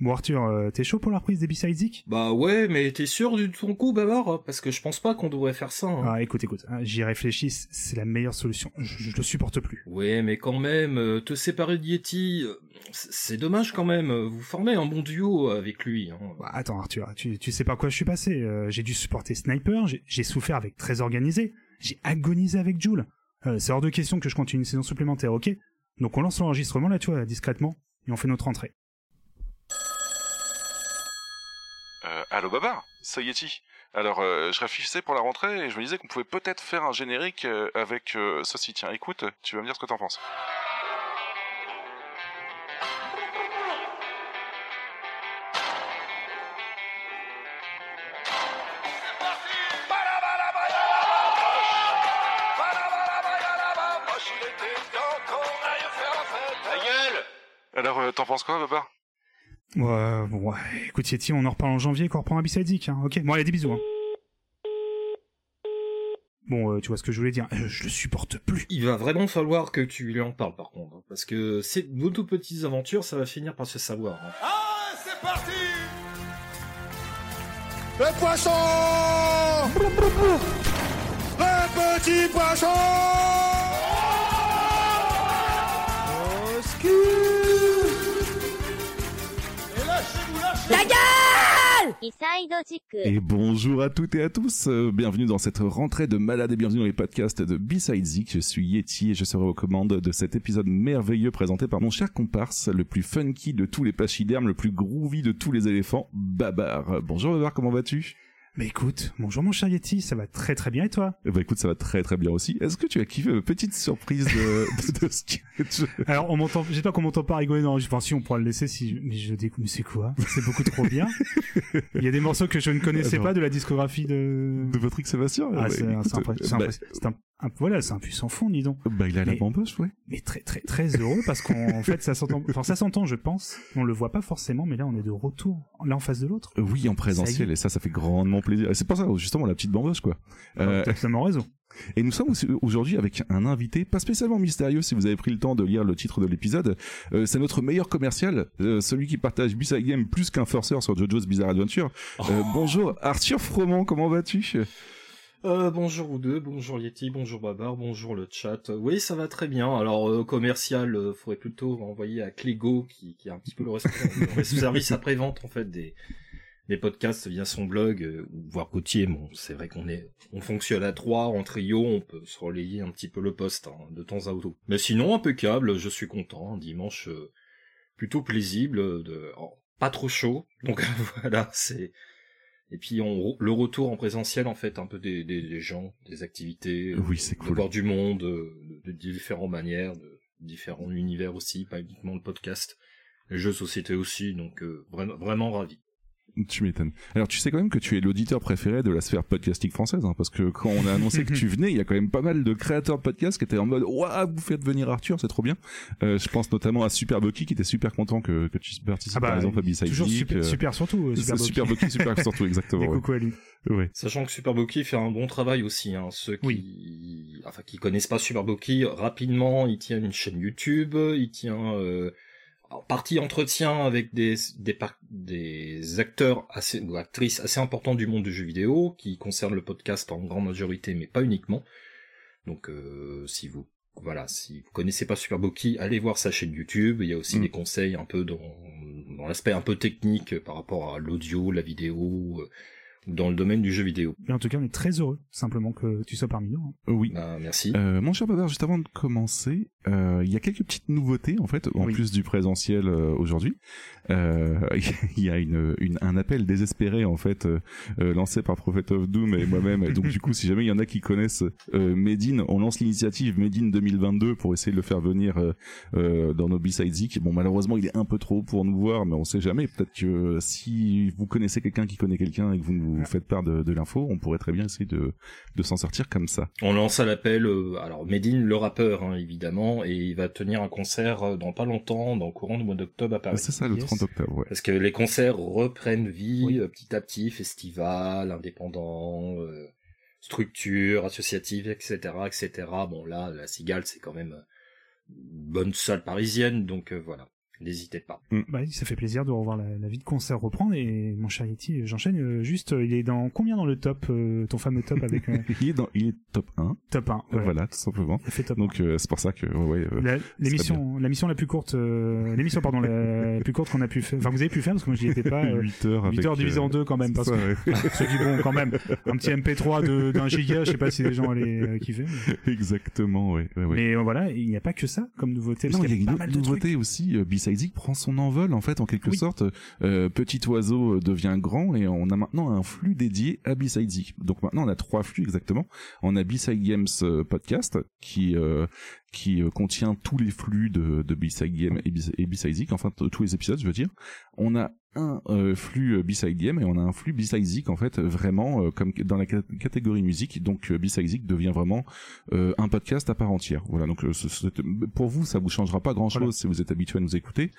Bon Arthur, euh, t'es chaud pour la reprise des B-Side Zik? Bah ouais, mais t'es sûr du ton coup, Babar Parce que je pense pas qu'on devrait faire ça. Hein. Ah écoute, écoute, hein, j'y réfléchis, c'est la meilleure solution. Je, je le supporte plus. Ouais, mais quand même, euh, te séparer de Yeti, euh, c'est dommage quand même. Vous formez un bon duo avec lui. Hein. Bah, attends Arthur, tu, tu sais pas quoi je suis passé. Euh, j'ai dû supporter Sniper, j'ai- j'ai souffert avec Très Organisé, j'ai agonisé avec Joule. Euh, c'est hors de question que je continue une saison supplémentaire, ok? Donc on lance l'enregistrement là, tu vois, discrètement, et on fait notre entrée. Euh, allô Babar, c'est Yeti. Alors, euh, je réfléchissais pour la rentrée et je me disais qu'on pouvait peut-être faire un générique euh, avec euh, ceci. Tiens, écoute, tu vas me dire ce que t'en penses. Alors, euh, t'en penses quoi, Babar Ouais, bon, ouais, écoute Yeti, on en reparle en janvier quand on reprend un Zik, hein, ok Bon allez, des bisous. Hein. Bon, euh, tu vois ce que je voulais dire, euh, je le supporte plus. Il va vraiment falloir que tu lui en parles par contre. hein, Parce que c'est vos toutes petites aventures, ça va finir par se savoir. hein. Ah, c'est parti Le poisson Le petit poisson Et bonjour à toutes et à tous, euh, bienvenue dans cette rentrée de malades et bienvenue dans les podcasts de B-Side Zik. Je suis Yeti et je serai aux commandes de cet épisode merveilleux présenté par mon cher comparse, le plus funky de tous les pachydermes, le plus groovy de tous les éléphants, Babar. Bonjour Babar, comment vas-tu? Mais écoute, bonjour mon cher Yeti, ça va très très bien et toi? Eh ben écoute, ça va très très bien aussi. Est-ce que tu as kiffé ma petite surprise de, de, sketch? Alors, on m'entend, j'espère qu'on m'entend pas rigoler dans Enfin, si, on pourra le laisser si, mais je découvre, mais c'est quoi? C'est beaucoup trop bien. Il y a des morceaux que je ne connaissais Attends. pas de la discographie de... de Patrick Sébastien? Ah, Bah, c'est, c'est bah, c'est un, un- voilà, c'est un puissant fond, dis donc. bah, il a la Mais- bamboche, ouais. Mais très, très, très heureux parce qu'en en fait, ça s'entend, enfin, ça s'entend, je pense. On le voit pas forcément, mais là, on est de retour, l'un en face de l'autre. Euh, Oui, en présentiel, et ça, ça fait grandement plaisir. C'est pas ça, justement, la petite bamboche, quoi. Euh, T'as totalement raison. Et nous sommes aussi- aujourd'hui avec un invité pas spécialement mystérieux si vous avez pris le temps de lire le titre de l'épisode. Euh, c'est notre meilleur commercial, euh, celui qui partage B-Side Game plus qu'un forceur sur JoJo's Bizarre Adventure. Euh, bonjour Arthur Froment, comment vas-tu? Euh, bonjour vous deux, bonjour Yeti, bonjour Babar, bonjour le chat. Euh, Oui, ça va très bien. Alors euh, commercial, euh, faudrait plutôt envoyer à Clégo qui, qui est un petit peu le, le service après vente en fait des des podcasts via son blog euh, ou voire Gauthier. Bon, c'est vrai qu'on est on fonctionne à trois en trio, on peut se relayer un petit peu le poste hein, de temps à autre. Mais sinon impeccable, je suis content. Un dimanche euh, plutôt paisible, de oh, pas trop chaud. Donc voilà, c'est et puis on, le retour en présentiel en fait un peu des, des, des gens, des activités, euh, Oui, c'est de voir du monde euh, de, de différentes manières, de différents univers aussi, pas uniquement le podcast, les jeux de société aussi, donc euh, vraiment vraiment ravi. Tu m'étonnes. Alors tu sais quand même que tu es l'auditeur préféré de la sphère podcastique française, hein, parce que quand on a annoncé que tu venais, il y a quand même pas mal de créateurs de podcasts qui étaient en mode Waouh, vous faites venir Arthur, c'est trop bien. Euh, je pense notamment à Super Bucky qui était super content que, que tu participes par exemple à B-Side Ah bah, toujours Geek, super, euh, super surtout, euh, super, Bucky, super surtout, exactement. Et ouais. coucou à lui. Ouais. Sachant que Super fait un bon travail aussi, hein. ceux qui, enfin, qui connaissent pas Super rapidement, il tient une chaîne YouTube, il tient euh, partie entretien avec des des, par- des acteurs assez ou actrices assez importants du monde du jeu vidéo, qui concernent le podcast en grande majorité, mais pas uniquement. Donc, euh, si vous voilà, si vous connaissez pas Super Boki, allez voir sa chaîne YouTube. Il y a aussi Mm. des conseils un peu dans, dans l'aspect un peu technique par rapport à l'audio, la vidéo, euh, dans le domaine du jeu vidéo. Et en tout cas, on est très heureux, simplement que tu sois parmi nous. hein. Oui. Bah, merci. Euh, mon cher Babar, juste avant de commencer, euh, il y a quelques petites nouveautés en fait, en Oui. plus du présentiel euh, aujourd'hui. Euh, Il y a une, une, un appel désespéré en fait euh, euh, lancé par Prophet of Doom et moi-même. Et donc du coup, si jamais il y en a qui connaissent euh, Medine, on lance l'initiative Medine 2022 pour essayer de le faire venir euh, euh, dans nos B-Side Zik. Bon, malheureusement, il est un peu trop haut pour nous voir, mais on sait jamais. Peut-être que euh, si vous connaissez quelqu'un qui connaît quelqu'un et que vous nous faites part de, de l'info, on pourrait très bien essayer de, de s'en sortir comme ça. On lance à l'appel, euh, alors Medine, le rappeur, hein, évidemment, et il va tenir un concert euh, dans pas longtemps, dans le courant du mois d'octobre à Paris. C'est ça, le Yes. 30 octobre, ouais. Parce que les concerts reprennent vie Oui. euh, petit à petit, festival, indépendant, euh, structure associative, etc., etc. Bon là, la Cigale, c'est quand même une bonne salle parisienne, donc euh, voilà. N'hésitez pas. Bah, ça fait plaisir de revoir la, la vie de concert reprendre. Et mon cher Yeti, j'enchaîne euh, juste, euh, il est dans combien dans le top, euh, ton fameux top avec euh, il est dans, il est top 1. top 1 Voilà, voilà. tout simplement. Il fait top Donc euh, c'est pour ça que ouais, ouais, euh, La- l'émission la mission la plus courte euh, l'émission pardon la plus courte qu'on a pu faire enfin vous avez pu faire parce que moi j'y étais pas euh, 8 heures 8 avec, heures divisé euh, en deux quand même parce ça, que ouais. c'est du bon quand même un petit MP3 de d'un giga je sais pas si les gens allaient euh, kiffer mais, Exactement, ouais. ouais, ouais. mais, euh, voilà il n'y a pas que ça comme nouveauté parce Non, il y a pas mal de trucs nouveauté aussi. Euh, Zik prend son envol en fait en quelque Oui. sorte. Euh, petit oiseau euh, devient grand et on a maintenant un flux dédié à B-Side Zik. Donc maintenant on a trois flux exactement. On a B-Side Games euh, podcast qui euh, qui contient tous les flux de, de B-Side Game et B- B-Side enfin tous les épisodes je veux dire. On a un euh, flux euh, B-Side Game et on a un flux B-Side en fait vraiment euh, comme dans la cat- catégorie musique. Donc euh, B-Side devient vraiment euh, un podcast à part entière. Voilà, donc euh, pour vous, ça vous changera pas grand chose Voilà. si vous êtes habitué à nous écouter,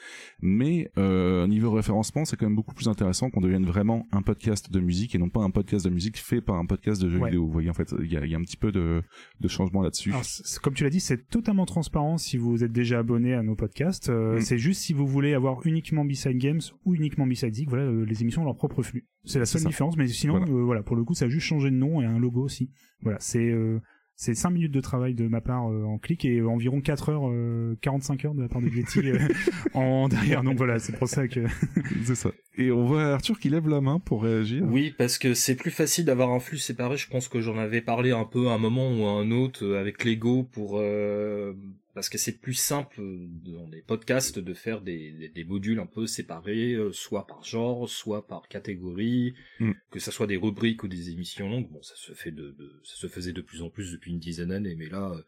mais euh, niveau référencement, c'est quand même beaucoup plus intéressant qu'on devienne vraiment un podcast de musique et non pas un podcast de musique fait par un podcast de jeux Ouais. vidéo. Vous voyez, en fait, il y a, y a un petit peu de, de changement là-dessus. Comme tu l'as dit, c'est totalement transparent si vous êtes déjà abonné à nos podcasts. Euh, Mm. C'est juste si vous voulez avoir uniquement B-Side Games ou uniquement Zik, voilà, euh, les émissions ont leur propre flux. C'est la seule différence, mais sinon, Voilà. voilà. voilà, pour le coup, ça a juste changé de nom et un logo aussi. Voilà, c'est euh, c'est 5 minutes de travail de ma part euh, en clic et environ 4 heures, euh, 45 heures de la part de Getty euh, en derrière. Donc voilà, c'est pour ça que... c'est ça. Et on voit Arthur qui lève la main pour réagir. Oui, parce que c'est plus facile d'avoir un flux séparé. Je pense que j'en avais parlé un peu à un moment ou à un autre euh, avec Lego pour euh, parce que c'est plus simple euh, dans les podcasts de faire des, des, des modules un peu séparés, euh, soit par genre, soit par catégorie, Mm. que ça soit des rubriques ou des émissions longues. Bon, ça se fait de, de- ça se faisait de plus en plus depuis une dizaine d'années, mais là, euh,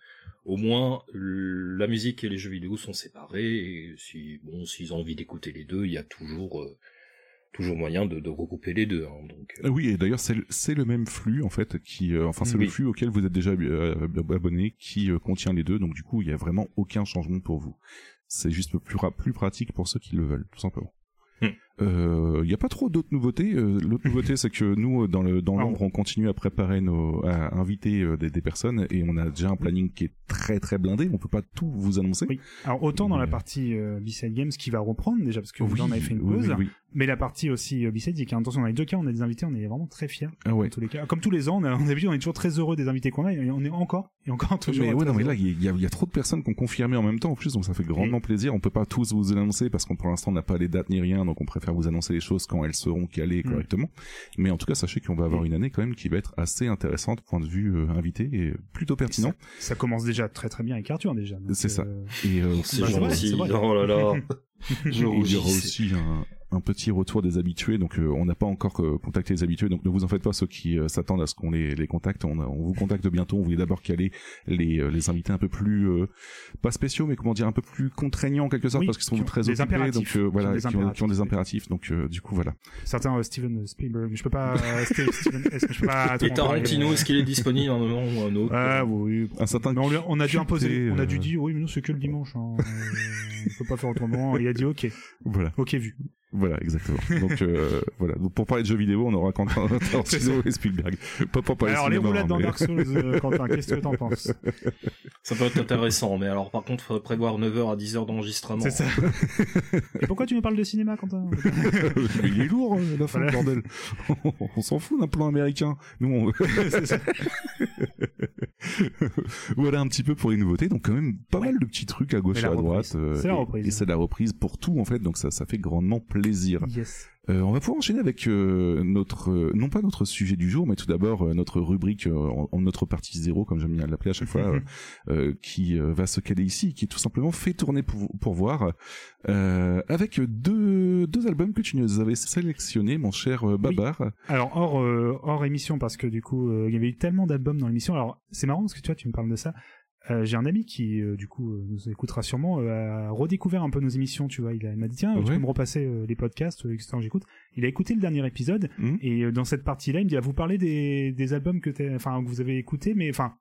au moins, la musique et les jeux vidéo sont séparés. Et si bon, s'ils ont envie d'écouter les deux, il y a toujours euh, toujours moyen de, de regrouper les deux. hein, donc, euh, Ah Oui, et d'ailleurs c'est le, même flux en fait qui, euh, enfin c'est le flux auquel vous êtes déjà euh, abonné qui euh, contient les deux, donc du coup il y a vraiment aucun changement pour vous. C'est juste plus plus pratique pour ceux qui le veulent, tout simplement. Hmm. Euh, Il y a pas trop d'autres nouveautés. Euh, L'autre nouveauté, c'est que nous, dans le dans Ah, l'ombre, on continue à préparer nos, à inviter euh, des, des personnes et on a déjà un planning qui est très très blindé. On peut pas tout vous annoncer. Oui. Alors autant dans la partie euh, B-Side Games qui va reprendre déjà, parce que là on avait fait une pause, oui, oui. mais la partie aussi euh, B-Side Zik, attention dans les deux cas on a des invités, on est vraiment très fiers. Ah ouais. En tous les cas, comme tous les ans, on a, on on est toujours très heureux des invités qu'on a, et on est encore, et encore toujours. Mais ouais, non, mais là, il y, a- il y a trop de personnes qui ont confirmé en même temps, en plus, donc ça fait grandement plaisir. On peut pas tous vous annoncer parce qu'on pour l'instant on n'a pas les dates ni rien, donc on préfère vous annoncer les choses quand elles seront calées Mm. correctement. Mais en tout cas, sachez qu'on va avoir une année quand même qui va être assez intéressante, point de vue euh, invité et plutôt pertinent. ça commence déjà très très bien avec Arthur déjà. C'est ça. euh, Et euh, c'est Bah, vrai, vrai. Oh là là. Je il y aura aussi un, un petit retour des habitués, donc euh, on n'a pas encore euh, contacté les habitués, donc ne vous en faites pas ceux qui euh, s'attendent à ce qu'on les, les contacte. On, on vous contacte bientôt. On voulait d'abord caler les, euh, les invités un peu plus euh, pas spéciaux, mais comment dire un peu plus contraignants en quelque sorte Oui, parce qu'ils sont qui ont très des occupés, donc impératifs, euh, qui ont voilà, des qui ont, qui ont des impératifs. Donc euh, du coup voilà. Certains euh, Steven Spielberg, je peux pas. Steve- Steven, est-ce que je peux pas. Et Tarantino, est-ce qu'il est disponible à un moment ou à un autre? Ah oui. Un certain Mais on, lui a- on a dû imposer, on a dû dire oui mais nous c'est que le dimanche. Hein. On peut pas faire autrement. Il a dit ok, Voilà, ok vu. Voilà, exactement. Donc euh, voilà. Donc, pour parler de jeux vidéo, on aura Quentin Tarantino et Spielberg. Pas pour parler Alors les hein, dans mais- Dark Souls, euh, Quentin, qu'est-ce que t'en penses? Ça peut être intéressant, mais alors par contre, prévoir 9h à 10h d'enregistrement. C'est ça. Et pourquoi tu nous parles de cinéma, Quentin? Il est lourd euh, la fin Voilà. bordel. on s'en fout d'un plan américain. Nous on... C'est ça. voilà un petit peu pour les nouveautés. Donc quand même pas mal de petits trucs à gauche Et et à droite. euh, C'est la et- reprise. Et c'est la reprise pour tout en fait. Donc ça ça fait grandement plaisir. Yes. Euh, on va pouvoir enchaîner avec euh, notre euh, non pas notre sujet du jour, mais tout d'abord notre rubrique en, notre partie zéro comme j'aime bien l'appeler à chaque fois, qui va se caler ici, qui est tout simplement fait tourner pour, pour voir, avec deux deux albums que tu nous avais sélectionnés, mon cher Babar. Alors hors hors émission parce que du coup il y avait eu tellement d'albums dans l'émission. Alors c'est marrant parce que tu vois tu me parles de ça. Euh, j'ai un ami qui euh, du coup euh, nous écoutera sûrement euh, a redécouvert un peu nos émissions tu vois il, a- il m'a dit tiens tu Ouais. peux me repasser euh, les podcasts etc j'écoute il a écouté le dernier épisode Mhm. et euh, dans cette partie là il me dit ah, vous parlez des, des albums que enfin que vous avez écouté mais enfin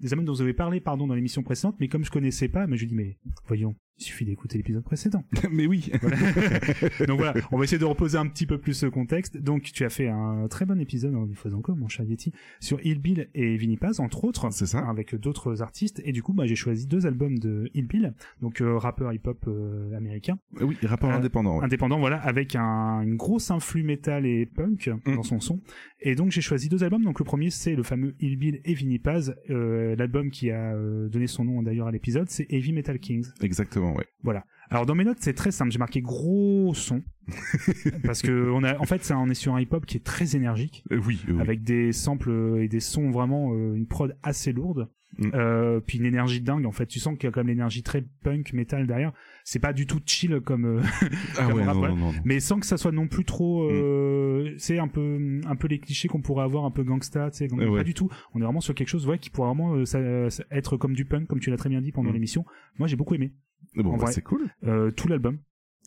des albums dont vous avez parlé pardon dans l'émission précédente mais comme je connaissais pas mais je lui dis mais voyons Il suffit d'écouter l'épisode précédent. Mais oui. Donc voilà, on va essayer de reposer un petit peu plus ce contexte. Donc tu as fait un très bon épisode en faisant quoi, mon cher Yeti, sur Hill Bill et Vinnie Paz, entre autres, C'est ça. avec d'autres artistes. Et du coup, bah, j'ai choisi deux albums de Hill Bill, donc euh, rappeur hip-hop euh, américain, Oui, rapport Euh, indépendant. ouais. indépendant, voilà, avec un, une grosse influx métal et punk Mm. dans son son. Et donc j'ai choisi deux albums. Donc le premier c'est le fameux Hill Bill et Vinnie Paz. Euh, L'album qui a euh, donné son nom d'ailleurs à l'épisode, c'est Heavy Metal Kings. Exactement, ouais. Voilà. Alors dans mes notes, c'est très simple. J'ai marqué gros son parce que on a, en fait, ça, on est sur un hip-hop qui est très énergique, Euh, oui, oui. avec des samples euh, et des sons vraiment euh, une prod assez lourde, Mm. euh, puis une énergie dingue. En fait, tu sens qu'il y a quand même l'énergie très punk metal derrière. C'est pas du tout chill comme, euh, ah comme ouais, rap, non, voilà. non, non, non. mais sans que ça soit non plus trop. Euh, C'est un peu, un peu les clichés qu'on pourrait avoir, un peu gangsta, tu sais. gang- Euh, ouais. Pas du tout. On est vraiment sur quelque chose, ouais, qui pourrait vraiment euh, ça- être comme du punk, comme tu l'as très bien dit pendant Mm. l'émission. Moi, j'ai beaucoup aimé. Bon, en bah, c'est cool. Euh, tout l'album.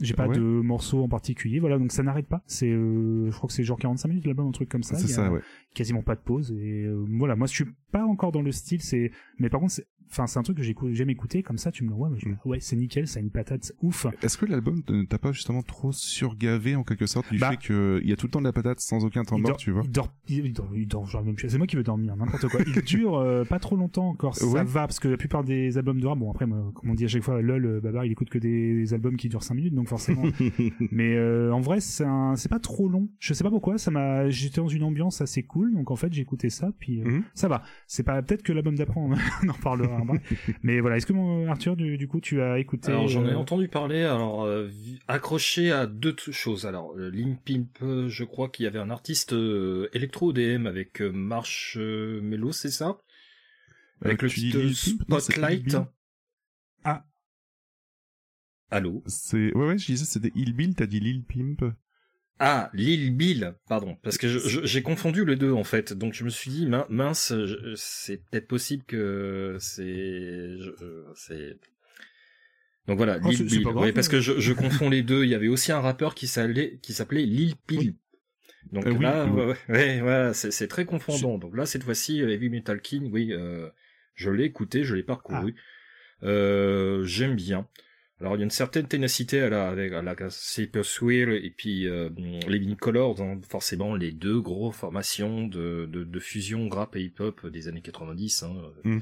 J'ai pas Ouais. de morceaux en particulier, voilà, donc ça n'arrête pas. C'est, euh, je crois que c'est genre 45 minutes l'album, un truc comme ça. C'est ça, ouais. Quasiment pas de pause et euh, voilà. Moi, je suis pas encore dans le style, c'est, mais par contre, c'est, enfin, c'est un truc que j'aime écouter comme ça. Tu me le vois, mais je- Mm. ouais, c'est nickel, ça a une patate ouf. Est-ce que l'album ne t'a pas justement trop surgavé en quelque sorte du Bah, fait qu'il y a tout le temps de la patate sans aucun temps mort, tu vois il dort, il, dort, il dort genre. C'est moi qui veux dormir, n'importe quoi. Il dure euh, pas trop longtemps encore, ça Ouais. va parce que la plupart des albums de rap, bon après, moi, comme on dit à chaque fois, lol, euh, Babar, il écoute que des albums qui durent 5 minutes, donc forcément. Mais euh, en vrai, c'est un- pas trop long. Je sais pas pourquoi, ça m'a, j'étais dans une ambiance assez cool, donc en fait, écouté ça, puis euh, Mhm. ça va. C'est pas peut-être que l'album d'après, on en reparlera. Mais voilà, est-ce que mon Arthur, du, du coup, tu as écouté Alors j'en ai euh, entendu parler, alors euh, accroché à deux choses. Alors euh, Limp Pimp, euh, je crois qu'il y avait un artiste euh, électro DM avec euh, Marsh euh, Mello, c'est ça? Avec Euh, le titre Spotlight. Ah. Allô? C'est ouais ouais, je disais c'était Hill Bill, t'as dit Lil Pimp. Ah, Lil Bill, pardon, parce que j'ai confondu les deux en fait. Donc je me suis dit min- mince, c'est peut-être possible que c'est donc voilà, Oh, Lil Bill. Ouais, parce que je, je confonds les deux. Il y avait aussi un rappeur qui s'appelait qui s'appelait Lil. Oui. Donc Euh, oui, là, oui. ouais, ouais, ouais, voilà, c'est très confondant. Donc là, cette fois-ci, Heavy Metal King, oui, euh, je l'ai écouté, je l'ai parcouru. Ah. Euh, J'aime bien. Alors il y a une certaine ténacité à la avec à la et puis euh, Living Colors, hein, forcément les deux gros formations de, de, de fusion rap et hip-hop des années 90. Hein. Mm.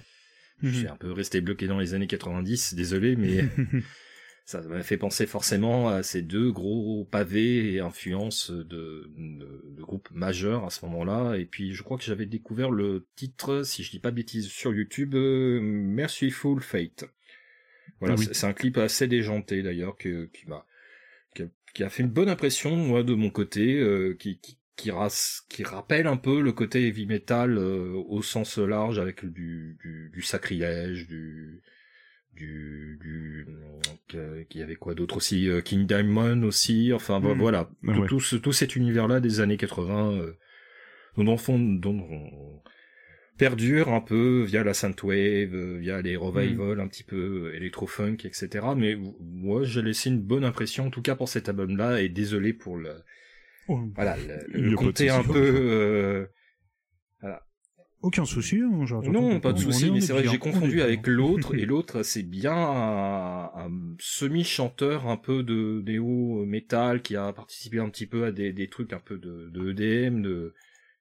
Je suis un peu resté bloqué dans les années 90, désolé, mais ça m'a fait penser forcément à ces deux gros pavés et influences de, de, de groupes majeurs à ce moment-là. Et puis je crois que j'avais découvert le titre, si je dis pas de bêtises, sur YouTube, euh, Merciful Fate. Voilà, Ah oui. c'est- un clip assez déjanté d'ailleurs que, qui m'a qui a, qui a fait une bonne impression moi de mon côté, euh, qui, qui qui, qui rappelle un peu le côté heavy metal euh, au sens large avec du, du, du sacrilège, du du du euh, qu'il y avait quoi d'autre aussi euh, King Diamond aussi enfin vo- Mm. voilà tout, ouais. tout, ce- tout cet univers là des années 80 euh, dont on dont on perdure un peu via la synthwave euh, via les revivals un petit peu électro-funk etc mais moi j'ai laissé une bonne impression en tout cas pour cet album là et désolé pour le Oh, voilà le, côté un peu euh, Aucun souci, hein, non, pas de souci, mais est c'est vrai que j'ai confondu avec l'autre, et l'autre, c'est bien un, un semi-chanteur un peu de néo metal qui a participé un petit peu à des, des trucs un peu de, de EDM, de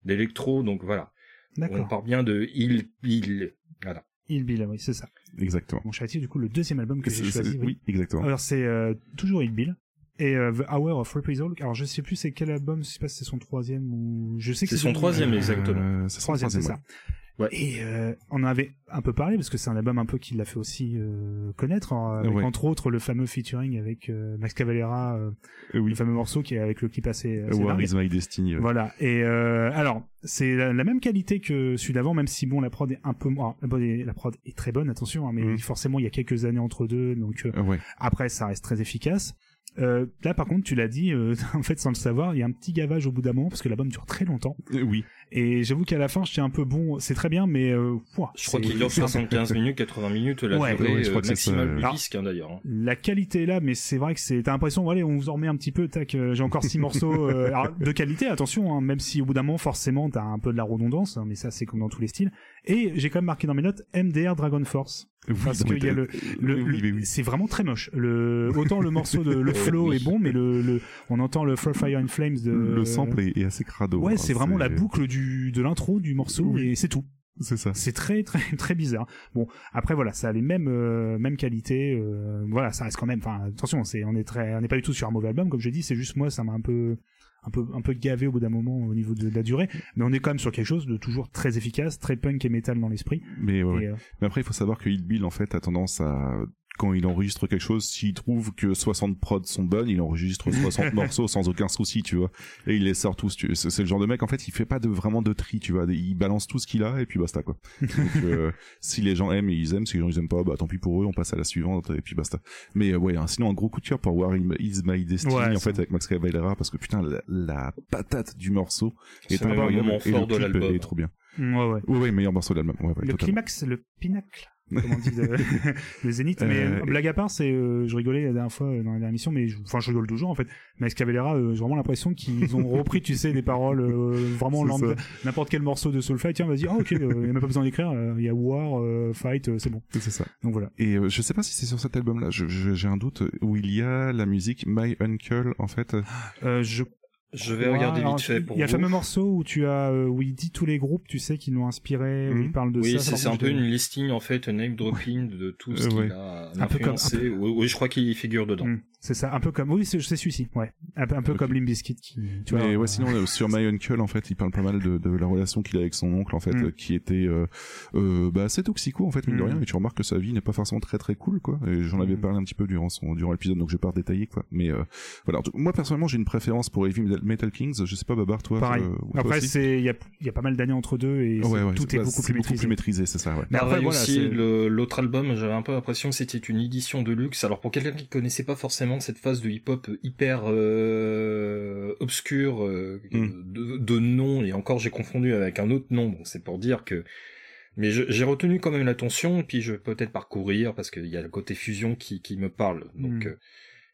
d'électro, donc voilà. On D'accord. part bien de Il Bill. Voilà. Il Bill, oui, c'est ça. Exactement. Mon châtier, du coup, le deuxième album que j'ai choisi, oui. oui, exactement. Alors c'est euh, toujours Il Bill et euh, The Hour of Reprisal. Alors je sais plus c'est quel album, je sais pas si c'est son troisième ou je sais que C'est son troisième, exactement. Euh, c'est son Troisième, c'est ça. Ouais. Et euh, on en avait un peu parlé parce que c'est un album un peu qui l'a fait aussi euh, connaître, hein, avec Ouais. entre autres le fameux featuring avec euh, Max Cavalera, euh, Euh, oui. le fameux morceau qui est avec le clip assez, assez War dingue. is my destiny. ouais. Voilà. Et euh, alors, c'est la, la même qualité que celui d'avant, même si bon, la prod est un peu moins. La prod est, la prod est très bonne, attention, hein, mais Mhm. forcément, il y a quelques années entre deux, donc après, ça reste très efficace. Euh, là, par contre, tu l'as dit, euh, en fait, sans le savoir, il y a un petit gavage au bout d'un moment parce que l'album dure très longtemps. Euh, oui. Et j'avoue qu'à la fin, j'étais un peu bon. C'est très bien, mais euh, ouah, Je crois qu'il dure c'est un- 75 minutes, 80 minutes, la Ouais, durée ouais, je crois euh, que c'est ça, maximale euh. du disque, hein, d'ailleurs. hein. La qualité est là, mais c'est vrai que c'est. T'as l'impression, allez, on vous en remet un petit peu. Tac, euh, j'ai encore six morceaux. euh, alors, de qualité, attention, hein, même si au bout d'un moment, forcément, t'as un peu de la redondance, hein, mais ça, c'est comme dans tous les styles. Et j'ai quand même marqué dans mes notes MDR Dragon Force. Oui, parce qu'il y a le, le, oui, oui, le- oui, oui. c'est vraiment très moche. Le, autant le morceau de le flow est bon, mais le, le, on entend le For Fire and Flames de. Le sample est, est assez crado. Ouais, hein, c'est vraiment la boucle du, de l'intro du morceau et c'est tout. C'est ça. C'est très très très bizarre. Bon, après voilà, ça a les mêmes euh, mêmes qualités. euh, voilà, ça reste quand même. Enfin, attention, c'est on est très, on n'est pas du tout sur un mauvais album, comme je dis. C'est juste moi, ça m'a un peu un peu un peu gavé au bout d'un moment au niveau de, la durée. Mais on est quand même sur quelque chose de toujours très efficace, très punk et métal dans l'esprit. Mais, ouais, ouais. Euh, Mais après, il faut savoir que Hit Bill, en fait, a tendance à quand il enregistre quelque chose, s'il trouve que 60 prods sont bonnes, il enregistre 60 morceaux sans aucun souci, tu vois. Et il les sort tous. tu- C'est le genre de mec, en fait, il fait pas de vraiment de tri, tu vois. Il balance tout ce qu'il a et puis basta, quoi. Donc, euh, si les gens aiment, ils aiment. Si les gens ils aiment pas, bah tant pis pour eux, on passe à la suivante et puis basta. Mais euh, ouais, hein, sinon un gros coup de cœur pour War Is My Destiny, Ouais, en fait, avec Max Cavalera, parce que putain, la, la patate du morceau est un incroyable et le de clip l'album. est trop bien. ouais, ouais. Ouais, ouais, meilleur morceau de l'album. Ouais, ouais, le totalement. climax, le pinacle. Comment on dit de, le zénith. Mais Euh, euh, blague à part, c'est, euh, je rigolais la dernière fois euh, dans la dernière émission, mais je- enfin, je rigole toujours en fait. Mais euh, j'ai vraiment l'impression qu'ils ont repris, tu sais, des paroles euh, vraiment n'importe quel morceau de Soulfly. Tiens, vas-y, ah ok, il y a même pas besoin d'écrire. euh, Il y a War, euh, Fight, c'est bon. C'est ça. Donc voilà. Et euh, je sais pas si c'est sur cet album-là, j'ai un doute, où il y a la musique My Uncle, en fait. Euh, je Je vais regarder vite fait pour Il y a le fameux morceau où tu as, euh, où il dit tous les groupes, tu sais, qui l'ont inspiré, où Mhm. il parle de Oui, ça. Alors, c'est un peu une listing en fait, un name dropping de tout ce Euh, qu'il ouais. a Un peu comme- influencé. Oui, oui, je crois qu'il figure dedans. Mhm. C'est ça, un peu comme, oui, c'est celui-ci, ouais. Un, peu- un peu Ok. comme qui, tu vois. Mais euh, ouais, sinon euh, sur My Uncle, en fait, il parle pas mal de, de la relation qu'il a avec son oncle, en fait, Mm. qui était euh, euh, bah, assez toxico, en fait, mine de Mm. rien. Et tu remarques que sa vie n'est pas forcément très très cool, quoi. Et j'en avais Mm. parlé un petit peu durant son durant l'épisode, donc je vais pas détailler, quoi. Mais euh, voilà. Moi personnellement, j'ai une préférence pour Heavy Metal- Kings. Je sais pas, Babar, toi. Pareil. euh, toi Après, c'est, il y a, il y a pas mal d'années entre deux et c'est- Ouais, ouais, tout est bah, beaucoup c'est plus maîtrisé. maîtrisé, c'est ça, ouais. Mais après, voilà, le- l'autre album, j'avais un peu l'impression que c'était une édition de luxe. Alors pour quelqu'un qui connaissait pas forcément cette phase de hip-hop hyper euh, obscure euh, Mm. de, de nom, et encore j'ai confondu avec un autre nom, donc c'est pour dire que... Mais j'ai retenu quand même l'attention, et puis je vais peut-être parcourir, parce qu'il y a le côté fusion qui, qui me parle. Donc, Mm. euh,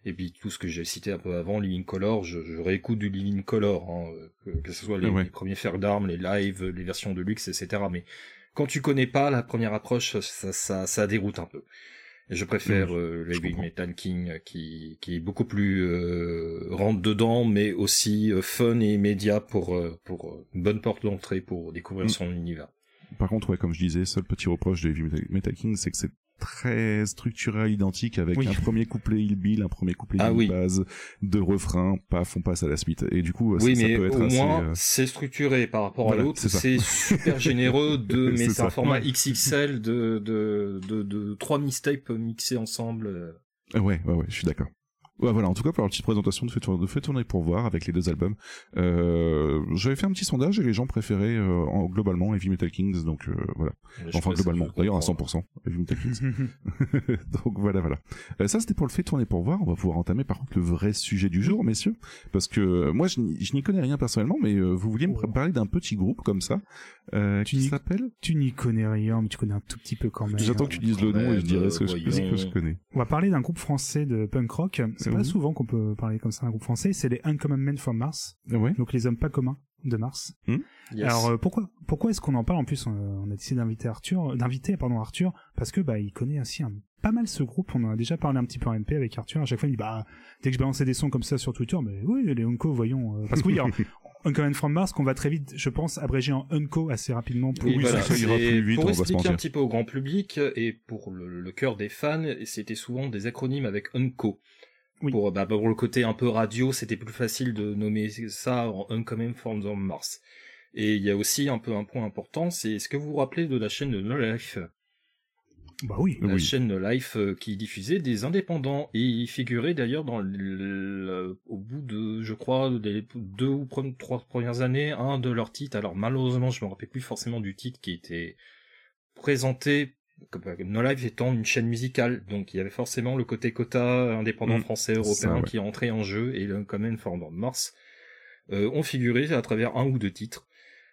et puis tout ce que j'ai cité un peu avant, Living Color, je, je réécoute du Living Color, hein, que, que ce soit les, Ouais. les premiers fers d'armes, les lives, les versions de luxe, etc. Mais quand tu connais pas la première approche, ça, ça, ça déroute un peu. Je préfère Oui, euh. Metal King euh, qui, qui est beaucoup plus euh, rentre dedans, mais aussi euh, fun et immédiat pour, euh, pour une bonne porte d'entrée pour découvrir Mm. son univers. Par contre, ouais, comme je disais, seul petit reproche de Heavy Metal- King, c'est que c'est très structuré à l'identique avec Oui. un premier couplet il bill, un premier couplet Ah il oui. base, deux refrains, paf, on passe à la suite. Et du coup, Oui, ça, ça mais peut être au assez, moins, euh, c'est structuré par rapport Voilà, à l'autre. c'est super généreux, de, mais C'est un format. XXL de, de, de, de trois mixtapes mixés ensemble. euh. Ouais, ouais, ouais, je suis d'accord. Ouais, voilà, en tout cas, pour la petite présentation de Fait tourner, de Fait tourner pour voir avec les deux albums, euh, j'avais fait un petit sondage et les gens préféraient euh, en, globalement Heavy Metal Kings, donc euh, voilà. Je Enfin, globalement, d'ailleurs à comprends. 100%, Heavy Metal Kings. donc voilà, voilà. Euh, ça, c'était pour le Fait tourner pour voir. On va pouvoir entamer par contre le vrai sujet du jour, messieurs, parce que moi, je n'y connais rien personnellement, mais euh, vous vouliez me parler d'un petit groupe comme ça, euh, Tu qui s'appelle tu n'y connais rien, mais tu connais un tout petit peu quand même. J'attends que tu dises le nom et je même, dirai ce que, je- voyons. ce que je connais. On va parler d'un groupe français de punk rock. C'est Oui. pas souvent qu'on peut parler comme ça d'un groupe français. C'est les Uncommon Men from Mars. Ouais. Donc les hommes pas communs de Mars. Yes. Alors euh, pourquoi pourquoi est-ce qu'on en parle? En plus on, on a décidé d'inviter Arthur d'inviter pardon Arthur parce que bah il connaît ainsi un, pas mal ce groupe on en a déjà parlé un petit peu en MP avec Arthur à chaque fois il dit bah dès que je balançais des sons comme ça sur Twitter mais oui les Unco voyons euh, parce que oui alors, Uncommon from Mars qu'on va très vite je pense abréger en Unco assez rapidement pour Oui, voilà, ça ira plus vite, pour on va se expliquer un petit peu au grand public et pour le, le cœur des fans, c'était souvent des acronymes avec UNCO. Oui. Pour, bah, pour le côté un peu radio, c'était plus facile de nommer ça en Uncommon from the Mars. Et il y a aussi un peu un point important, c'est est-ce que vous vous rappelez de la chaîne de No Life? Bah oui La Oui. chaîne No Life euh, qui diffusait des indépendants et il figurait d'ailleurs dans le- au bout de, je crois, des deux ou trois premières années, un de leurs titres. Alors malheureusement, je me rappelle plus forcément du titre qui était présenté No Life étant une chaîne musicale, donc il y avait forcément le côté quota indépendant Mm, français ça, européen ouais. qui entrait en jeu et le Common for Mars euh, ont figuré à travers un ou deux titres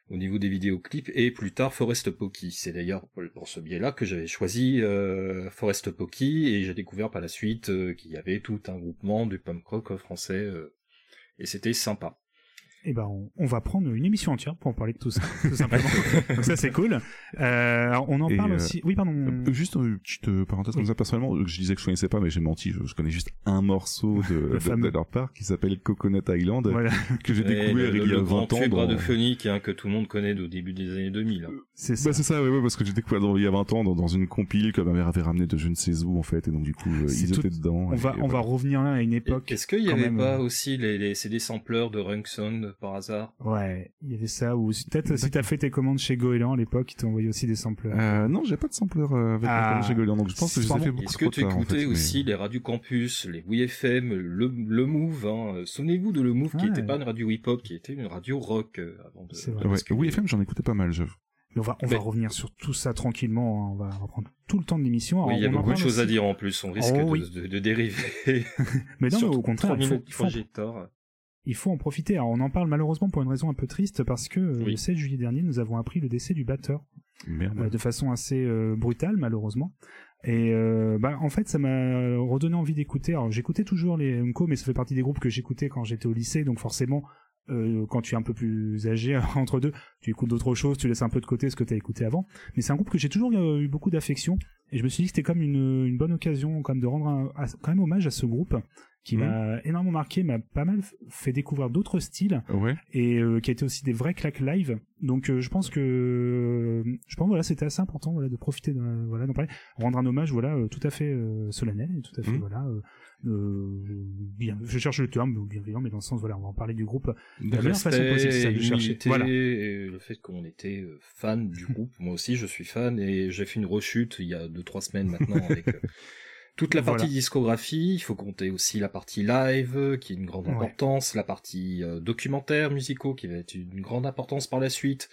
au niveau des vidéoclips et plus tard Forest Pocky. C'est d'ailleurs pour ce biais-là que j'avais choisi euh, Forest Pocky et j'ai découvert par la suite euh, qu'il y avait tout un groupement du punk rock français euh, et c'était sympa. Eh ben on, on va prendre une émission entière pour en parler de tout ça, tout simplement. Donc ça c'est cool. Euh, alors, on en Et, parle euh, aussi. Oui, pardon. Euh, Juste une petite euh, parenthèse comme Oui. ça, personnellement, je disais que je connaissais pas, mais j'ai menti, je, je connais juste un morceau de, de, fameux. de leur part qui s'appelle Coconut Island, Voilà, que j'ai Et découvert le, il y a le 20 grand ans. dans- radiophonique hein, que tout le monde connaît au début des années 2000. hein. c'est ça. Bah c'est ça, ouais, ouais, parce que j'ai découvert dans- il y a 20 ans dans, dans une compile que ma mère avait ramené de je ne sais où en fait, et donc du coup euh, ils tout- étaient dedans. on et, va, on va revenir là à une époque. Est-ce qu'il y avait même, pas aussi les, les CD sampleurs de Runkson par hasard Ouais, il y avait ça. Ou peut-être si t'as fait tes commandes chez Goéland à l'époque, ils t'ont envoyé aussi des sampleurs. Euh, non, j'ai pas de sampleur euh, avec Ah. la chez Golan, donc je pense que je les ai Pardon. fait beaucoup Est-ce que tu tard, en écoutais fait, mais- aussi les radios campus, les WFM, le, le Move hein, Souvenez-vous de le Move qui Ouais. n'était pas une radio hip-hop, qui était une radio rock euh, avant de. C'est vrai. Ouais, oui, FM, j'en écoutais pas mal, j'avoue. Mais on va, on Mais- va revenir sur tout ça tranquillement. hein. On va reprendre tout le temps de l'émission. Oui, il y a beaucoup de choses à dire en plus. On risque Oh, de, oui. de, de dériver. Mais non, mais au contraire, il faut, il faut-. Il faut en profiter. Alors, on en parle malheureusement pour une raison un peu triste parce que euh, Oui. le 16 juillet dernier, nous avons appris le décès du batteur euh, de façon assez euh, brutale malheureusement. Et bah en fait ça m'a redonné envie d'écouter. Alors j'écoutais toujours les Unco, mais ça fait partie des groupes que j'écoutais quand j'étais au lycée, donc forcément euh, quand tu es un peu plus âgé entre deux, tu écoutes d'autres choses, tu laisses un peu de côté ce que tu as écouté avant. Mais c'est un groupe que j'ai toujours euh, eu beaucoup d'affection et je me suis dit que c'était comme une, une bonne occasion quand même de rendre un- à- quand même hommage à ce groupe qui Mhm. m'a énormément marqué, m'a pas mal fait découvrir d'autres styles Ouais. et euh, qui a été aussi des vrais claques live. Donc euh, je pense que je pense voilà c'était assez important voilà de profiter de, voilà d'en parler, rendre un hommage voilà tout à fait solennel et tout à fait Mhm. voilà bien je cherche le terme mais bienveillant mais dans le sens voilà on va en parler du groupe la D'accord. meilleure façon possible c'est ça de Voilà. et le fait qu'on était euh, fan du groupe. Moi aussi, je suis fan et j'ai fait une rechute il y a deux trois semaines maintenant avec euh, toute la partie Voilà. discographie. Il faut compter aussi la partie live euh, qui est une grande Ouais. importance, la partie euh, documentaires musicaux qui va être une grande importance par la suite.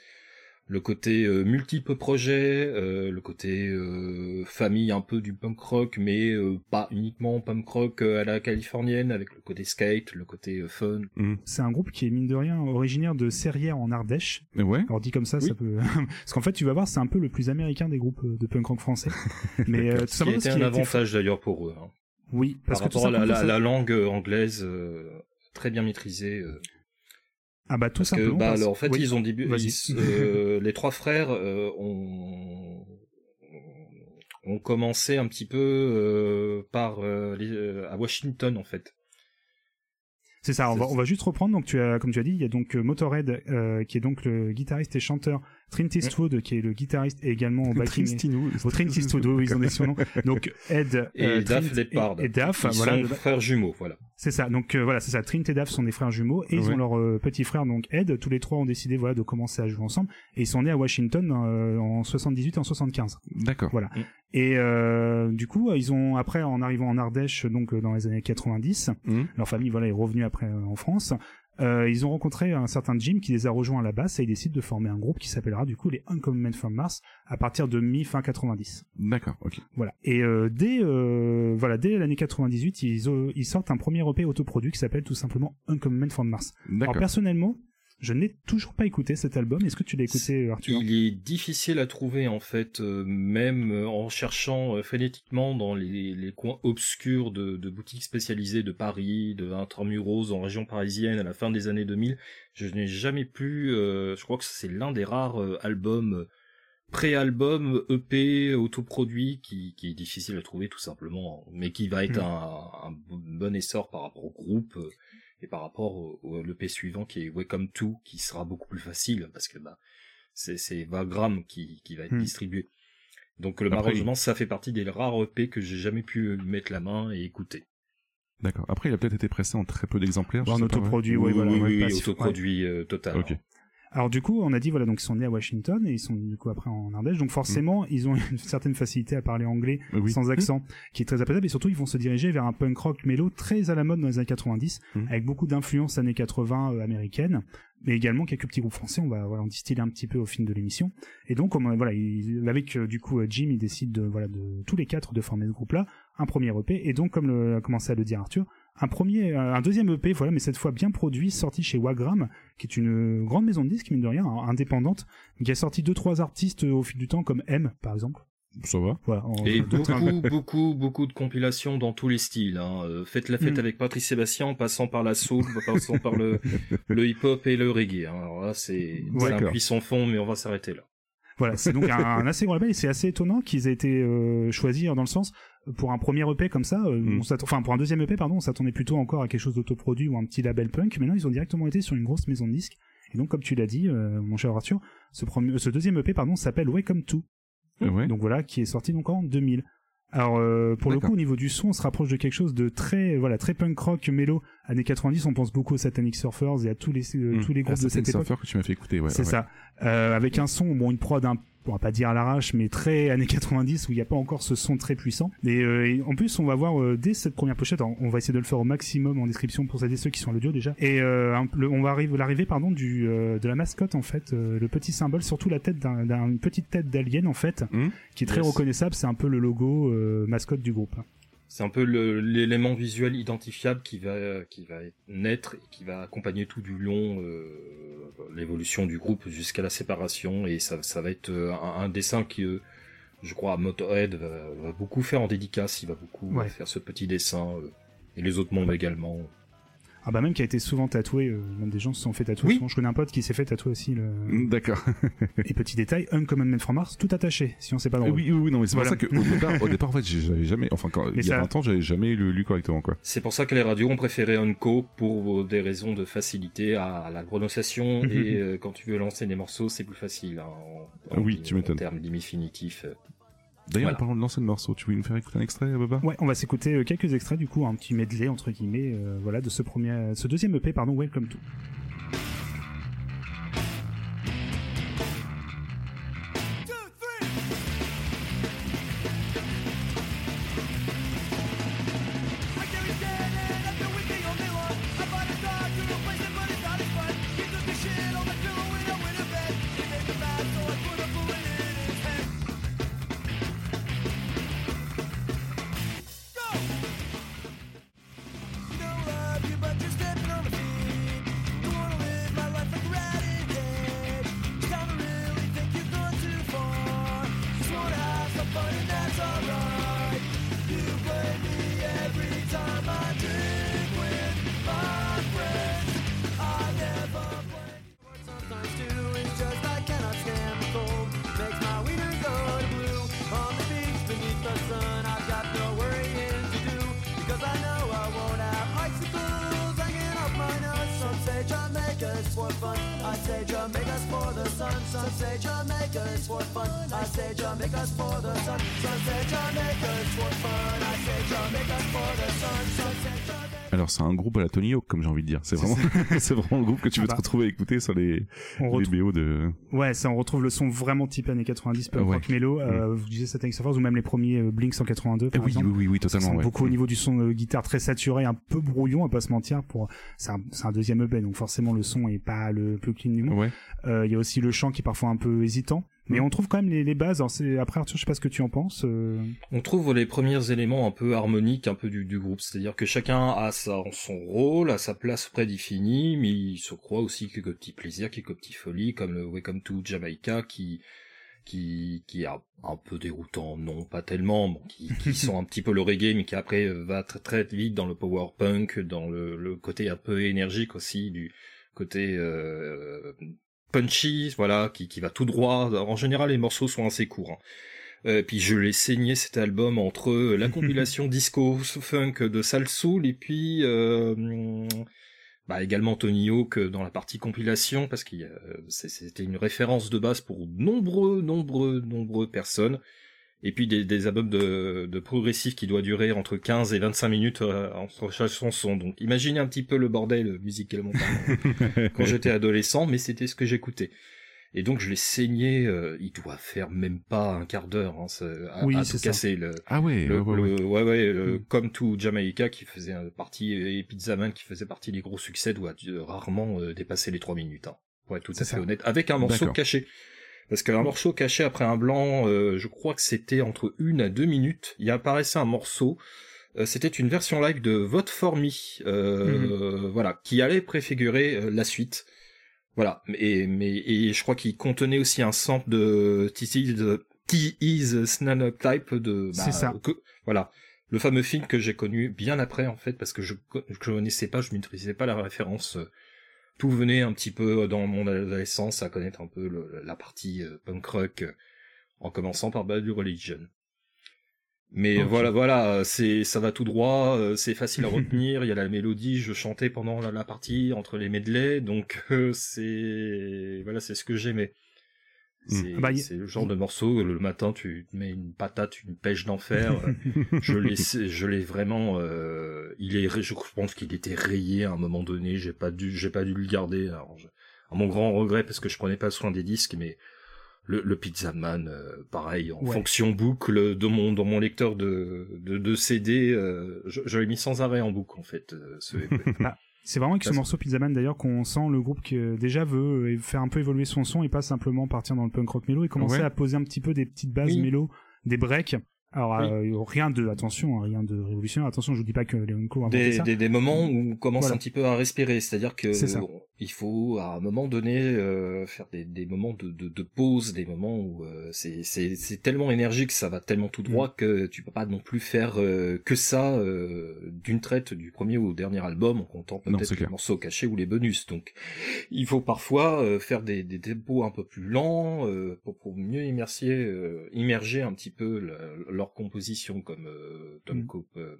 Le côté euh, multiples projets, euh, le côté euh, famille un peu du punk rock, mais euh, pas uniquement punk rock euh, à la californienne, avec le côté skate, le côté euh, fun. c'est un groupe qui est mine de rien originaire de Serrières en Ardèche Mais ouais. alors dit comme ça Oui. ça peut parce qu'en fait tu vas voir c'est un peu le plus américain des groupes de punk rock français mais euh, tout Ce qui un été- avantage d'ailleurs pour eux. hein. oui parce Par que tout rapport à la, la, ça- la langue anglaise euh, très bien maîtrisée. Ah bah tout parce que simplement bah, parce- alors, en fait oui. ils ont euh, les trois frères euh, ont ont commencé un petit peu euh, par les- à Washington en fait. C'est ça, on va, on va juste reprendre. Donc, tu as, comme tu as dit, il y a donc Motorhead, qui est donc le guitariste et chanteur, Trent Eastwood, qui est le guitariste et également au backing. Au Trent Eastwood, oui, ils ont des surnoms. Donc, Ed, Et euh, Trent Leppard. Et, et Daft, Ils voilà. sont frères jumeaux, voilà. C'est ça. Donc, euh, voilà, c'est ça. Trent et Daft sont des frères jumeaux et ils ont leur euh, petit frère, donc Ed. Tous les trois ont décidé, voilà, de commencer à jouer ensemble et ils sont nés à Washington euh, en 78 et en 75. D'accord. Voilà. Et euh, du coup, ils ont après en arrivant en Ardèche, donc euh, dans les années 90, Mhm. leur famille voilà est revenue après euh, en France. Euh, ils ont rencontré un certain Jim qui les a rejoints à la basse et ils décident de former un groupe qui s'appellera du coup les Uncommon Men from Mars à partir de mi fin 90. D'accord. Ok. Voilà. Et euh, dès euh, voilà dès l'année 98, ils, euh, ils sortent un premier EP autoproduit qui s'appelle tout simplement Uncommon Men from Mars. Alors personnellement, je n'ai toujours pas écouté cet album. Est-ce que tu l'as écouté, Arthur Il est difficile à trouver en fait, euh, même euh, en cherchant euh, frénétiquement dans les, les coins obscurs de, de boutiques spécialisées de Paris, de Intramuros en région parisienne à la fin des années 2000. Je n'ai jamais pu. euh, je crois que c'est l'un des rares euh, albums euh, pré-album EP autoproduit qui, qui est difficile à trouver tout simplement, mais qui va être Mm. un, un bon essor par rapport au groupe. Euh, et par rapport au, au l'EP suivant qui est Welcome to qui sera beaucoup plus facile parce que bah c'est c'est Vagram qui qui va être Hmm. distribué. Donc le malheureusement ça fait partie des rares EP que j'ai jamais pu mettre la main et écouter. D'accord. Après, il a peut-être été pressé en très peu d'exemplaires. En autoproduit, oui, voilà. oui, oui, sûr. autoproduit euh, total. Ok. Alors du coup, on a dit voilà donc ils sont nés à Washington et ils sont du coup après en Ardèche, donc forcément ils ont une certaine facilité à parler anglais Euh, oui. sans accent, qui est très appréciable et surtout ils vont se diriger vers un punk rock mélo très à la mode dans les années 90, Mhm. avec beaucoup d'influences années 80 euh, américaines, mais également quelques petits groupes français. On va voilà en distiller un petit peu au fil de l'émission. Et donc comme, voilà, il, avec euh, du coup Jim, il décide de voilà de tous les quatre de former ce groupe-là, un premier EP et donc comme le, a commencé à le dire Arthur, un premier, euh, un deuxième EP, voilà, mais cette fois bien produit, sorti chez Wagram, qui est une grande maison de disques, mine de rien, hein, indépendante, qui a sorti deux, trois artistes euh, au fil du temps, comme M, par exemple. Ça va. Voilà. Et beaucoup, beaucoup, beaucoup de compilations dans tous les styles. Hein. Euh, Faites la fête Mm. avec Patrice Sébastien, en passant par la soul, en passant par le, le hip-hop et le reggae. hein. Alors là, c'est c'est un sans fond, mais on va s'arrêter là. Voilà, c'est donc un, un assez gros label et c'est assez étonnant qu'ils aient été euh, choisis dans le sens pour un premier EP comme ça, euh, Mm. on enfin pour un deuxième EP pardon, on s'attendait plutôt encore à quelque chose d'autoproduit ou un petit label punk, mais non ils ont directement été sur une grosse maison de disques. Et donc comme tu l'as dit, euh, mon cher Arthur, ce, premier, ce deuxième EP pardon s'appelle Welcome to, Ouais. donc voilà qui est sorti donc en 2000. Alors euh, pour le coup au niveau du son, on se rapproche de quelque chose de très voilà très punk rock mélo années 90. On pense beaucoup aux Satanic Surfers et à tous les euh, Mm. tous les groupes Ah, de c'était cette époque. que tu m'as fait écouter, ouais. C'est ouais. ça. Euh, avec un son, bon, une prod un on va pas dire à l'arrache, mais très années 90 où il n'y a pas encore ce son très puissant. Et, euh, et en plus, on va voir euh, dès cette première pochette, on va essayer de le faire au maximum en description pour celles et ceux qui sont à l'audio déjà. Et euh, le- on va arriver l'arrivée pardon du euh, de la mascotte en fait, euh, le petit symbole, surtout la tête d'un d'un- une petite tête d'alien en fait, Hmm. qui est très Yes. reconnaissable. C'est un peu le logo euh, mascotte du groupe. C'est un peu l'élément visuel identifiable qui va, qui va naître et qui va accompagner tout du long euh, l'évolution du groupe jusqu'à la séparation. Et ça, ça va être euh, un, un dessin qui, euh, je crois, Motorhead va, va beaucoup faire en dédicace. Il va beaucoup Ouais. faire ce petit dessin. euh, et les autres membres également. Ah bah même qui a été souvent tatoué, euh, même des gens se sont fait tatouer. Oui. Souvent, je connais un pote qui s'est fait tatouer aussi le. Hmm, D'accord. Et petit détail, Uncommon Man from Mars, tout attaché, si on sait pas dans oui, oui, oui, non, mais c'est Voilà. pour ça qu'au départ, au départ, en fait, j'avais jamais, enfin, quand, il y a ça- 20 ans, j'avais jamais lu, lu correctement, quoi. C'est pour ça que les radios ont préféré Unco pour des raisons de facilité à, la prononciation. Mhm. et euh, quand tu veux lancer des morceaux, c'est plus facile. hein, en, en- Oui, tu en m'étonnes. termes d'infinitifs. D'ailleurs, Voilà. en parlant de lancer le morceau, tu veux nous faire écouter un extrait, Baba? Ouais, on va s'écouter euh, quelques extraits du coup, un petit medley entre guillemets, euh, voilà, de ce premier, ce deuxième EP, pardon, Welcome to. Tony Hawk, comme j'ai envie de dire. C'est vraiment, c'est vraiment le groupe que tu veux Ah bah. te retrouver à écouter sur les, On les BO de, ouais, ça, on retrouve le son vraiment type années 90, punk rock mélo. Euh, Vous disiez Satanic Surfers ou même les premiers euh, Blink 182 Eh par oui, exemple. oui, oui, oui, Ça totalement, ouais. beaucoup au niveau du son de guitare très saturé, un peu brouillon, à pas se mentir. Pour c'est un, deuxième EP, donc forcément le son est pas le plus clean du monde. Ouais. Euh, Il y a aussi le chant qui est parfois un peu hésitant, mais Mm. on trouve quand même les, les bases. Alors, c'est- après Arthur, je sais pas ce que tu en penses. euh, On trouve les premiers éléments un peu harmoniques un peu du, du groupe, c'est-à-dire que chacun a sa, son rôle, a sa place prédéfinie, mais il se croit aussi quelques petits plaisirs, quelques petites folies, comme le Welcome to Jamaica qui qui qui est un peu déroutant, non pas tellement, bon, qui, qui sent un petit peu le reggae, mais qui après va très très vite dans le power punk, dans le, le côté un peu énergique aussi du côté euh, punchy, voilà, qui, qui va tout droit. En général, les morceaux sont assez courts. hein. Euh, puis je l'ai saigné cet album entre euh, la compilation disco funk de Sal Soul et puis euh, bah, également Tony Hawk dans la partie compilation parce que c'était une référence de base pour nombreux, nombreux, nombreux personnes. Et puis des, des albums de, de progressif qui doit durer entre 15 et 25 minutes euh, entre chaque chanson. Donc imaginez un petit peu le bordel musicalement parlant quand j'étais adolescent, mais c'était ce que j'écoutais. Et donc je l'ai saigné, euh, il doit faire même pas un quart d'heure hein, à, Oui, à c'est tout ça. casser. Le, Ah ouais, le, ouais, ouais, ouais. le- ouais, ouais, le Mm. Come to Jamaica qui faisait euh, partie, et Pizza Man qui faisait partie des gros succès doit euh, rarement euh, dépasser les trois minutes. Hein, pour être tout à fait ça. honnête. Avec un morceau caché. Parce qu'un morceau caché après un blanc, euh, je crois que c'était entre une à deux minutes, il apparaissait un morceau. euh, C'était une version live de Vote for Me, euh, voilà, qui allait préfigurer euh, la suite. Voilà, et, mais, et je crois qu'il contenait aussi un sample de Titi the T is Type de bah, C'est ça. que- voilà le fameux film que j'ai connu bien après en fait parce que je je connaissais pas je maîtrisais pas la référence tout venait un petit peu dans mon adolescence à connaître un peu le- la partie euh, punk rock euh, en commençant par Bad Religion. Mais voilà voilà c'est ça va tout droit euh, c'est facile à retenir il y a la mélodie je chantais pendant la, la partie entre les medleys donc euh, c'est voilà c'est ce que j'aimais c'est Ah bah, y- c'est le genre de morceau le matin tu mets une patate une pêche d'enfer euh, je l'ai je l'ai vraiment euh, il est je pense qu'il était rayé à un moment donné j'ai pas dû j'ai pas dû le garder alors je- à mon grand regret parce que je prenais pas soin des disques mais le, le Pizza Man euh, pareil en Ouais. fonction boucle de mon dans mon lecteur de de, de CD euh, je, je l'ai mis sans arrêt en boucle en fait euh, ce EP. C'est vraiment avec ce morceau Pizza Man d'ailleurs qu'on sent le groupe qui euh, déjà veut euh, faire un peu évoluer son son et pas simplement partir dans le punk rock mélo et commencer Ouais. à poser un petit peu des petites bases Oui. mélo, des breaks. Alors Oui. euh, rien de attention, hein, rien de révolutionnaire. Attention, je vous dis pas que Leonco a inventé des, ça. des, des moments où on commence Voilà. un petit peu à respirer, c'est-à-dire que il faut à un moment donné euh, faire des, des moments de, de, de pause, des moments où euh, c'est c'est c'est tellement énergique, ça va tellement tout droit Mm. que tu peux pas non plus faire euh, que ça euh, d'une traite du premier au dernier album en comptant peut-être les clair. morceaux cachés ou les bonus. Donc il faut parfois euh, faire des, des tempos un peu plus lents euh, pour, pour mieux immerger, euh, immerger un petit peu la- leur composition comme euh, Tom Mm. Cope, euh,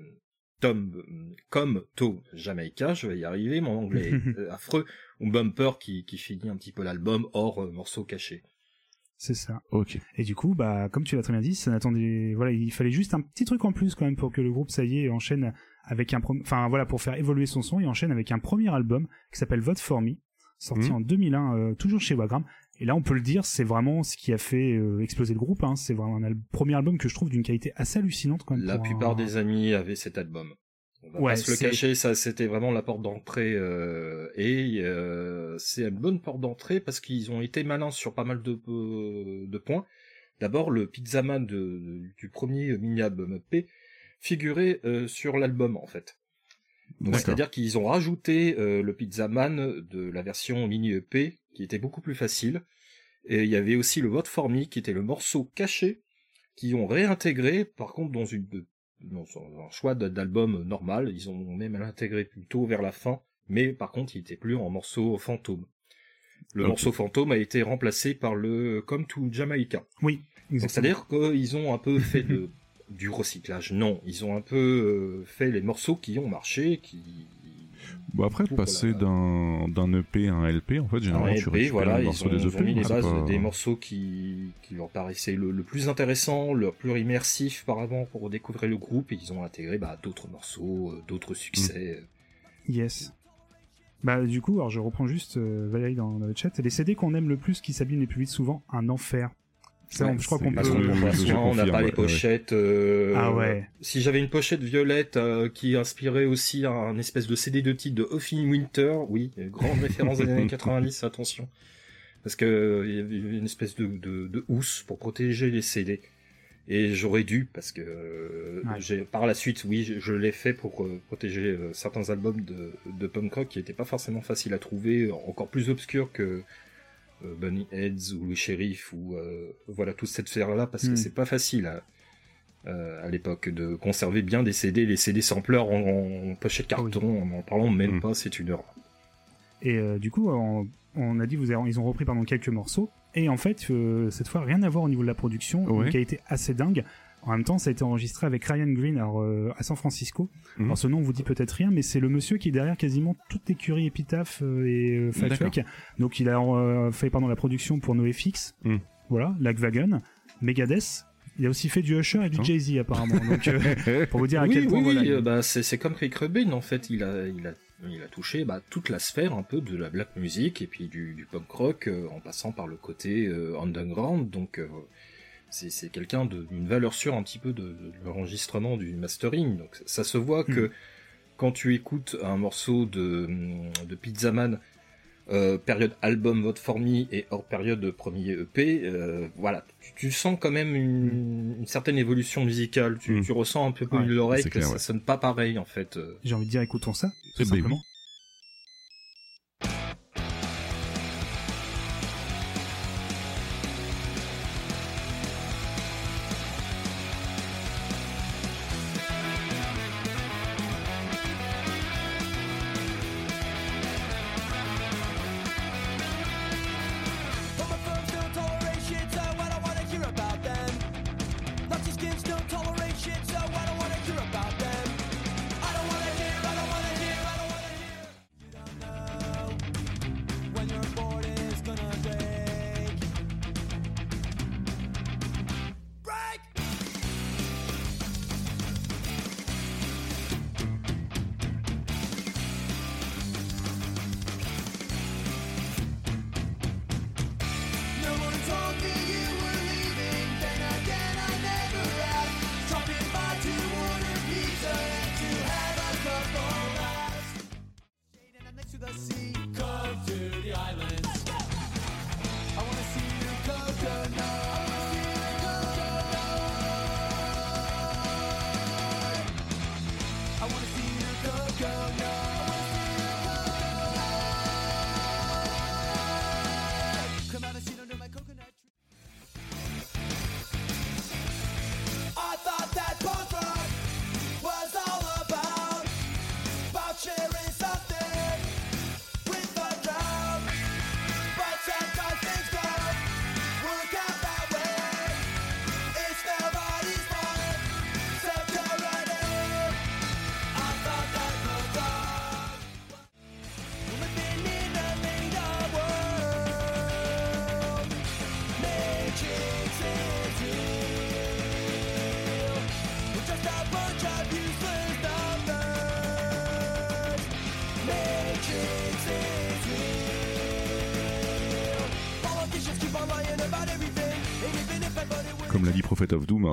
Tom euh, comme To Jamaica, je vais y arriver, mon anglais est euh, affreux, ou Bumper qui, qui finit un petit peu l'album hors euh, morceau caché. C'est ça. Ok. Et du coup, bah, comme tu l'as très bien dit, ça n'attendait, voilà, il fallait juste un petit truc en plus quand même pour que le groupe, ça y est, enchaîne avec un, prom- enfin voilà, pour faire évoluer son son, il enchaîne avec un premier album qui s'appelle Vote for Me, sorti Mhm. en 2001, euh, toujours chez Wagram. Et là, on peut le dire, c'est vraiment ce qui a fait euh, exploser le groupe. Hein. C'est vraiment un al- premier album que je trouve d'une qualité assez hallucinante quand même. La plupart un- des amis avaient cet album. On va Ouais, pas se le cacher, ça c'était vraiment la porte d'entrée euh, et euh, c'est une bonne porte d'entrée parce qu'ils ont été malins sur pas mal de, de points. D'abord, le Pizzaman de, de- du premier mini-album EP figurait euh, sur l'album en fait. C'est-à-dire qu'ils ont rajouté euh, le Pizzaman de la version mini EP qui était beaucoup plus facile. Et il y avait aussi le Vote for Me qui était le morceau caché qui ont réintégré par contre dans une dans un choix d'album normal, ils ont même intégré plutôt vers la fin, mais par contre il était plus en morceau fantôme. Le morceau fantôme a été remplacé par le Come to Jamaica. Oui. C'est-à-dire qu'ils ont un peu fait de, du recyclage. Non, ils ont un peu euh, fait les morceaux qui ont marché, qui... Bon après Pour passer la- d'un d'un EP à un LP en fait Un généralement tu EP, récupères voilà, les ils ont, des ils EP. ont mis les bases pas- des morceaux qui, qui leur paraissaient le, le plus intéressant, le plus immersif par avant pour découvrir le groupe, et ils ont intégré bah, d'autres morceaux, euh, d'autres succès. Yes. Bah du coup, alors je reprends juste euh, Valérie dans, dans le chat. Les CD qu'on aime le plus, qui s'abîment les plus vite souvent, un enfer. Ça, Ouais, on- je crois qu'on Parce peut. Euh, soin, on n'a pas les pochettes. euh, Ah ouais. Si j'avais une pochette violette euh, qui inspirait aussi un espèce de CD de titre de Huffy Winter, oui, grande référence des années 90, attention. Parce que euh, il y avait une espèce de, de, de housse pour protéger les CD. Et j'aurais dû, parce que euh, Ouais. j'ai par la suite, oui, je, je l'ai fait pour euh, protéger euh, certains albums de, de punk rock qui n'étaient pas forcément faciles à trouver, encore plus obscurs que Bunny Heads ou le Sheriff ou euh, voilà toute cette sphère-là, parce que Mm. c'est pas facile à, euh, à l'époque de conserver bien des CD, les CD sampleurs en, en pochette Ah oui. carton, en en parlant même Mm. pas, c'est une heure. Et euh, du coup, on, on a dit, vous avez- ils ont repris pardon quelques morceaux. Et en fait, euh, cette fois, rien à voir au niveau de la production, Ouais. une qualité assez dingue. En même temps, ça a été enregistré avec Ryan Green alors, euh, à San Francisco. Mhm. Alors ce nom vous dit peut-être rien, mais c'est le monsieur qui est derrière quasiment toute l'écurie Epitaph euh, et euh, Fat D'accord. Wreck. Donc il a fait pendant la production pour NoFX, Mhm. voilà, Lagwagon, Megadeth. Il a aussi fait du Usher et du. Jay-Z apparemment. Donc euh, pour vous dire à oui, quel point oui, voilà, oui, il- bah, c'est, comme Rick Rubin, en fait, il a, il a, il a touché bah, toute la sphère un peu de la black music et puis du, du punk rock euh, en passant par le côté euh, underground. Donc c'est, c'est quelqu'un de- d'une valeur sûre un petit peu de, de l'enregistrement du mastering. Donc ça se voit Mm. que quand tu écoutes un morceau de, de Pizzaman, euh, période album Vote for Me et hors période premier EP, euh, voilà, tu, tu sens quand même une, une certaine évolution musicale. Tu, Mm. tu ressens un peu Ouais, de l'oreille que clair, ça ouais. sonne pas pareil en fait. j'ai envie de dire écoutons ça, tout Eh ben oui. simplement.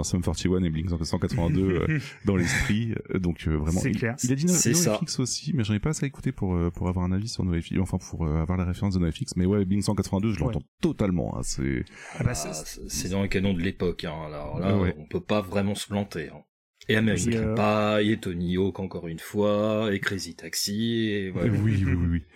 Hein, Sum 41 et Blink 182 euh, dans l'esprit. Euh, Donc euh, vraiment, C'est il, clair. il a dit No-. NoFX aussi, mais j'en ai pas assez écouté pour pour avoir un avis sur NoFX, enfin pour euh, avoir la référence de NoFX. Mais ouais, Blink 182, je Ouais. l'entends totalement. Hein, c'est Ah bah, Ah, c'est- dans le canon de l'époque. Hein. Alors là, Ouais. on peut pas vraiment se planter. Hein. Et American Et, euh, Pie, et Tony Hawk encore une fois, et Crazy Taxi, et voilà. oui, oui, oui, oui.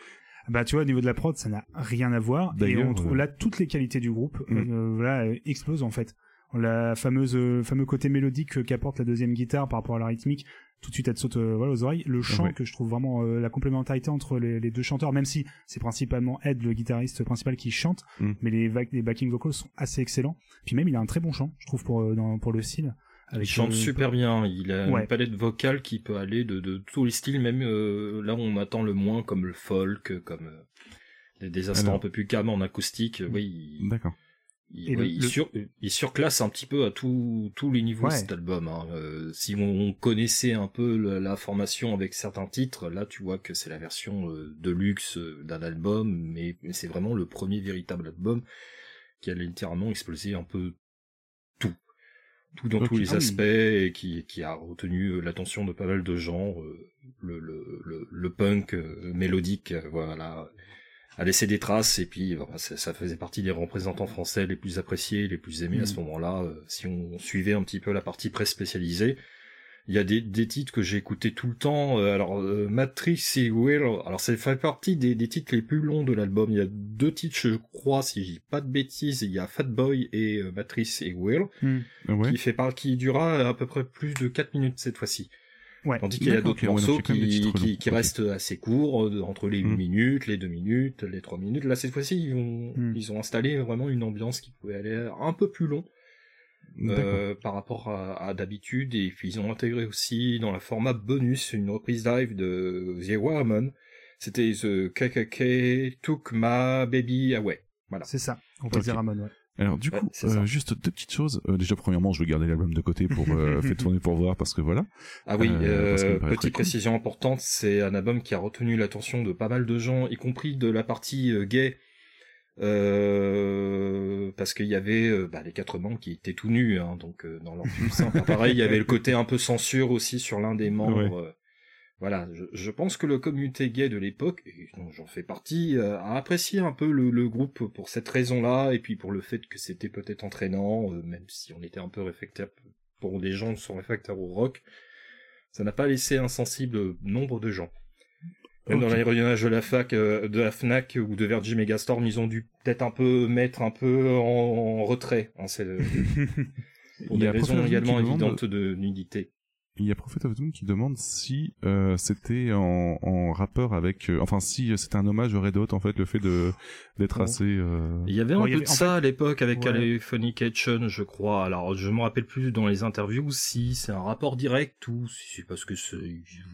Bah tu vois au niveau de la prod ça n'a rien à voir et on trouve là toutes les qualités du groupe Mm. euh, voilà euh, explosent en fait. La fameuse euh, fameux côté mélodique euh, qu'apporte la deuxième guitare par rapport à la rythmique tout de suite elle te saute euh, voilà aux oreilles. Le chant Ouais. que je trouve vraiment euh, la complémentarité entre les, les deux chanteurs même si c'est principalement Ed le guitariste principal qui chante Mm. mais les, les backing vocals sont assez excellents. Puis même il a un très bon chant je trouve pour dans, pour le style. Il chante super bien. Il a Ouais. une palette vocale qui peut aller de, de tous les styles, même euh, là où on attend le moins, comme le folk, comme euh, des, des instants Alors. un peu plus calmes en acoustique. Oui, il, D'accord. Il, Et le- oui, il le- sur- il surclasse un petit peu à tous les niveaux Ouais. cet album. hein. Euh, si on connaissait un peu la, la formation avec certains titres, là tu vois que c'est la version euh, de luxe euh, d'un album, mais, mais c'est vraiment le premier véritable album qui a littéralement explosé un peu tout. Tout dans tous les Ah aspects et qui, qui a retenu l'attention de pas mal de gens. euh, le, le, punk mélodique, voilà, a laissé des traces et puis voilà, ça, ça faisait partie des représentants français les plus appréciés, les plus aimés à ce moment-là. euh, si on suivait un petit peu la partie presse spécialisée, il y a des, des titres que j'ai écoutés tout le temps. euh, alors euh, Matrix et Will, alors ça fait partie des, des titres les plus longs de l'album. Il y a deux titres, je crois, si je dis pas de bêtises, il y a Fat Boy et euh, Matrix et Will, mm. Ouais. qui fait par qui durera à peu près plus de 4 minutes cette fois-ci. Ouais. Tandis qu'il y a d'autres morceaux qui, restent assez courts, euh, entre les 8 Mm. minutes, les 2 minutes, les 3 minutes. Là, cette fois-ci, ils ont, Mm. ils ont installé vraiment une ambiance qui pouvait aller un peu plus long euh, par rapport à, à d'habitude. Et puis, ils ont intégré aussi dans la format bonus une reprise live de The Woman. C'était The KKK Took My Baby Away. Voilà. C'est ça. On peut Ok. dire Ramon ouais. Alors du Ouais, coup, euh, juste deux petites choses. Euh, déjà, premièrement, je vais garder l'album de côté pour euh, faire tourner pour voir parce que voilà. Ah oui, Euh, euh, très petite cool. précision importante, c'est un album qui a retenu l'attention de pas mal de gens, y compris de la partie euh, gay, euh, parce qu'il y avait bah, les quatre membres qui étaient tout nus, hein, donc euh, dans leur plus simple appareil, il y avait le côté un peu censure aussi sur l'un des membres. Voilà, je, je pense que le communauté gay de l'époque, et dont j'en fais partie, euh, a apprécié un peu le, le groupe pour cette raison-là, et puis pour le fait que c'était peut-être entraînant, euh, même si on était un peu réfractaire pour des gens qui sont réfractaires au rock, ça n'a pas laissé insensible nombre de gens. Même dans l'aéronnage de la fac, euh, de la Fnac ou de Virgin Megastorm, ils ont dû peut-être un peu mettre un peu en, en retrait, hein, pour des raisons également évidentes de nudité. Il y a Prophet of Doom qui demande si euh, c'était en, en rapport avec, euh, enfin si euh, c'était un hommage au Red Hot en fait, le fait de d'être assez. euh, Il y avait un Ouais, peu avait- de en ça à l'époque avec Ouais. Californication, je crois. Alors, je me rappelle plus dans les interviews si c'est un rapport direct ou si c'est parce que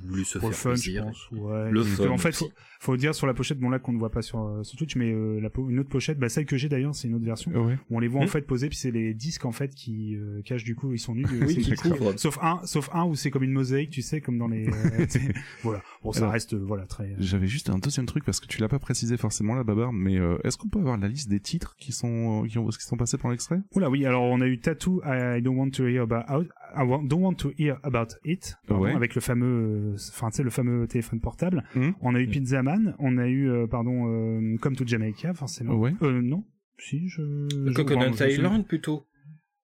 voulaient se faire fun, je plaisir. pense. Ouais. Le fun En fait, faut, faut dire sur la pochette, bon là qu'on ne voit pas sur, sur Twitch, mais euh, la, po- une autre pochette, bah, celle que j'ai d'ailleurs, c'est une autre version. Ouais. Où on les voit en Hmm. fait posés, puis c'est les disques en fait qui euh, cachent du coup, ils sont nus. Oui, c'est- qui couvrent. Sauf un, sauf un où c'est comme une mosaïque, tu sais, comme dans les. euh, voilà. Bon, ça Alors, reste, euh, voilà, très. euh, J'avais juste un deuxième truc parce que tu l'as pas précisé forcément là, Babar, mais euh, est-ce qu'on peut avoir la liste des titres qui sont qui, ont, qui sont passés par l'extrait? Oula, oui. Alors, on a eu Tattoo, I don't want to hear about, out- I want- don't want to hear about it, pardon, Ouais. avec le fameux, enfin, tu sais, le fameux téléphone portable. Mhm. On a eu Pizza Man, on a eu, euh, pardon, euh, Come to Jamaica, forcément. Ouais. Euh, non. Si, je. Coconut Island plutôt.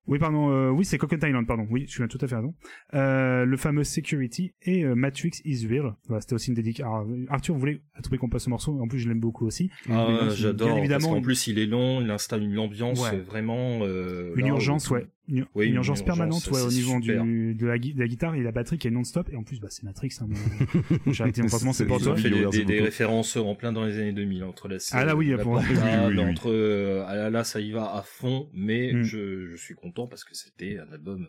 Oui, pardon, euh, oui, c'est Coconut Island, pardon. Oui, tu as tout à fait raison. Euh, le fameux Security et euh, Matrix is Real. Voilà, c'était aussi une dédicace. Euh, Arthur voulait à tout prix qu'on passe ce morceau? En plus, je l'aime beaucoup aussi. Ah, bien j'adore. Parce évidemment, qu'en plus, il est long, il installe une ambiance Ouais. euh, vraiment. euh, une là, urgence, ouais. Une, Oui, une une urgence urgence, permanente, ouais, au niveau du, de, la, gui- de la guitare et la batterie qui est non-stop. Et en plus, bah, c'est Matrix. Hein, mais- J'ai arrêté c'est pour Ils toi. ont fait des, références en plein dans les années 2000 entre la Ah là, oui, la pour- portade, Oui, oui, entre euh, ah là, là ça y va à fond mais Mm. je, je suis content parce que c'était un album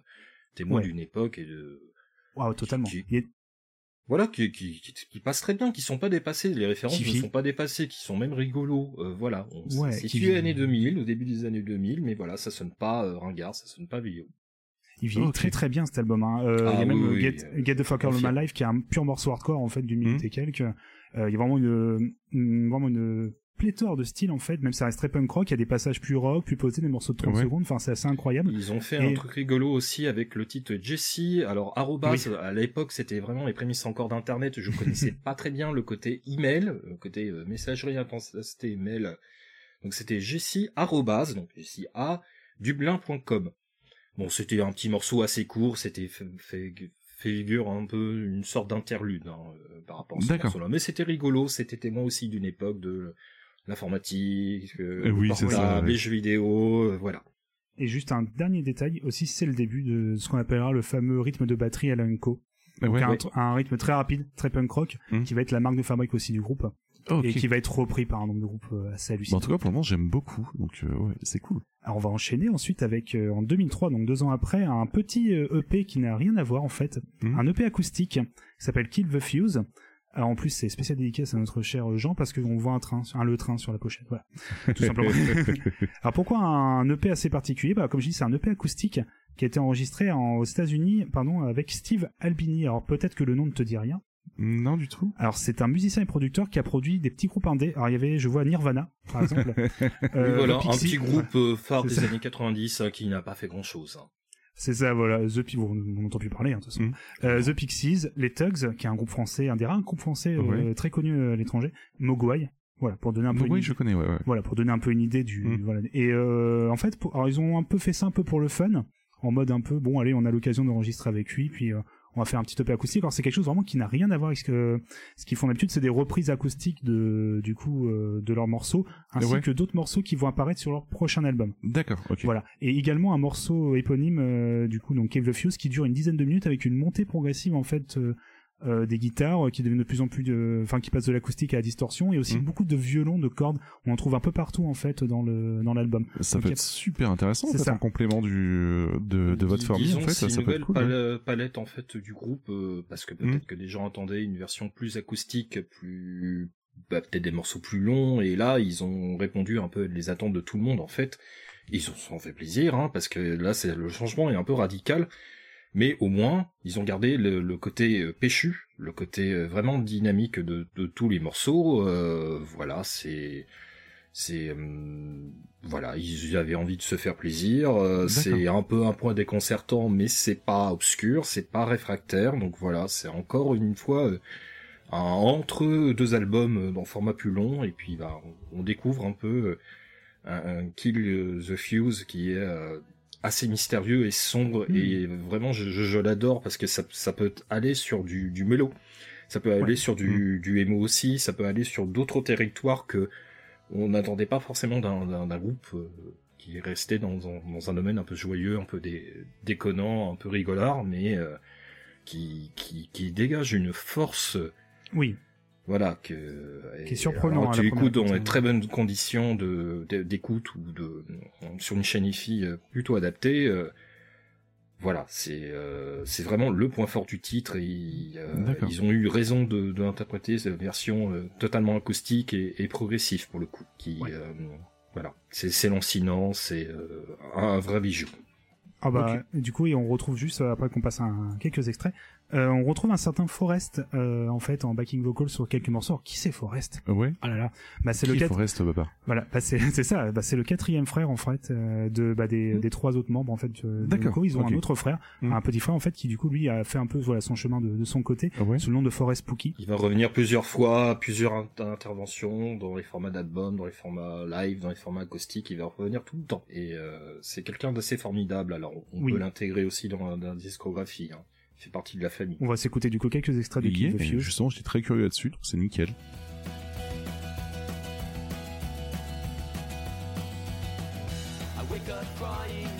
témoin Ouais. d'une époque et de Waouh, totalement. Qui- voilà qui, qui, qui, qui passe très bien qui sont pas dépassés les références Qui ne vit. sont pas dépassées qui sont même rigolos euh, voilà on Ouais, situé années 2000 au début des années 2000 mais voilà ça sonne pas euh, ringard ça sonne pas vieux Il vieillit Ok. très très bien cet album. Hein. Euh, Ah il y a même oui, euh, oui, Get, oui, Get the Fuck Out of confirme. My Life qui est un pur morceau hardcore en fait d'une minute Mhm. et quelques. Euh, il y a vraiment une, une- vraiment une pléthore de styles en fait, même ça reste très punk rock, il y a des passages plus rock, plus posés, des morceaux de 30 Ouais. secondes, enfin c'est assez incroyable. Ils ont fait Et- un truc rigolo aussi avec le titre Jesse. Alors, arrobas, à l'époque, c'était vraiment les prémices encore d'internet. Je connaissais pas très bien le côté email, le côté euh, messagerie intensité email. Donc, c'était Jesse arrobas, donc Jesse à dublin.com. Bon, c'était un petit morceau assez court, c'était fait, figure un peu une sorte d'interlude hein, euh, par rapport à ce morceau-là. Mais c'était rigolo, c'était témoin aussi d'une époque de l'informatique, euh, Eh oui, portable, les jeux vidéo, euh, voilà. Et juste un dernier détail aussi, c'est le début de ce qu'on appellera le fameux rythme de batterie à la Unco. Ouais, Donc, un, ouais. tr- un rythme très rapide, très punk rock, Mhm. qui va être la marque de fabrique aussi du groupe, et qui va être repris par un nombre de groupes euh, assez Bah, hallucinant. en tout cas, pour le moment, j'aime beaucoup. Donc, euh, ouais, c'est cool. Alors on va enchaîner ensuite avec, euh, en 2003, donc deux ans après, un petit EP qui n'a rien à voir en fait, Mhm. un EP acoustique qui s'appelle Kill the Fuse. Alors en plus c'est spécial dédicace à notre cher Jean parce qu'on voit un train, un le train sur la pochette, voilà, tout simplement. Alors pourquoi un EP assez particulier? Bah comme je dis c'est un EP acoustique qui a été enregistré en- aux États-Unis, pardon, avec Steve Albini. Alors peut-être que le nom ne te dit rien. non, du tout. Alors c'est un musicien et producteur qui a produit des petits groupes indés. Alors il y avait, je vois Nirvana par exemple. Oui, Euh, voilà, un petit groupe euh, phare des ça. années 90 hein, qui n'a pas fait grand chose. C'est ça, voilà. The Pi- bon, on n'entend plus parler, hein, de toute façon. Mhm. Euh, The Pixies, les Tugs, qui est un groupe français, un des rares groupes français euh, Ouais. très connus euh, à l'étranger. Mogwai, voilà, pour donner un peu. Une oui, idée- je connais, ouais, ouais. Voilà, pour donner un peu une idée du. Voilà. Et euh, en fait, pour- alors ils ont un peu fait ça un peu pour le fun, en mode un peu, bon, allez, on a l'occasion d'enregistrer avec lui, puis. euh, on va faire un petit EP acoustique. Alors c'est quelque chose vraiment qui n'a rien à voir avec ce que ce qu'ils font d'habitude. C'est des reprises acoustiques de du coup euh, de leurs morceaux, ainsi Ouais. que d'autres morceaux qui vont apparaître sur leur prochain album. D'accord, ok. Voilà. Et également un morceau éponyme, euh, du coup, donc Cave the Fuse, qui dure une dizaine de minutes avec une montée progressive, en fait, euh, euh, des guitares euh, qui deviennent de plus en plus de, enfin, qui passent de l'acoustique à la distorsion et aussi Mhm. beaucoup de violons, de cordes. On en trouve un peu partout, en fait, dans le, dans l'album. Ça Donc, peut a- être super intéressant, en C'est fait, ça. en complément du, de, de votre formule, en fait, c'est ça, une peut être nouvelle cool. ouais. pal- palette en fait du groupe euh, parce que peut-être Mhm. que des gens attendaient une version plus acoustique, plus bah, peut-être des morceaux plus longs et là ils ont répondu un peu à les attentes de tout le monde en fait. Ils se sont fait plaisir hein, parce que là c'est le changement est un peu radical. Mais au moins, ils ont gardé le, le côté euh, péchu, le côté euh, vraiment dynamique de, de tous les morceaux. Euh, voilà, c'est c'est hum, voilà, ils avaient envie de se faire plaisir. euh, c'est un peu un point déconcertant, mais c'est pas obscur, c'est pas réfractaire. Donc voilà, c'est encore une fois euh, un entre deux albums euh, dans format plus long. Et puis bah, on, on découvre un peu euh, un, un Kill the Fuse qui est euh, assez mystérieux et sombre. Et vraiment, je, je, je l'adore parce que ça, ça peut aller sur du, du mélo. Ça peut aller Ouais. sur du, du emo aussi, ça peut aller sur d'autres territoires que on n'attendait pas forcément d'un, groupe euh, qui est resté dans, dans, dans un domaine un peu joyeux, un peu dé, déconnant, un peu rigolard, mais euh, qui, qui, qui dégage une force, Oui. Voilà, que Qui est surprenant, alors, hein, tu écoutes dans de très bonnes conditions de, d'écoute ou de sur une chaîne IFI euh, plutôt adaptée. euh, voilà, c'est euh, c'est vraiment le point fort du titre et ils, euh, ont eu raison de, de l'interpréter cette version euh, totalement acoustique et, et progressive pour le coup. Qui Ouais. euh, voilà, c'est c'est lancinant, c'est un vrai bijou. Ah bah, du coup, et on retrouve juste, après qu'on passe un, quelques extraits, euh, on retrouve un certain Forrest, euh, en fait, en backing vocal sur quelques morceaux. Alors, qui c'est Forrest? Ouais. Ah là là. Bah, c'est Qui le Forrest Baba Voilà, bah c'est c'est ça, bah c'est le quatrième frère en fait euh, de bah des, des trois autres membres en fait. euh, de D'accord. Ils ont un autre frère, Mm. un petit frère en fait qui du coup lui a fait un peu voilà son chemin de, de son côté Ouais. sous le nom de Forrest Pookie. Il va revenir plusieurs fois, plusieurs int- interventions dans les formats d'album, dans les formats live, dans les formats acoustiques. Il va revenir tout le temps. Et euh, c'est quelqu'un d'assez formidable. Alors on Oui. peut l'intégrer aussi dans, dans la discographie. Hein. Fait partie de la famille. On va s'écouter du coup quelques extraits de Il y Kill est, the et Fuse. justement, j'étais très curieux là-dessus, donc c'est nickel. I wake up crying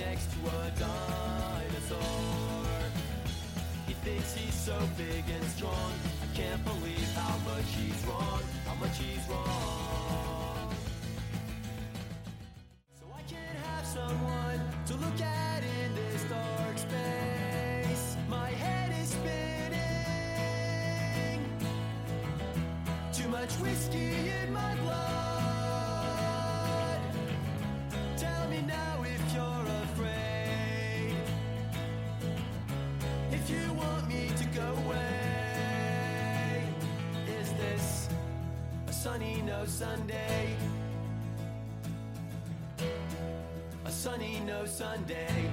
much whiskey in my blood. Tell me now if you're afraid. If you want me to go away, is this a sunny no Sunday. A sunny no Sunday.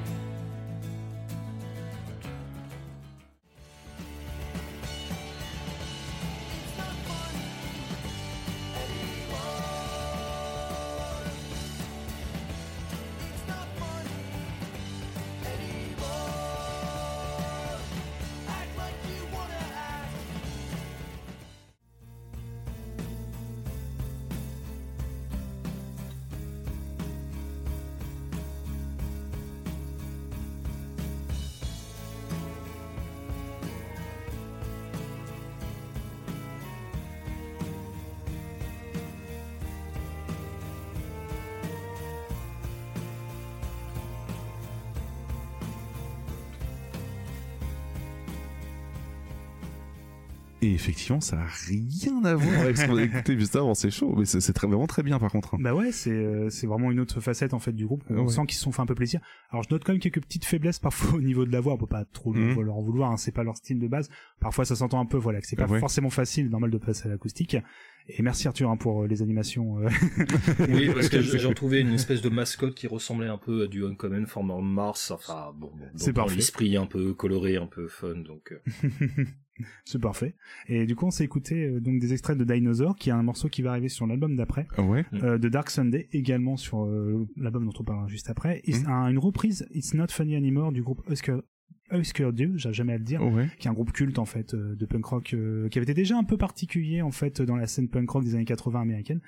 Et effectivement, ça a rien à voir avec ce qu'on a écouté juste avant. C'est chaud, mais c'est très, vraiment très bien par contre. hein. Bah ouais, c'est euh, c'est vraiment une autre facette en fait du groupe. On Ouais. sent qu'ils se sont fait un peu plaisir. Alors je note quand même quelques petites faiblesses parfois au niveau de la voix. On peut pas trop Mhm. leur en vouloir. Hein, c'est pas leur style de base. Parfois ça s'entend un peu. Voilà, que c'est pas Ouais. forcément facile, normal de passer à l'acoustique. Et merci Arthur hein, pour euh, les animations. euh. Oui, parce que j'ai retrouvé une espèce de mascotte qui ressemblait un peu à du Uncommon Former Mars. Enfin, bon, C'est dans parfait. l'esprit un peu coloré, un peu fun. Donc, euh, c'est parfait. Et du coup on s'est écouté euh, donc des extraits de Dinosaur, qui est un morceau qui va arriver sur l'album d'après. Ouais. euh, de Dark Sunday également sur euh, l'album dont on parlera juste après. Un- une reprise It's Not Funny Anymore du groupe Husker Husker Du, j'ai jamais à le dire, Ouais. qui est un groupe culte en fait euh, de punk rock euh, qui avait été déjà un peu particulier en fait dans la scène punk rock des années 80 américaine.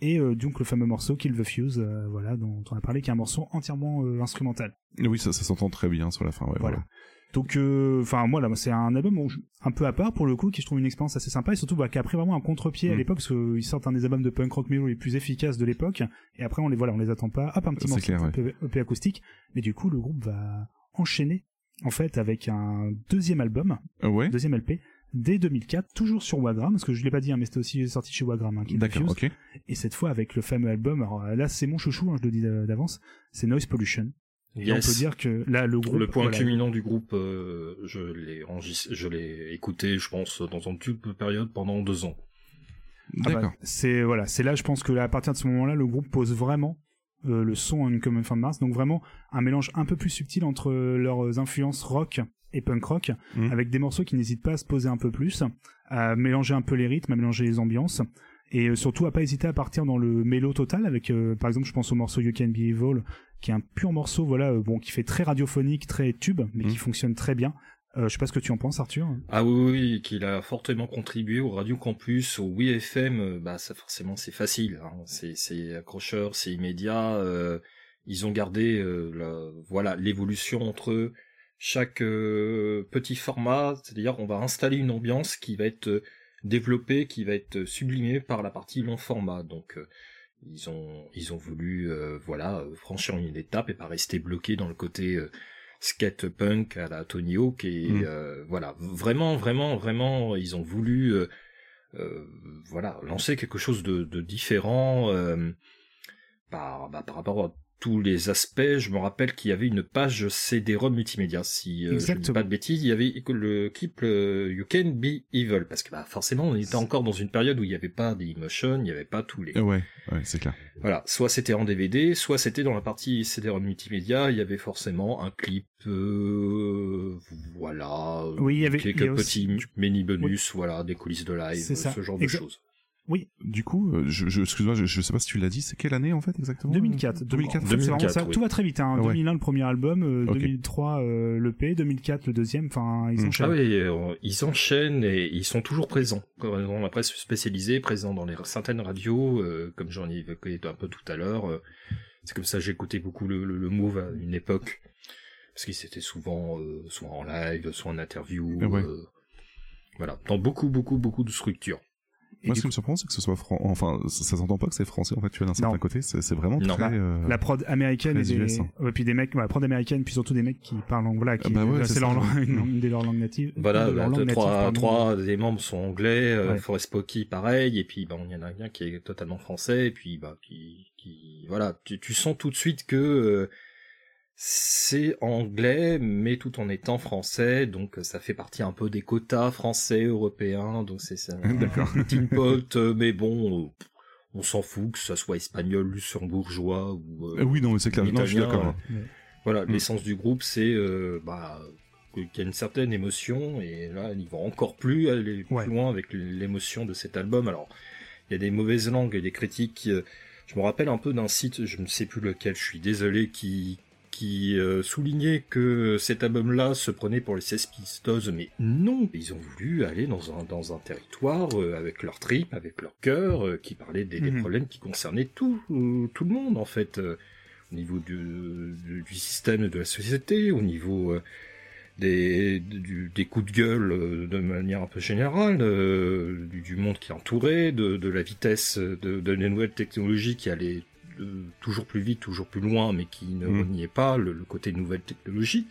Et euh, donc le fameux morceau Kill the Fuse, euh, voilà, dont on a parlé, qui est un morceau entièrement instrumental. Oui, ça, ça s'entend très bien sur la fin. Ouais, Voilà. voilà. Donc, enfin, moi, là, c'est un album où un peu à part pour le coup, qui je trouve une expérience assez sympa et surtout bah, qui a pris vraiment un contre-pied à Mm. l'époque parce qu'ils sortent un des albums de punk rock mellow les plus efficaces de l'époque et après on les voilà, on les attend pas. Hop, un petit morceau clair, ouais. EP, EP acoustique, mais du coup le groupe va enchaîner en fait avec un deuxième album, Euh, ouais. deuxième LP dès 2004, toujours sur Wagram, parce que je l'ai pas dit, hein, mais c'était aussi sorti chez Wagram, hein, D'accord, ok. et cette fois avec le fameux album. Alors là, c'est mon chouchou, hein, je le dis d'avance, c'est Noise Pollution. Et on peut dire que là, le groupe, le point voilà, culminant du groupe, euh, je l'ai je l'ai écouté, je pense, dans une toute période pendant deux ans. Ah bah, D'accord. c'est voilà, c'est là, je pense que là, à partir de ce moment-là, le groupe pose vraiment euh, le son en Common Fan Mars, donc vraiment un mélange un peu plus subtil entre euh, leurs influences rock et punk rock, Mhm. avec des morceaux qui n'hésitent pas à se poser un peu plus, à mélanger un peu les rythmes, à mélanger les ambiances, et euh, surtout à pas hésiter à partir dans le mélo total, avec euh, par exemple, je pense au morceau You Can Be Evil, qui est un pur morceau, voilà, bon, qui fait très radiophonique, très tube, mais qui Mhm. fonctionne très bien. Euh, je sais pas ce que tu en penses, Arthur. Ah oui, oui, qu'il a fortement contribué au Radio Campus, au WeFM, euh, bah ça forcément c'est facile, hein. c'est accrocheur, c'est immédiat. euh, ils ont gardé euh, la- voilà l'évolution entre chaque euh, petit format, c'est-à-dire on va installer une ambiance qui va être euh, développée, qui va être sublimée par la partie long format. Donc ils ont ils ont voulu voilà franchir une étape et pas rester bloqué dans le côté skate punk à la Tony Hawk et Mm. euh, voilà vraiment vraiment vraiment ils ont voulu euh, euh, voilà lancer quelque chose de, de différent euh, par bah, par rapport à tous les aspects. Je me rappelle qu'il y avait une page CD-ROM multimédia. Si euh, je ne dis pas de bêtises il y avait le clip euh, You Can Be Evil. Parce que bah, forcément on était encore dans une période où il n'y avait pas d'Emotion il n'y avait pas tous les Ouais, ouais, c'est clair. voilà, soit c'était en DVD, soit c'était dans la partie CD-ROM multimédia, il y avait forcément un clip, euh, voilà, Oui, il y avait- quelques y aussi- petits mini bonus, voilà, des coulisses de live, ce genre de choses. Oui, Du coup, euh, je, je, excuse-moi, je, je sais pas si tu l'as dit, c'est quelle année en fait exactement 2004. Donc, 2004. en fait, c'est vraiment 2004, ça. oui. Tout va très vite. Hein. Ouais. 2001 le premier album, euh, Ok. 2003 euh, le P, 2004 le deuxième. Enfin, ils Mm. enchaînent. Ah oui, euh, ils enchaînent et ils sont toujours présents. Dans la presse spécialisée, présents dans les certaines radios, euh, comme j'en ai évoqué un peu tout à l'heure. euh, c'est comme ça que j'ai écouté beaucoup le, le, le Move à une époque. Parce qu'ils étaient souvent euh, soit en live, soit en interview. Ouais. euh, voilà, dans beaucoup, beaucoup, beaucoup de structures. Et Moi, ce qui me surprend, c'est que ce soit fran... enfin, ça, ça s'entend pas que c'est français en fait. Tu vois d'un certain côté, c'est vraiment Non. très. euh, la prod américaine et des, hein. ouais, puis des mecs, ouais, la prod américaine, puis surtout des mecs qui parlent anglais, qui, Ah bah ouais, là, c'est leur une, des leurs langues natives. Voilà, de leur bah, langue deux, native, trois, trois des membres sont anglais, euh. Forest Pocky pareil, et puis bah, il y en a un qui est totalement français, et puis bah qui, qui voilà, tu, tu sens tout de suite que euh, C'est anglais, mais tout en étant français, donc ça fait partie un peu des quotas français, européens, donc c'est ça. D'accord. Teen Pot, euh, mais bon, euh, on s'en fout que ça soit espagnol, luxembourgeois ou. euh, Euh, oui, non, mais c'est clair. Non, je suis italien, d'accord. euh, Voilà, Mm. l'essence du groupe, c'est euh, bah, qu'il y a une certaine émotion, et là, ils vont encore plus aller plus Ouais. loin avec l'émotion de cet album. Alors, il y a des mauvaises langues et des critiques. euh, je me rappelle un peu d'un site, je ne sais plus lequel, je suis désolé, qui qui euh, soulignait que cet album-là se prenait pour les Sex Pistols, mais non, ils ont voulu aller dans un, dans un territoire euh, avec leur trip, avec leur cœur, euh, qui parlait des, des Mhm. problèmes qui concernaient tout, tout le monde en fait, au niveau du, système de la société, au niveau des, du- des coups de gueule de manière un peu générale, du, du monde qui entourait, de, de la vitesse de, de les nouvelles technologies qui allaient euh, toujours plus vite, toujours plus loin, mais qui ne Mm. reniaient pas le, le côté nouvelle technologie.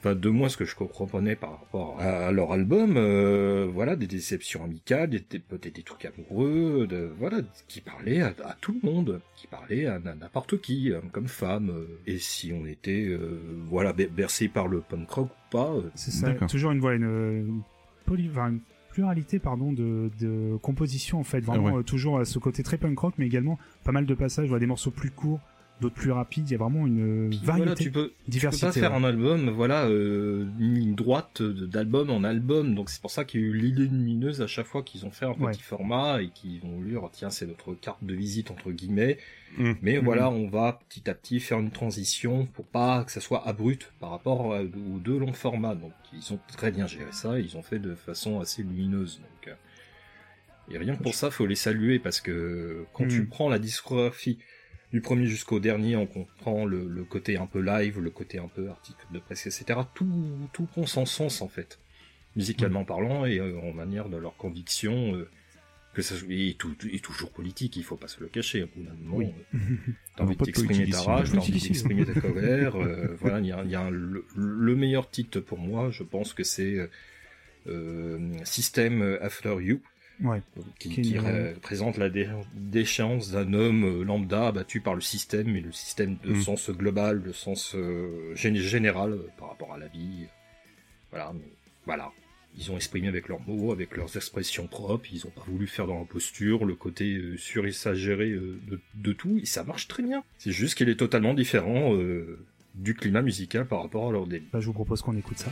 Enfin, de moi, ce que je comprenais par rapport à, à leur album, euh, voilà, des déceptions amicales, des- peut-être des trucs amoureux, de, voilà, qui parlaient à, à tout le monde, qui parlaient à, n'importe qui, comme femme. euh, et si on était, euh, voilà, ber- bercé par le punk rock ou pas, euh, C'est ça, toujours une, voilà, une, une poly- enfin, une pluralité pardon, de, de composition en fait. Vraiment Ah ouais. euh, toujours à ce côté très punk rock, mais également pas mal de passages, voilà, des morceaux plus courts, d'autres plus rapides. Il y a vraiment une variété, voilà, tu peux, tu peux diversité. pas faire ouais. un album, voilà, euh, une ligne droite d'album en album. Donc c'est pour ça qu'il y a eu l'idée lumineuse à chaque fois qu'ils ont fait un Ouais. petit format et qu'ils ont lu, oh, tiens, c'est notre carte de visite entre guillemets. Mm. Mais Mhm. voilà, on va petit à petit faire une transition pour pas que ça soit abrupt par rapport aux deux longs formats. Donc ils ont très bien géré ça, ils ont fait de façon assez lumineuse. Donc euh, et rien que pour ça, faut les saluer parce que quand tu Mhm. prends la discographie du premier jusqu'au dernier, on comprend le, le côté un peu live, le côté un peu article de presse, etc. Tout, tout prend son sens en fait, musicalement parlant et euh, en manière de leur conviction. euh, que ça et, tout, et toujours politique, il faut pas se le cacher. Au bout d'un moment, Oui. euh, t'as envie d'exprimer ta rage, t'as envie d'exprimer ta colère. euh, voilà, il y a, y a un- le, le meilleur titre pour moi, je pense que c'est System After You Ouais. qui, Qui est qui une- ré- présente la dé- déchéance d'un homme euh, lambda abattu par le système, mais le système de Mm. sens global, de sens euh, gén- général euh, par rapport à la vie. Voilà, mais voilà. Ils ont exprimé avec leurs mots, avec leurs expressions propres, ils ont pas voulu faire dans la posture le côté euh, surexagéré euh, de, de tout, et ça marche très bien. C'est juste qu'il est totalement différent euh, du climat musical par rapport à leur début. Bah, je vous propose qu'on écoute ça.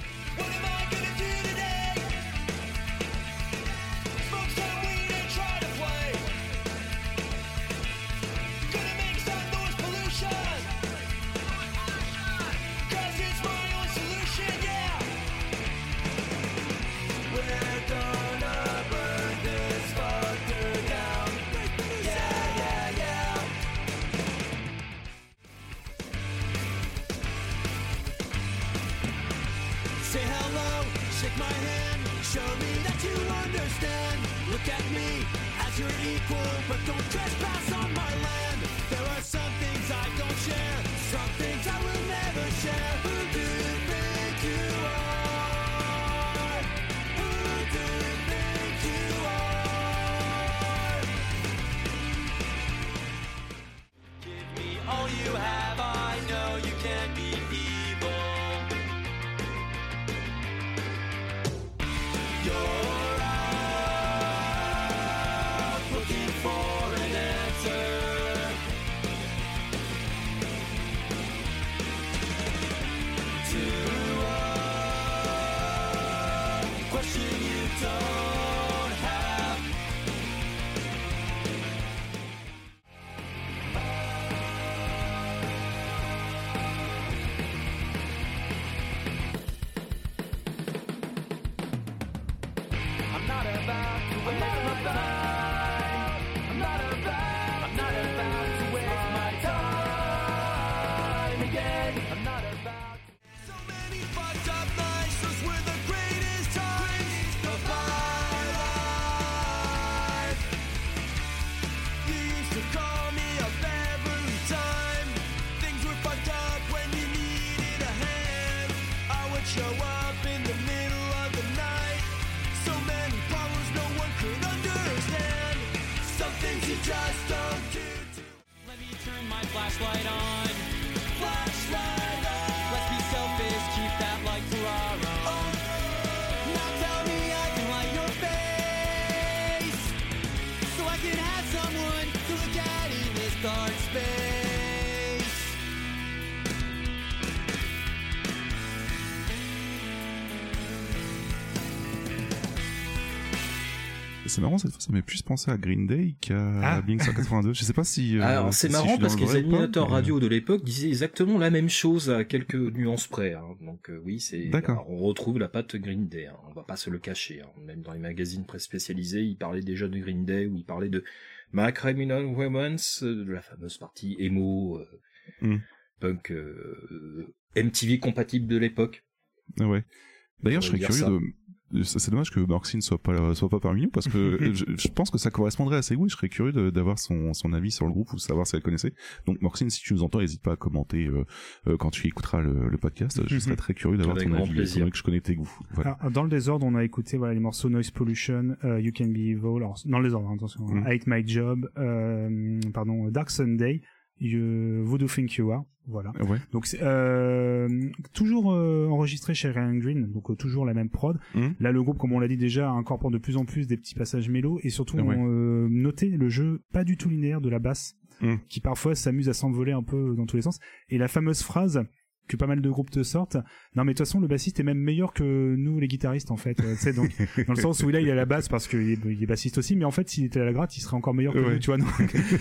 C'est marrant cette fois, ça m'a plus pensé à Green Day qu'à Ah. Blink 182. Je sais pas si. euh, Alors c'est si marrant parce que le les animateurs mais- radio de l'époque disaient exactement la même chose à quelques nuances près. hein. Donc euh, oui, c'est. On retrouve la patte Green Day. hein. On va pas se le cacher. hein. Même dans les magazines très spécialisés, ils parlaient déjà de Green Day ou ils parlaient de My Criminal Women's, euh, de la fameuse partie emo, euh, Mm. punk, euh, MTV compatible de l'époque. Ah ouais. D'ailleurs, je serais curieux de. C'est dommage que Morxine soit pas soit pas parmi nous parce que je, je pense que ça correspondrait à ses goûts. et Je serais curieux d'avoir son son avis sur le groupe ou savoir si elle connaissait. Donc Morxine, si tu nous entends, n'hésite pas à commenter euh, euh, quand tu écouteras le, le podcast. Je serais très curieux d'avoir ton avis. plaisir. Que je connais tes goûts. Voilà. Alors, dans le désordre, on a écouté voilà, les morceaux Noise Pollution, euh, You Can Be Evil, alors, dans le désordre, hein, attention, Mm. I Hate My Job, euh, pardon, Dark Sunday, You, Voodoo Think You Are, voilà. Ouais. Donc c'est euh, toujours euh, enregistré chez Ryan Green, donc euh, toujours la même prod. Mhm. Là, le groupe, comme on l'a dit déjà, incorpore de plus en plus des petits passages mélos et surtout Ah ouais. on, noter le jeu pas du tout linéaire de la basse, Mhm. qui parfois s'amuse à s'envoler un peu dans tous les sens. Et la fameuse phrase que pas mal de groupes te sortent. Non, mais de toute façon, le bassiste est même meilleur que nous, les guitaristes, en fait. Euh, donc, dans le sens où là, il est à la basse parce qu'il est, il est bassiste aussi, mais en fait, s'il était à la gratte, il serait encore meilleur que Ouais. nous, tu vois. Donc,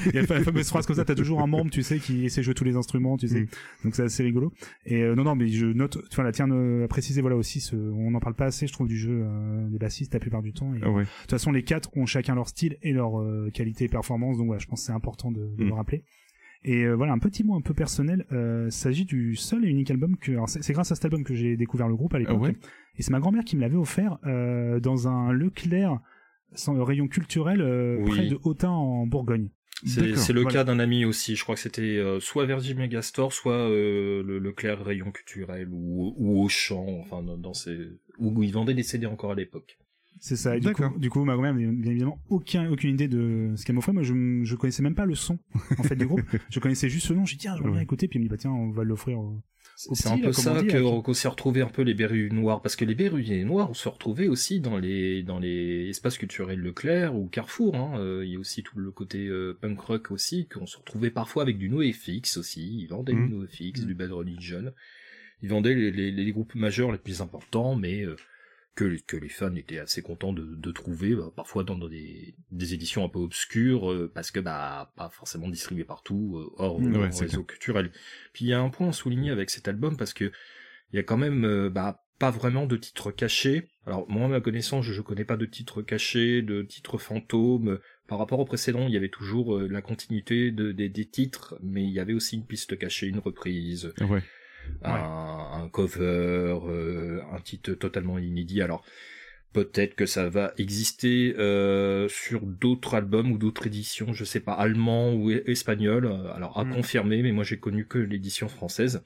il y a la fameuse phrase comme ça, t'as toujours un membre, tu sais, qui essaie de jouer tous les instruments, tu sais. Mm. Donc c'est assez rigolo. Et euh, non, non, mais je note, enfin, la tienne euh, à préciser, voilà aussi, ce, on n'en parle pas assez, je trouve, du jeu euh, des bassistes la plupart du temps. Et, ouais. de toute façon, les quatre ont chacun leur style et leur euh, qualité et performance, donc voilà, je pense que c'est important de, de Mm. le rappeler. Et euh, voilà, un petit mot un peu personnel, euh, s'agit du seul et unique album que... alors, C'est grâce à cet album que j'ai découvert le groupe à l'époque. Ah ouais? Et c'est ma grand-mère qui me l'avait offert euh, dans un Leclerc sans rayon culturel euh, Oui. près de Autun en Bourgogne. C'est le voilà. cas d'un ami aussi. Je crois que c'était euh, soit Virgin Megastore, soit euh, le Leclerc Rayon Culturel ou, ou Auchan, enfin dans, dans ces où ils vendaient des CD encore à l'époque. C'est ça. Et du coup, du coup, ma grand-mère n'avait bien évidemment aucun, aucune idée de ce qu'elle m'offrait. Moi, je, je connaissais même pas le son en fait du groupe. Je connaissais juste ce nom. J'ai dit tiens, j'aimerais bien Ouais. écouter. Puis elle me dit bah tiens, on va l'offrir. au- C'est un peu ça qu'on s'est retrouvé un peu les berrues noires, parce que les berrues noirs, on se retrouvait aussi dans les dans les espaces culturels Leclerc ou Carrefour. Hein. Euh, Il y a aussi tout le côté euh, punk rock aussi, qu'on se retrouvait parfois avec du NoFX aussi. Ils vendaient Mhm. du NoFX, Mhm. du Bad Religion. Ils vendaient les, les, les groupes majeurs les plus importants, mais euh, que, les- que les fans étaient assez contents de, de trouver, bah, parfois dans des, des éditions un peu obscures, euh, parce que bah pas forcément distribuées partout, euh, hors Ouais, hors réseau culturel. Puis il y a un point à souligner avec cet album, parce que il y a quand même euh, bah, pas vraiment de titres cachés. Alors moi, à ma connaissance, je, je connais pas de titres cachés, de titres fantômes. Par rapport au précédent, il y avait toujours euh, la continuité de, des- des titres, mais il y avait aussi une piste cachée, une reprise, Ouais. Un, un cover, euh, un titre totalement inédit. Alors peut-être que ça va exister euh, sur d'autres albums ou d'autres éditions, je sais pas, allemand ou e- espagnol. euh, Alors à Mm. confirmer, mais moi j'ai connu que l'édition française.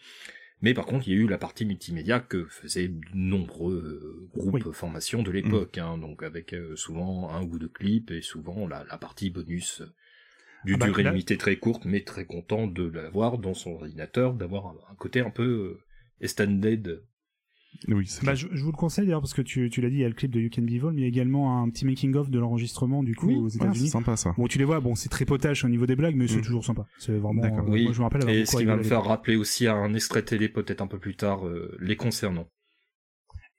Mais par contre, il y a eu la partie multimédia que faisaient de nombreux groupes Oui. formations de l'époque, hein, donc avec souvent un ou deux clips et souvent la, la partie bonus du Ah bah, durée là- limitée très courte, mais très content de l'avoir dans son ordinateur, d'avoir un, un côté un peu euh, extended. Oui, Bah, je, je vous le conseille d'ailleurs parce que tu, tu l'as dit, il y a le clip de You Can Be Evil, mais il y a également un petit making of de l'enregistrement du coup Oui. aux Ouais, c'est États-Unis. sympa ça. Bon, tu les vois, bon, c'est très potache au niveau des blagues, mais c'est Mm. toujours sympa. C'est vraiment. D'accord. euh, Oui. Moi, je me rappelle Et ce qui va me faire rappeler aussi à un extrait télé peut-être un peu plus tard euh, les concernant.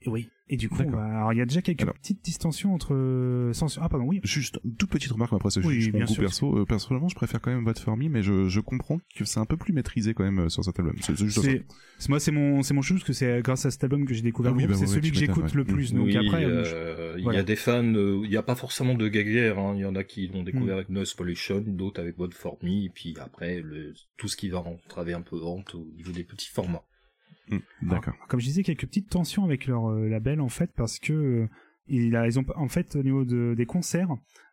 Et oui. Et du coup, bah, alors il y a déjà quelques Alors- petites distensions entre. euh, censure- Ah pardon, oui. Juste une toute petite remarque, mais après c'est Oui, bien goût sûr. perso. Euh, personnellement, je préfère quand même Vote for Me, mais je, je comprends que c'est un peu plus maîtrisé quand même euh, sur cet album. C'est c'est juste ça. C'est c'est- moi c'est mon c'est mon chou parce que c'est grâce à cet album que j'ai découvert Ah le oui, bah c'est ouais, celui que j'écoute le plus. Donc oui, après, euh, euh, il y a des fans, euh, il n'y a pas forcément de guerre, hein, il y en a qui l'ont découvert Mm. avec Noise Pollution, d'autres avec Bud For Me, et puis après le, tout ce qui va entraver un peu vente au niveau des petits formats. Mm, D'accord. Comme je disais, quelques petites tensions avec leur euh, label en fait, parce que euh, il a, ils ont en fait au niveau de, des concerts,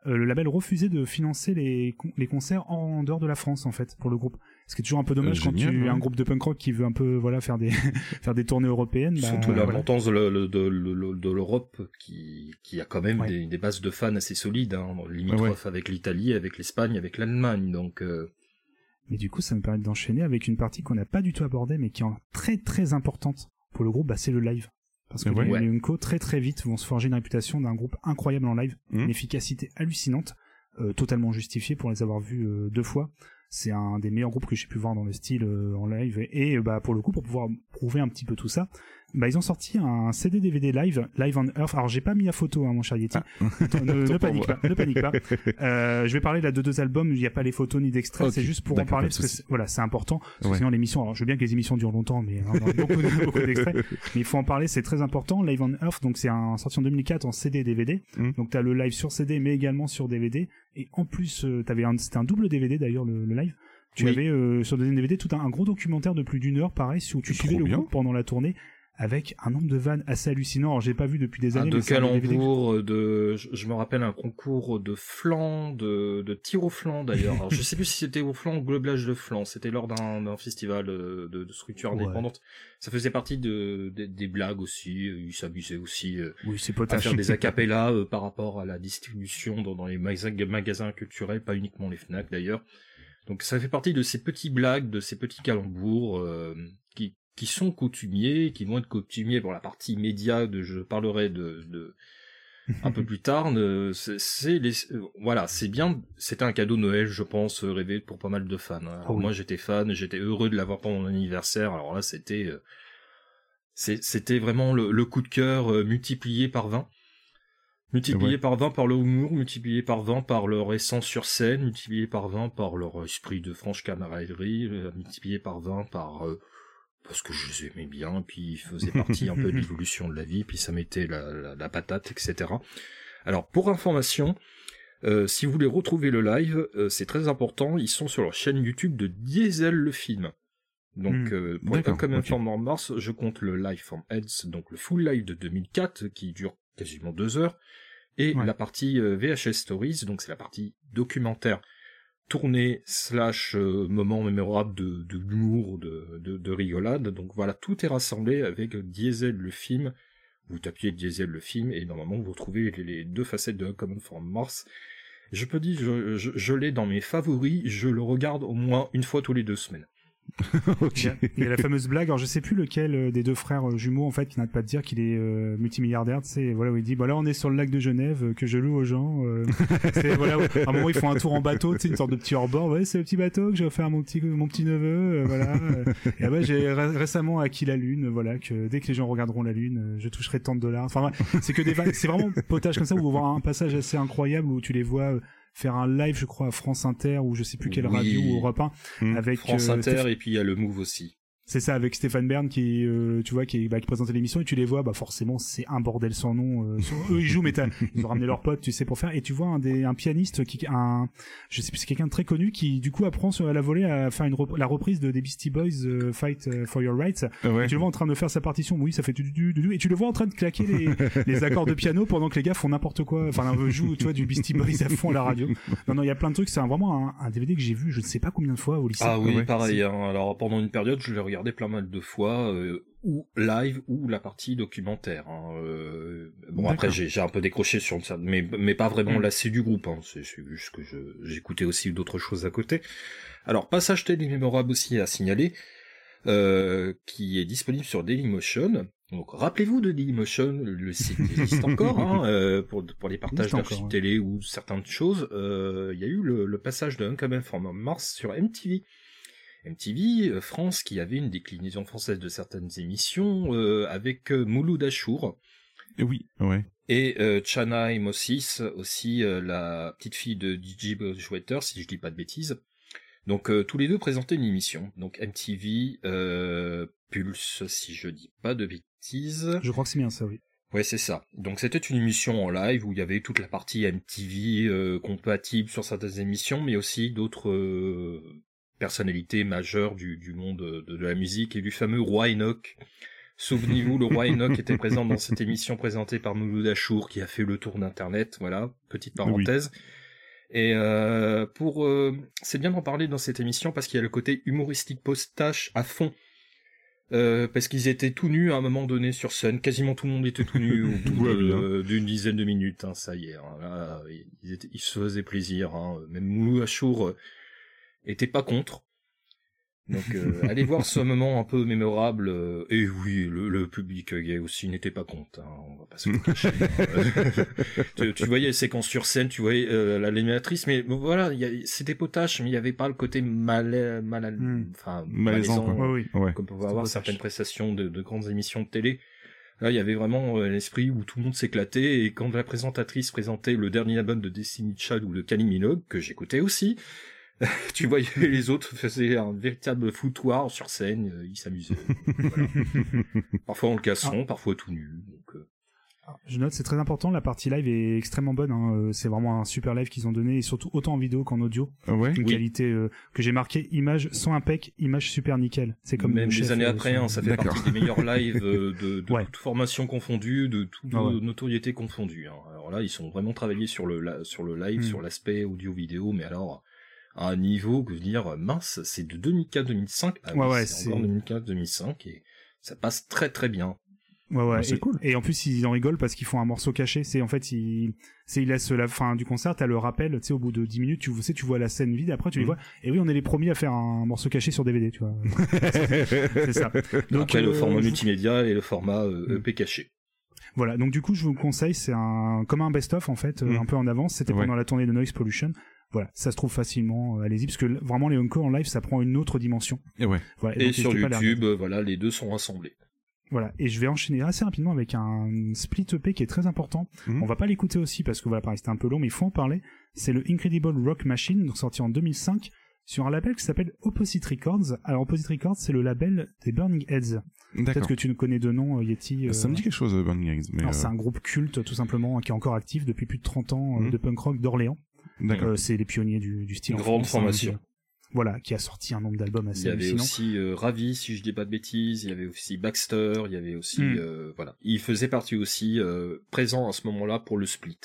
euh, le label refusait de financer les, con- les concerts en, dehors de la France en fait pour le groupe. Ce qui est toujours un peu dommage Euh, quand génial, tu ouais. as un groupe de punk rock qui veut un peu voilà faire des faire des tournées européennes. Bah, Surtout voilà. l'importance de, le- le- de, le- de l'Europe qui, qui a quand même Ouais. des, des bases de fans assez solides, hein, limitrophes avec l'Italie, avec l'Espagne, avec l'Allemagne, donc euh, Mais du coup, ça me permet d'enchaîner avec une partie qu'on n'a pas du tout abordée, mais qui est très très importante pour le groupe, bah, c'est le live. Parce que Ouais. les Unco, très très vite, vont se forger une réputation d'un groupe incroyable en live, Mhm. une efficacité hallucinante, euh, totalement justifiée pour les avoir vus euh, deux fois. c'est un des meilleurs groupes que j'ai pu voir dans le style euh, en live. Et, et, bah pour le coup, pour pouvoir prouver un petit peu tout ça, bah ils ont sorti un CD DVD live, Live on Earth. Alors j'ai pas mis la photo, hein, mon cher Yeti. Attends, ne, panique pas, ne panique pas. Euh, je vais parler là de deux albums. Il n'y a pas les photos ni d'extraits. C'est juste pour en parler parce que voilà, c'est important. Parce Ouais. sinon l'émission, alors je veux bien que les émissions durent longtemps, mais hein, on a beaucoup, beaucoup d'extraits. Mais il faut en parler, c'est très important. Live on Earth, donc c'est un sorti en 2004 en CD et DVD. Mm. Donc t'as le live sur CD, mais également sur DVD. Et en plus, euh, t'avais un, c'était un double DVD d'ailleurs le, le live. Tu Oui. avais euh, sur le deuxième DVD tout un, un gros documentaire de plus d'une heure, pareil, où tu suivais le groupe pendant la tournée avec un nombre de vannes assez hallucinant. Alors j'ai pas vu depuis des années. de mais c'est un DVD que- calembour, euh, de, je, me rappelle un concours de flanc, de, de tir au flanc d'ailleurs. Alors, je sais plus si c'était au flanc ou globlage de flanc. C'était lors d'un d'un festival euh, de, de structure Ouais. indépendante. Ça faisait partie de, de- des blagues aussi. euh, Ils s'amusaient aussi Oui, c'est à faire des acapellas euh, par rapport à la distribution dans, dans les magasins, magasins culturels, pas uniquement les Fnac d'ailleurs. Donc ça fait partie de ces petits blagues, de ces petits calembours euh, qui, qui sont coutumiers, qui vont être coutumiers pour la partie média, de, je parlerai de, de un peu plus tard. C'est les, voilà, c'est bien. C'était un cadeau de Noël, je pense, rêvé pour pas mal de fans. hein. Oui. Moi, j'étais fan, j'étais heureux de l'avoir pendant mon anniversaire. Alors là, c'était euh, c'était vraiment le, le coup de cœur euh, multiplié par 20. Multiplié Ouais. par 20 par leur humour, multiplié par 20 par leur essence sur scène, multiplié par 20 par leur esprit de franche camaraderie, euh, multiplié par 20 par... euh, parce que je les aimais bien, puis ils faisaient partie un peu de l'évolution de la vie, puis ça mettait la, la, la patate, etc. Alors, pour information, euh, si vous voulez retrouver le live, euh, c'est très important, ils sont sur leur chaîne YouTube de Diesel le film. Donc, Hmm. euh, pour D'accord, comme ok. Informer Mars, je compte le live from Heads, donc le full live de 2004, qui dure quasiment deux heures, et Ouais. la partie VHS Stories, donc c'est la partie documentaire, tournée slash euh, moment mémorable de, de de, de, de rigolade. Donc voilà, tout est rassemblé avec Diesel le film. Vous tapiez Diesel le film, et normalement vous retrouvez les, deux facettes de Common from Mars. Je peux dire, je l'ai dans mes favoris, je le regarde au moins une fois tous les deux semaines. Il y, a, il y a la fameuse blague, alors je sais plus lequel euh, des deux frères euh, jumeaux en fait qui n'arrête pas de dire qu'il est euh, multimilliardaire, tu sais, voilà où il dit bah là on est sur le lac de Genève que je loue aux gens. euh, c'est voilà, où- à un moment ils font un tour en bateau, tu sais une sorte de petit hors-bord, ouais c'est le petit bateau que j'ai offert à mon petit mon petit neveu, euh, voilà. et ah bah j'ai ré- récemment acquis la lune, voilà que dès que les gens regarderont la lune, je toucherai tant de dollars. Enfin c'est que des c'est vraiment potage comme ça où on voit un passage assez incroyable où tu les vois faire un live je crois à France Inter ou je sais plus quelle Oui. radio ou Europe 1 Mm. avec France euh, Inter, et puis il y a le Move aussi. C'est ça avec Stéphane Bern qui euh, tu vois qui, bah, qui présentait l'émission et tu les vois bah forcément c'est un bordel sans nom euh, eux ils jouent mais t'as- ils ont ramené leurs potes tu sais pour faire et tu vois un des un pianiste qui un je sais plus c'est quelqu'un de très connu qui du coup apprend sur à la volée à faire une rep- la reprise de des Beastie Boys euh, Fight euh, for Your Rights Ouais. et tu le vois en train de faire sa partition oui ça fait du du du du et tu le vois en train de claquer les, les accords de piano pendant que les gars font n'importe quoi enfin un joue tu vois du Beastie Boys à fond à la radio non non il y a plein de trucs c'est un- vraiment un, un DVD que j'ai vu je ne sais pas combien de fois au lycée Ah oui, Ouais. pareil. hein. Alors pendant une période, je l'ai regardé plein mal de fois, euh, ou live ou la partie documentaire. hein. Euh, bon après, j'ai un peu décroché sur ça, mais mais pas vraiment Mm. lassé du groupe. Hein. C'est juste que j'écoutais aussi d'autres choses à côté. Alors passage télé mémorable aussi à signaler, euh, qui est disponible sur Dailymotion. Donc rappelez-vous de Dailymotion, le site existe encore hein, euh, pour pour les partages d'archives ouais. télé ou certaines choses. Euh, Il y a eu le, le passage de Uncommon from Mars sur MTV. MTV euh, France qui avait une déclinaison française de certaines émissions euh, avec euh, Mouloud Achour Et Oui, ouais. et euh, Chana Mossis aussi euh, la petite fille de DJ Bridgewater si je dis pas de bêtises. Donc euh, tous les deux présentaient une émission. Donc MTV euh, Pulse si je dis pas de bêtises. je crois que c'est bien ça oui Ouais, c'est ça. Donc c'était une émission en live où il y avait toute la partie MTV euh, compatible sur certaines émissions, mais aussi d'autres personnalités majeures du, du monde de, de la musique et du fameux roi Enoch. Souvenez-vous, le roi Enoch était présent dans cette émission présentée par Mouloud Achour qui a fait le tour d'internet. Voilà, petite parenthèse. Et euh, pour, euh, c'est bien d'en parler dans cette émission parce qu'il y a le côté humoristique post-tâche à fond. Euh, parce qu'ils étaient tout nus à un moment donné sur Sun, quasiment tout le monde était tout nu Ouais, d'une dizaine de minutes, hein, ça y est. hein, là, ils, étaient- ils se faisaient plaisir. Hein, même Moulou Achour était pas contre. Donc euh, allez voir ce moment un peu mémorable. euh, et oui, le, le public gay aussi n'était pas content. hein, on va pas se le cacher. Euh, tu, tu voyais les séquences sur scène, tu voyais euh, l'animatrice, mais bon, voilà, c'était potache, mais il n'y avait pas le côté mal, mal, Hmm. Malaisant, malaisant, quoi. Ouais, oui. Ouais. comme on peut C'était avoir potache. certaines prestations de, de grandes émissions de télé. Là, il y avait vraiment euh, l'esprit où tout le monde s'éclatait, et quand la présentatrice présentait le dernier album de Destiny Child ou de Kylie Minogue, que j'écoutais aussi, tu voyais les autres faisaient un véritable foutoir sur scène, euh, ils s'amusaient. Voilà. Parfois en le casson, parfois tout nu. Donc, euh, Je note, c'est très important. La partie live est extrêmement bonne. hein. Euh, C'est vraiment un super live qu'ils ont donné, et surtout autant en vidéo qu'en audio. Ouais. Une Oui. qualité euh, que j'ai marqué image sans impec, image super nickel. C'est comme même des années après, hein, ça fait partie des meilleurs lives euh, de, de Ouais. toute formation confondue, de toute Ah ouais. notoriété confondue. hein. Alors là, ils sont vraiment travaillés sur le la- sur le live, Hmm. sur l'aspect audio-vidéo, mais alors à un niveau que je veux dire mince, c'est de 2004-2005. Ah Ouais, oui, ouais, c'est encore c'est- 2004-2005 et ça passe très très bien. Ouais, ouais. C'est cool. Et en plus, ils en rigolent parce qu'ils font un morceau caché. C'est en fait, ils, c'est ils laissent la fin du concert. T'as le rappel. Tu sais, au bout de 10 minutes, tu sais, tu vois la scène vide. Après, tu les Mhm. vois. Et oui, on est les premiers à faire un morceau caché sur DVD. Tu vois. c'est ça. Donc, Après le euh, format multimédia et le format euh, Hmm. EP caché. Voilà, donc du coup, je vous conseille, c'est un comme un best-of en fait, euh, Mm. un peu en avance. C'était Ouais. pendant la tournée de Noise Pollution. Voilà, ça se trouve facilement. euh, Allez-y, parce que vraiment les encore en live, ça prend une autre dimension. Et ouais. Voilà, Et, donc, sur les YouTube, regarder. euh, voilà, les deux sont rassemblés. Voilà, et je vais enchaîner assez rapidement avec un split EP qui est très important. Mhm. On va pas l'écouter aussi parce que voilà, pareil, c'était un peu long, mais il faut en parler. C'est le Incredible Rock Machine, donc sorti en 2005 sur un label qui s'appelle Opposite Records. Alors Opposite Records, c'est le label des Burning Heads. Peut-être que tu ne connais de nom, euh, Yeti. euh, Ça me dit quelque chose, Burning mais alors, c'est un groupe culte tout simplement qui est encore actif depuis plus de 30 ans Mhm. de punk rock d'Orléans. Euh, c'est les pionniers du, du style. Une en grande France, hein, formation. voilà, qui a sorti un nombre d'albums Il assez y avait aussi euh, Ravi, si je dis pas de bêtises. Il y avait aussi Baxter. Il y avait aussi, Hmm. euh, voilà. Il faisait partie aussi euh, présent à ce moment-là pour le split.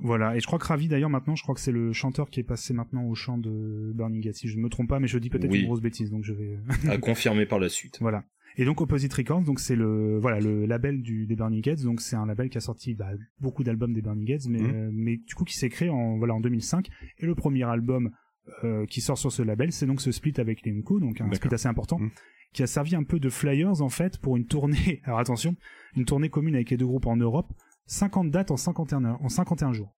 Voilà, et je crois que Ravi d'ailleurs maintenant, je crois que c'est le chanteur qui est passé maintenant au chant de Burning Gate, si je ne me trompe pas, mais je dis peut-être Oui. une grosse bêtise, donc je vais. à confirmer par la suite. voilà. Et donc Opposite Records, donc c'est le voilà le label du des Burning Gates, donc c'est un label qui a sorti bah, beaucoup d'albums des Burning Gates, mais Mhm. euh, mais du coup qui s'est créé en voilà en 2005 et le premier album euh, qui sort sur ce label, c'est donc ce split avec les Unco, donc un split assez important, Mhm. qui a servi un peu de flyers en fait pour une tournée. Alors attention, une tournée commune avec les deux groupes en Europe, 50 dates en 51 heures, en 51 jours.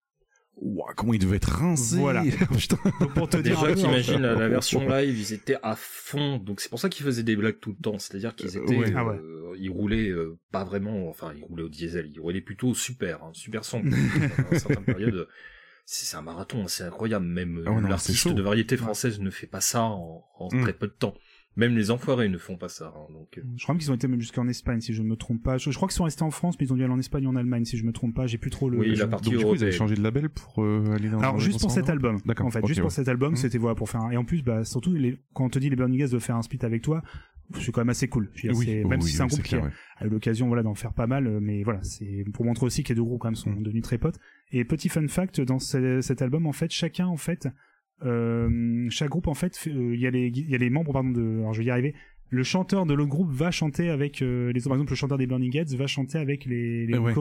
Ouah, comment il devait être rincé Voilà. Donc pour te dire Déjà, t'imagines la, la Oh, version oh, oh. live, ils étaient à fond. Donc c'est pour ça qu'ils faisaient des blagues tout le temps. C'est-à-dire qu'ils Euh, étaient. Ah ouais. euh, ils roulaient euh, pas vraiment. Enfin, ils roulaient au diesel. Ils roulaient plutôt au super, hein, super son. à une certaine période. C'est un marathon, c'est incroyable. Même c'est l'artiste de variété française ne fait pas ça en, en Mm. très peu de temps. Même les enfoirés ne font pas ça. hein, donc, euh, Je crois qu'ils ont été même jusqu'en Espagne, si je ne me trompe pas. Je, je crois qu'ils sont restés en France, mais ils ont dû aller en Espagne ou en Allemagne, si je me trompe pas. J'ai plus trop le. Oui, je- la partie Donc du coup, ils avaient changé de label pour euh, aller dans Alors juste pour cet album, D'accord, en fait, juste ouais. pour cet album, Mhm. c'était voilà pour faire un... et en plus bah surtout les... quand on te dit les Burning Gas de faire un split avec toi, c'est quand même assez cool. Je veux dire, Oui, même oui, si c'est un groupe qui clair, a, ouais. a eu l'occasion voilà d'en faire pas mal, euh, mais voilà c'est pour montrer aussi que les deux groupes quand même sont Mhm. devenus très potes. Et petit fun fact dans ce- cet album en fait chacun en fait euh, chaque groupe en fait euh, il y a les il y a les membres pardon de alors je vais y arriver le chanteur de l'autre groupe va chanter avec euh, les autres. Par exemple, le chanteur des Burning Heads va chanter avec les, les Eh ouais.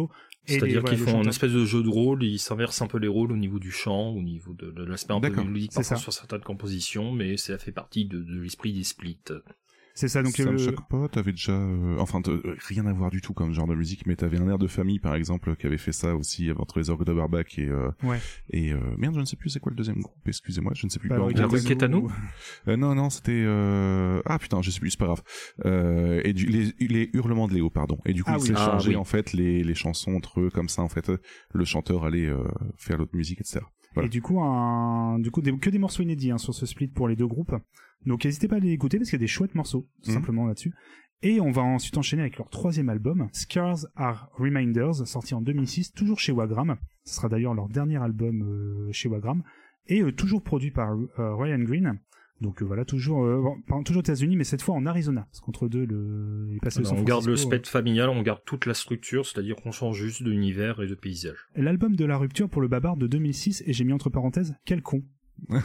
C'est-à-dire qu'ils font un espèce de jeu de rôle, ils s'inversent un peu les rôles au niveau du chant, au niveau de, de l'aspect un peu mélodique, sur certaines compositions, mais ça fait partie de, de l'esprit des splits. C'est ça. Donc ça le- me choque pas, t'avais déjà, euh, enfin, euh, rien à voir du tout comme genre de musique, mais t'avais un air de famille, par exemple, qui avait fait ça aussi entre les orgues de Barbac et, euh, Ouais. et, euh, merde, je ne sais plus c'est quoi le deuxième groupe, excusez-moi, je ne sais plus. Bah. Requête Quétano Euh, non, non, c'était, euh... ah putain, je sais plus, c'est pas grave. Euh, et du, les, les hurlements de Léo, pardon. Et du coup, Ah oui. s'échangeaient Ah oui. en fait les, les chansons entre eux, comme ça, en fait, euh, le chanteur allait euh, faire l'autre musique, etc. Voilà. Et du coup, un, du coup, des- que des morceaux inédits hein, sur ce split pour les deux groupes. Donc, n'hésitez pas à les écouter parce qu'il y a des chouettes morceaux, tout Mhm. simplement là-dessus. Et on va ensuite enchaîner avec leur troisième album, Scars Are Reminders, sorti en 2006, toujours chez Wagram. Ce sera d'ailleurs leur dernier album euh, chez Wagram. Et euh, toujours produit par euh, Ryan Green. Donc euh, voilà, toujours, euh, bon, toujours aux États-Unis, mais cette fois en Arizona. Parce qu'entre deux, le... il San on garde le spectre familial, on garde toute la structure, c'est-à-dire qu'on change juste d'univers et de paysage. L'album de la rupture pour le Babar de 2006, et j'ai mis entre parenthèses, quel con.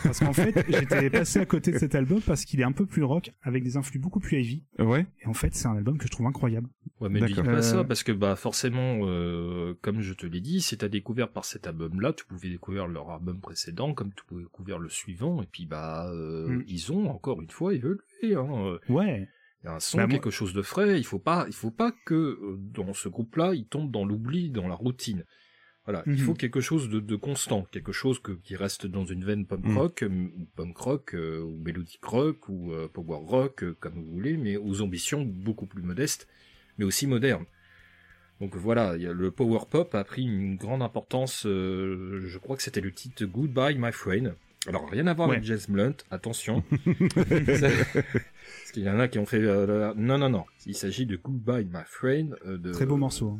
Parce qu'en fait, j'étais passé à côté de cet album parce qu'il est un peu plus rock, avec des influx beaucoup plus heavy. Ouais. Et en fait, c'est un album que je trouve incroyable. Ouais, mais dis D'accord. pas Euh, ça, parce que bah forcément, euh, comme je te l'ai dit, si t'as découvert par cet album-là, tu pouvais découvrir leur album précédent, comme tu pouvais découvrir le suivant, et puis bah euh, Mm. ils ont encore une fois évolué. Hein. euh, Ouais. Il y a un son, Bah, moi- quelque chose de frais. Il faut pas, il faut pas que euh, dans ce groupe-là, il tombe dans l'oubli, dans la routine. Voilà, il Mhm. faut quelque chose de, de constant, quelque chose que, qui reste dans une veine punk Mhm. rock, euh, ou punk rock, euh, ou melodic rock, ou euh, power rock, euh, comme vous voulez, mais aux ambitions beaucoup plus modestes, mais aussi modernes. Donc voilà, il y a- le power pop a pris une grande importance. euh, je crois que c'était le titre Goodbye My Friend. Alors rien à voir Ouais. avec Jazz Blunt, attention. Parce qu'il y en a qui ont fait. euh, non, non, non. Il s'agit de Goodbye My Friend. euh, de, Très beau morceau. hein.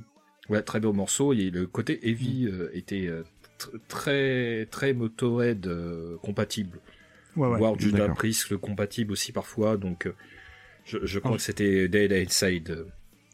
Ouais, très beau morceau. Et le côté heavy euh, était euh, tr- très, très Motorhead euh, compatible. Ouais, ouais. Voire. Priest le compatible aussi parfois. Donc, euh, je, je crois Ah. que c'était Dead Inside. euh,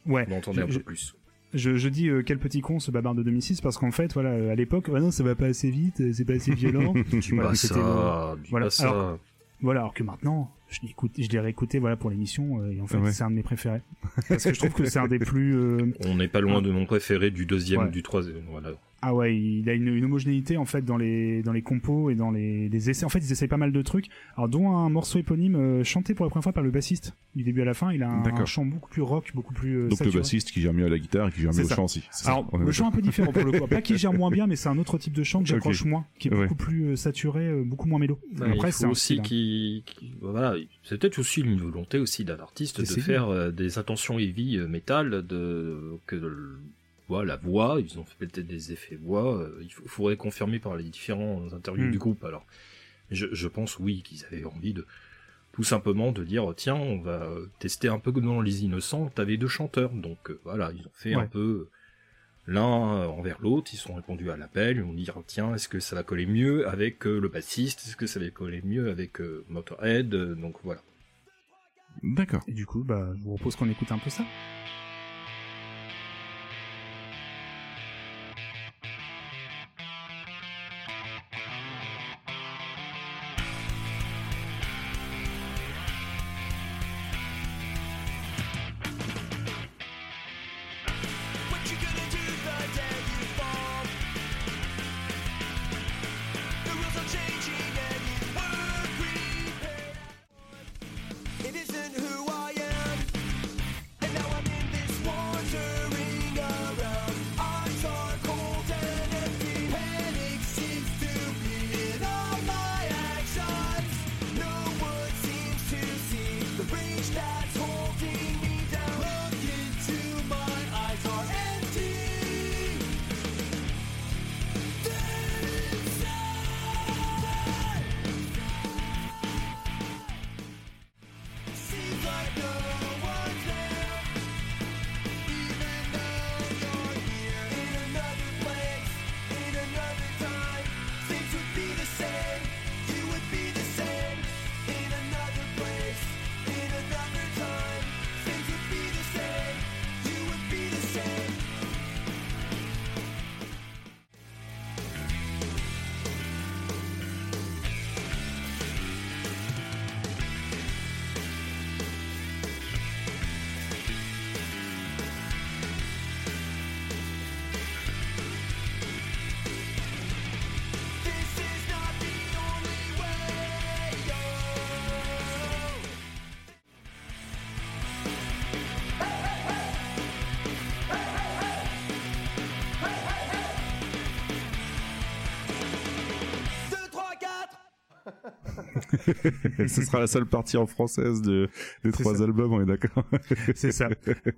Ouais. on entendait un Je- peu plus. Je, je dis euh, quel petit con ce babar de 2006 parce qu'en fait, voilà, euh, à l'époque, ouais, non, ça va pas assez vite, euh, c'est pas assez violent. Dis Voilà, ça, dis voilà. pas ça. Alors, voilà, alors que maintenant, je l'ai je l'ai réécouté, voilà, pour l'émission, euh, et en fait, Ouais. c'est un de mes préférés. Parce que je trouve que c'est un des plus, euh, On n'est pas loin de mon préféré du deuxième Ouais. ou du troisième. Voilà. Ah ouais, il a une, une homogénéité en fait dans les dans les compos et dans les, les essais. En fait, ils essayent pas mal de trucs. Alors, dont un morceau éponyme euh, chanté pour la première fois par le bassiste du début à la fin. Il a un, chant beaucoup plus rock, beaucoup plus euh, Donc le bassiste qui gère mieux à la guitare et qui gère mieux au chant aussi. Alors, le chant un peu différent pour le coup. Pas qu'il gère moins bien, mais c'est un autre type de chant que j'accroche moins, qui est Ouais. beaucoup plus euh, saturé, euh, beaucoup moins mélo. Bah, Après, il c'est aussi hein. qu'il, qu'il- voilà, c'est peut-être aussi une volonté aussi d'un artiste de faire euh, des intentions heavy euh, metal, de que le- la voix, ils ont fait peut-être des effets voix. euh, il faut- faudrait confirmer par les différents interviews Hmm. du groupe. Alors, je, je pense oui qu'ils avaient envie de tout simplement de dire tiens, on va euh, tester un peu dans les Innocents. T'avais deux chanteurs, donc euh, voilà, ils ont fait un peu l'un envers l'autre, ils sont répondus à l'appel, ils ont dit tiens, est-ce que ça va coller mieux avec euh, le bassiste, est-ce que ça va coller mieux avec euh, Motorhead, donc voilà. D'accord. Et du coup, bah, je vous propose qu'on écoute un peu ça. Ce sera la seule partie en française de, des trois ça. albums, on est d'accord C'est ça.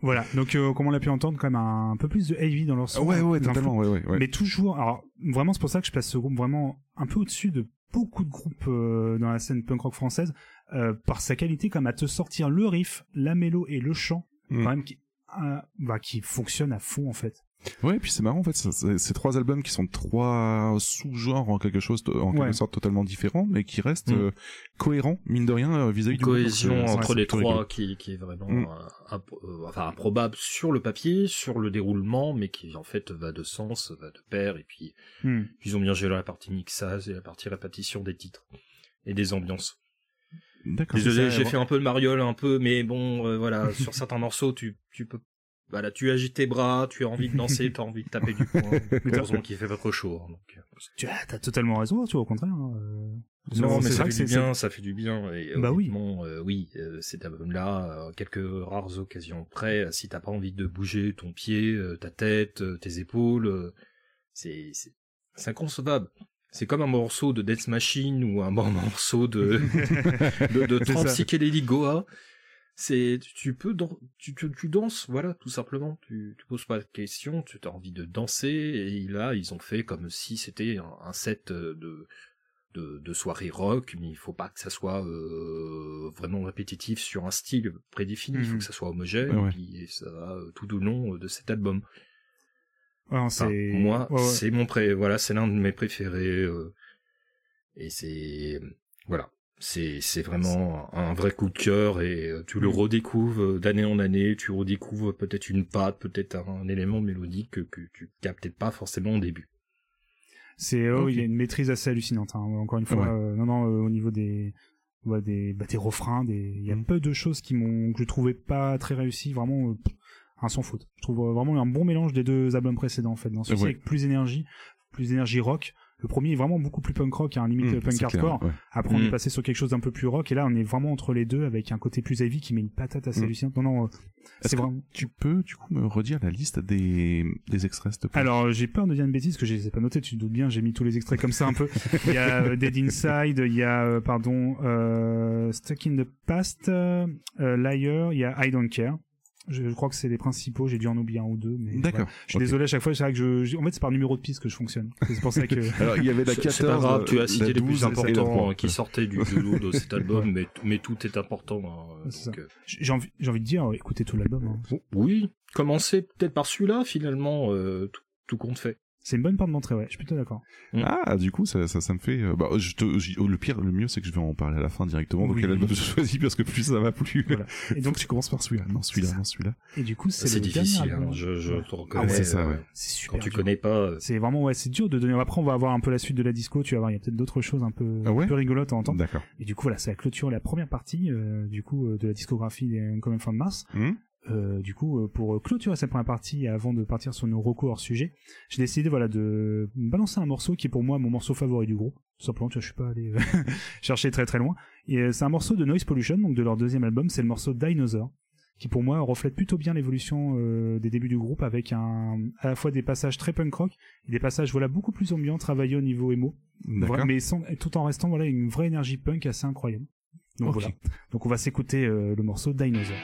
voilà. Donc, euh, comme on l'a pu entendre, quand même un, peu plus de heavy dans leur son. Ouais, ouais, totalement, ouais, ouais. ouais. Mais toujours, alors vraiment, c'est pour ça que je place ce groupe vraiment un peu au-dessus de beaucoup de groupes euh, dans la scène punk rock française, euh, par sa qualité comme à te sortir le riff, la mélo et le chant, Mm. quand même qui, euh, bah, qui fonctionne à fond en fait. Ouais, et puis c'est marrant en fait, c'est trois albums qui sont trois sous-genres en quelque chose, de- en quelque Ouais. sorte totalement différents, mais qui restent Mm. euh, cohérents mine de rien euh, vis-à-vis du groupe. cohésion entre les trois qui, qui est vraiment Mm. euh, imp- euh, enfin improbable sur le papier, sur le déroulement, mais qui en fait va de sens, va de pair, et puis Hmm. ils ont bien géré la partie mixage et la partie répétition des titres et des ambiances. Désolé, j'ai fait un peu le mariole, un peu, mais bon, euh, voilà, sur certains morceaux, tu, tu peux, voilà, tu agites tes bras, tu as envie de danser, tu as envie de taper du poing. Heureusement qu'il fait pas trop chaud. hein, donc, euh, Tu as, t'as totalement raison, tu vois, au contraire. hein, euh, Non, mais c'est ça vrai fait que du c'est- bien, ça fait du bien. Et Bah oui. euh, oui, euh, cet album-là, euh, quelques rares occasions près, euh, si t'as pas envie de bouger ton pied, euh, ta tête, euh, tes épaules, euh, c'est c'est c'est inconcevable. C'est comme un morceau de Death Machine ou un bon morceau de de, de C'est 30 ça. psychédéliques Goa. C'est tu peux dan- tu, tu, tu danses voilà tout simplement tu tu poses pas de questions tu as envie de danser et là ils ont fait comme si c'était un, un set euh, de de, de soirée rock, mais il faut pas que ça soit euh, vraiment répétitif sur un style prédéfini. Il faut Mhm. que ça soit homogène. Ouais, ouais. Puis ça va euh, tout au long de cet album. Ouais, Enfin, moi, c'est mon pré, voilà, c'est l'un de mes préférés. euh, et c'est voilà, c'est vraiment un, vrai coup de cœur et euh, tu le Mhm. redécouvres euh, d'année en année. Tu redécouvres peut-être une patte, peut-être un, élément mélodique que, que tu captais pas forcément au début. C'est oh, il y a une maîtrise assez hallucinante. hein. Encore une fois, Ouais. euh, non non, euh, au niveau des ouais, des bah, des refrains, des il y a Mhm. peu de choses qui m'ont que je trouvais pas très réussies. Vraiment, euh, un sans faute. Je trouve vraiment un bon mélange des deux albums précédents en fait. Dans Ouais. avec plus d'énergie, plus d'énergie rock. Le premier est vraiment beaucoup plus punk rock, hein, limite Mmh, euh, punk clair, hardcore. ouais. Après, on Mm. est passé sur quelque chose d'un peu plus rock, et là, on est vraiment entre les deux avec un côté plus heavy qui met une patate assez Mm. hallucinante. Non, non, euh, c'est que vraiment. tu peux du coup me redire la liste des, des extraits s'il te plaît? Alors, j'ai peur de dire une bêtise, parce que je les ai pas notés, tu te doutes bien, j'ai mis tous les extraits comme ça un peu. Il y a euh, Dead Inside, il y a, euh, pardon, euh, Stuck in the Past, euh, Liar, il y a I Don't Care. Je, crois que c'est les principaux, j'ai dû en oublier un ou deux, mais. D'accord. voilà. Je suis ok. désolé à chaque fois, c'est vrai que je, je- en fait, c'est par numéro de piste que je fonctionne. C'est pour ça que. Alors il y avait la C'est- 14, C'est pas grave, tu as cité les 12 plus importants 3. euh, qui sortaient du, du lot de cet album, mais, mais tout est important. hein, C'est donc, ça. euh, J'ai envie, j'ai envie de dire, écoutez tout l'album. hein. oui, commencer peut-être par celui-là, finalement, euh, tout, tout compte fait. C'est une bonne porte d'entrée, ouais. Je suis plutôt d'accord. Ah, du coup, ça, ça, ça me fait. euh, bah, je te, j- oh, le pire, le mieux, c'est que je vais en parler à la fin directement. Donc, Oui. quel album je choisis parce que plus ça va, plus. Voilà. Et Donc, tu commences par celui-là. Non, celui-là, C'est non, celui-là. et du coup, c'est C'est le difficile, dernier hein, je, je Ouais. te reconnais. ouais, c'est ça, euh, ouais. C'est super. Quand tu dur. connais pas, euh, C'est vraiment, ouais, c'est dur de donner. Après, on va avoir un peu la suite de la disco, tu vas voir, il y a peut-être d'autres choses un peu, Ah ouais un peu rigolotes à entendre. D'accord. Et du coup, voilà, ça clôture la première partie, euh, du coup, euh, de la discographie des Common Fan Mars. Hum Euh, du coup, euh, pour clôturer cette première partie, et avant de partir sur nos recours hors sujet, j'ai décidé, voilà, de balancer un morceau qui est pour moi mon morceau favori du groupe. Tout simplement, tu vois, je suis pas allé euh, chercher très très loin. Et euh, c'est un morceau de Noise Pollution, donc de leur deuxième album, c'est le morceau Dinosaur, qui pour moi reflète plutôt bien l'évolution euh, des débuts du groupe, avec un, à la fois des passages très punk rock et des passages, voilà, beaucoup plus ambiants, travaillés au niveau. Vra- mais sans, tout en restant voilà une vraie énergie punk assez incroyable. Donc voilà. Donc on va s'écouter euh, le morceau Dinosaur.